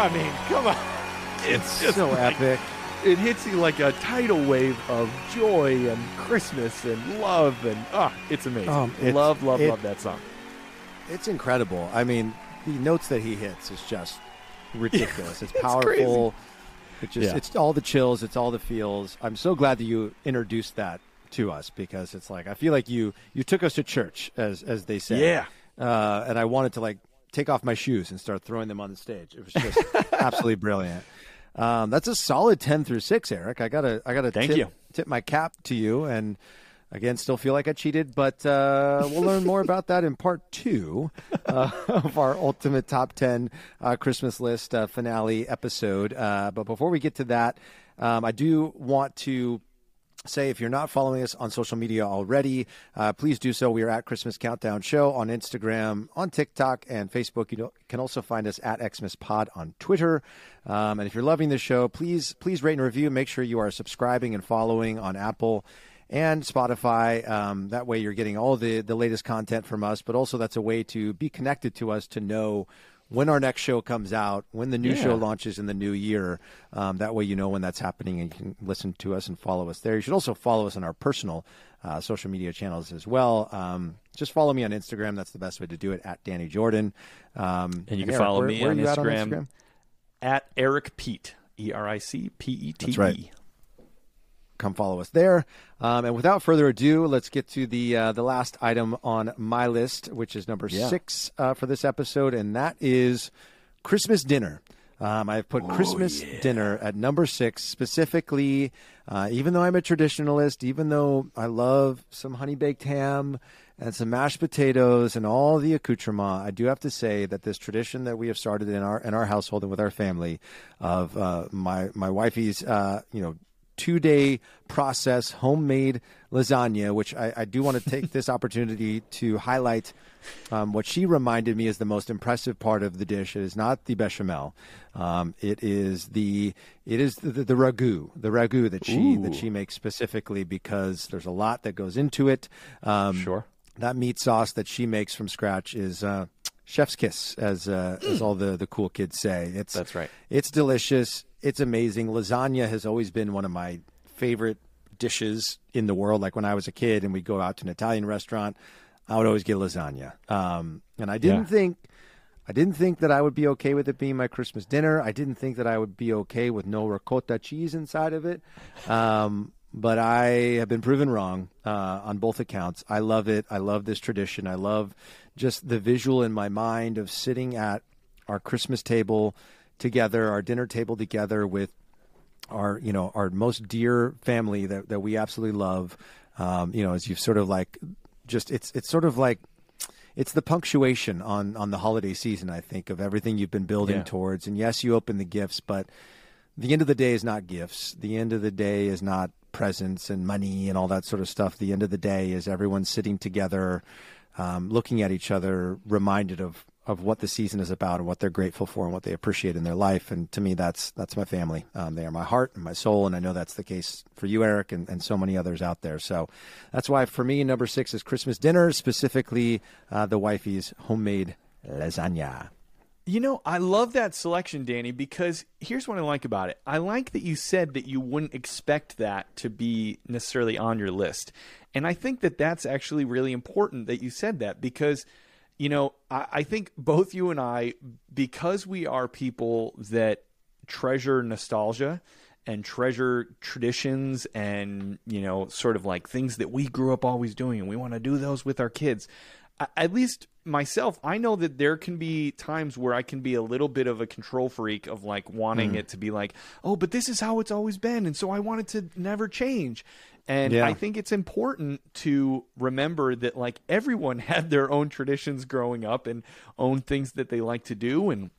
I mean, come on. It's just so like- epic. It hits you like a tidal wave of joy and Christmas and love and ah, it's amazing. Um, it's- love, love, it- love that song. It's incredible. I mean, the notes that he hits is just ridiculous. [LAUGHS] it's It's powerful. It just Yeah. it's all the chills, it's all the feels. I'm so glad that you introduced that to us because it's like I feel like you you took us to church as as they say. Yeah. Uh, and I wanted to like take off my shoes and start throwing them on the stage. It was just [LAUGHS] absolutely brilliant. Um, that's a solid ten through six, Eric. I gotta I gotta Thank tip, you. tip my cap to you and again still feel like I cheated, but uh, we'll learn more about that in part two uh, [LAUGHS] of our ultimate top ten uh, Christmas list uh, finale episode. Uh, but before we get to that, um, I do want to say if you're not following us on social media already, uh, please do so. We are at Christmas Countdown Show on Instagram, on TikTok, and Facebook. You can also find us at Xmas Pod on Twitter. Um, and if you're loving the show, please please rate and review. Make sure you are subscribing and following on Apple and Spotify. Um, that way, you're getting all the the latest content from us. But also, that's a way to be connected to us to know. When our next show comes out, when the new Yeah. show launches in the new year, um, that way you know when that's happening and you can listen to us and follow us there. You should also follow us on our personal uh, social media channels as well. Um, just follow me on Instagram. That's the best way to do it at Danny Jordan. Um, And you can Eric, follow where- me where on you at Instagram, at Eric Pete. E R I C P E T E. Come follow us there. Um, and without further ado, let's get to the uh, the last item on my list, which is number Yeah. six uh, for this episode, and that is Christmas dinner. Um, I've put Christmas dinner at number six specifically. Uh, even though I'm a traditionalist, even though I love some honey baked ham and some mashed potatoes and all the accoutrement, I do have to say that this tradition that we have started in our in our household and with our family of uh, my my wifey's uh, you know two day process homemade lasagna, which I, I do want to take [LAUGHS] this opportunity to highlight um, what she reminded me is the most impressive part of the dish. It is not the bechamel. Um, it is the it is the, the, the ragu, the ragu that she that she makes specifically because there's a lot that goes into it. Um, Sure. That meat sauce that she makes from scratch is uh, chef's kiss, as uh, as all the the cool kids say. It's That's right. it's delicious. It's amazing. Lasagna has always been one of my favorite dishes in the world. Like when I was a kid and we'd go out to an Italian restaurant, I would always get lasagna. Um, and I didn't Yeah. think, I didn't think that I would be okay with it being my Christmas dinner. I didn't think that I would be okay with no ricotta cheese inside of it. Um, but I have been proven wrong uh, on both accounts. I love it. I love this tradition. I love just the visual in my mind of sitting at our Christmas table together, our dinner table together with our you know our most dear family that, that we absolutely love. Um, you know as you've sort of like just it's it's sort of like it's the punctuation on on the holiday season i think of everything you've been building Yeah. towards. And yes you open the gifts but the end of the day is not gifts. The end of the day is not presents and money and all that sort of stuff. The end of the day is everyone sitting together um, looking at each other reminded of of what the season is about and what they're grateful for and what they appreciate in their life. And to me that's that's my family. Um, they are my heart and my soul. And i know that's the case for you eric and, and so many others out there. So that's why for me number six is christmas dinner specifically uh, the wifey's homemade lasagna. You know, I love that selection, Danny, because here's what I like about it. I like that you said that you wouldn't expect that to be necessarily on your list. And I think that that's actually really important that you said that because, you know, I, I think both you and I, because we are people that treasure nostalgia and treasure traditions and, you know, sort of like things that we grew up always doing and we want to do those with our kids. I- At least myself, I know that there can be times where I can be a little bit of a control freak of like wanting Mm. it to be like, oh, but this is how it's always been. And so I want it to never change. And Yeah. I think it's important to remember that like everyone [LAUGHS] had their own traditions growing up and own things that they like to do and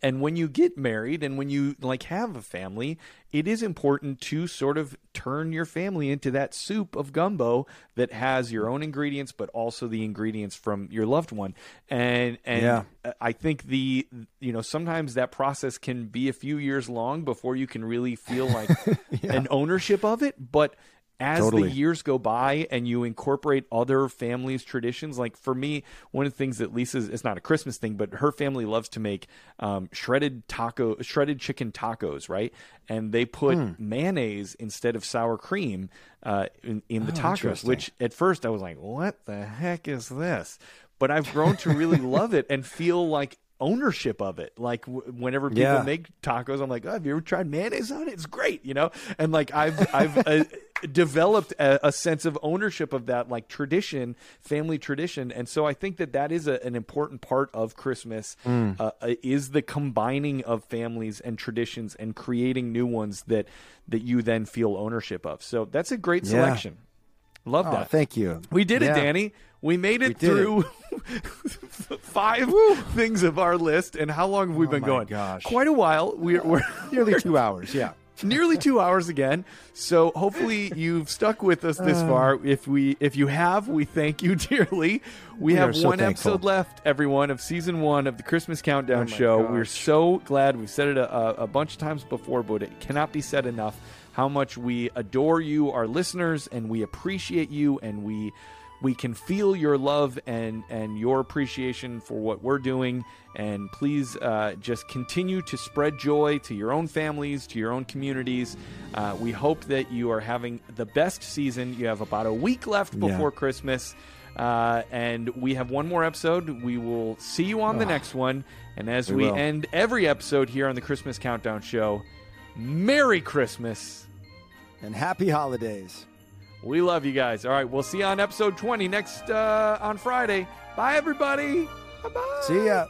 and when you get married and when you like have a family it is important to sort of turn your family into that soup of gumbo that has your own ingredients but also the ingredients from your loved one and and Yeah. i think the you know sometimes that process can be a few years long before you can really feel like [LAUGHS] an ownership of it but as Totally. the years go by and you incorporate other families' traditions, like for me, one of the things that Lisa's it's not a Christmas thing, but her family loves to make um, shredded taco, shredded chicken tacos, right? And they put Hmm. mayonnaise instead of sour cream uh, in, in the Oh, tacos, which at first I was like, "What the heck is this?" But I've grown to really love it and feel like ownership of it. Like w- whenever people Yeah. make tacos, I'm like, oh, "Have you ever tried mayonnaise on it? It's great," you know. And like I've I've uh, [LAUGHS] developed a, a sense of ownership of that, like tradition, family tradition, and so I think that that is a, an important part of Christmas. Mm. Uh, uh, is the combining of families and traditions and creating new ones that that you then feel ownership of. So that's a great Yeah. Love Oh, that. thank you. We did Yeah. it, Danny. We made it We did it. through [LAUGHS] five things of our list. And how long have we Oh been my going? gosh. Quite a while. We're, we're [LAUGHS] Nearly two hours. Yeah. [LAUGHS] nearly two hours again. So hopefully you've stuck with us this Uh. far. If we if you have, we thank you dearly. We, We have so one thankful. episode left, everyone, of season one of the Christmas Countdown Oh Show. gosh. We're so glad. We've said it a, a bunch of times before, but it cannot be said enough how much we adore you, our listeners, and we appreciate you, and we we can feel your love and and your appreciation for what we're doing. And please uh, just continue to spread joy to your own families to your own communities. Uh, we hope that you are having the best season. You have about a week left Yeah. before christmas. Uh, and we have one more episode. We will see you on the Ah. next one. And as We we, end every episode here on the christmas countdown show merry christmas And happy holidays. we love you guys. All right, we'll see you on episode 20 next uh, on Friday. Bye, everybody. Bye bye. See ya.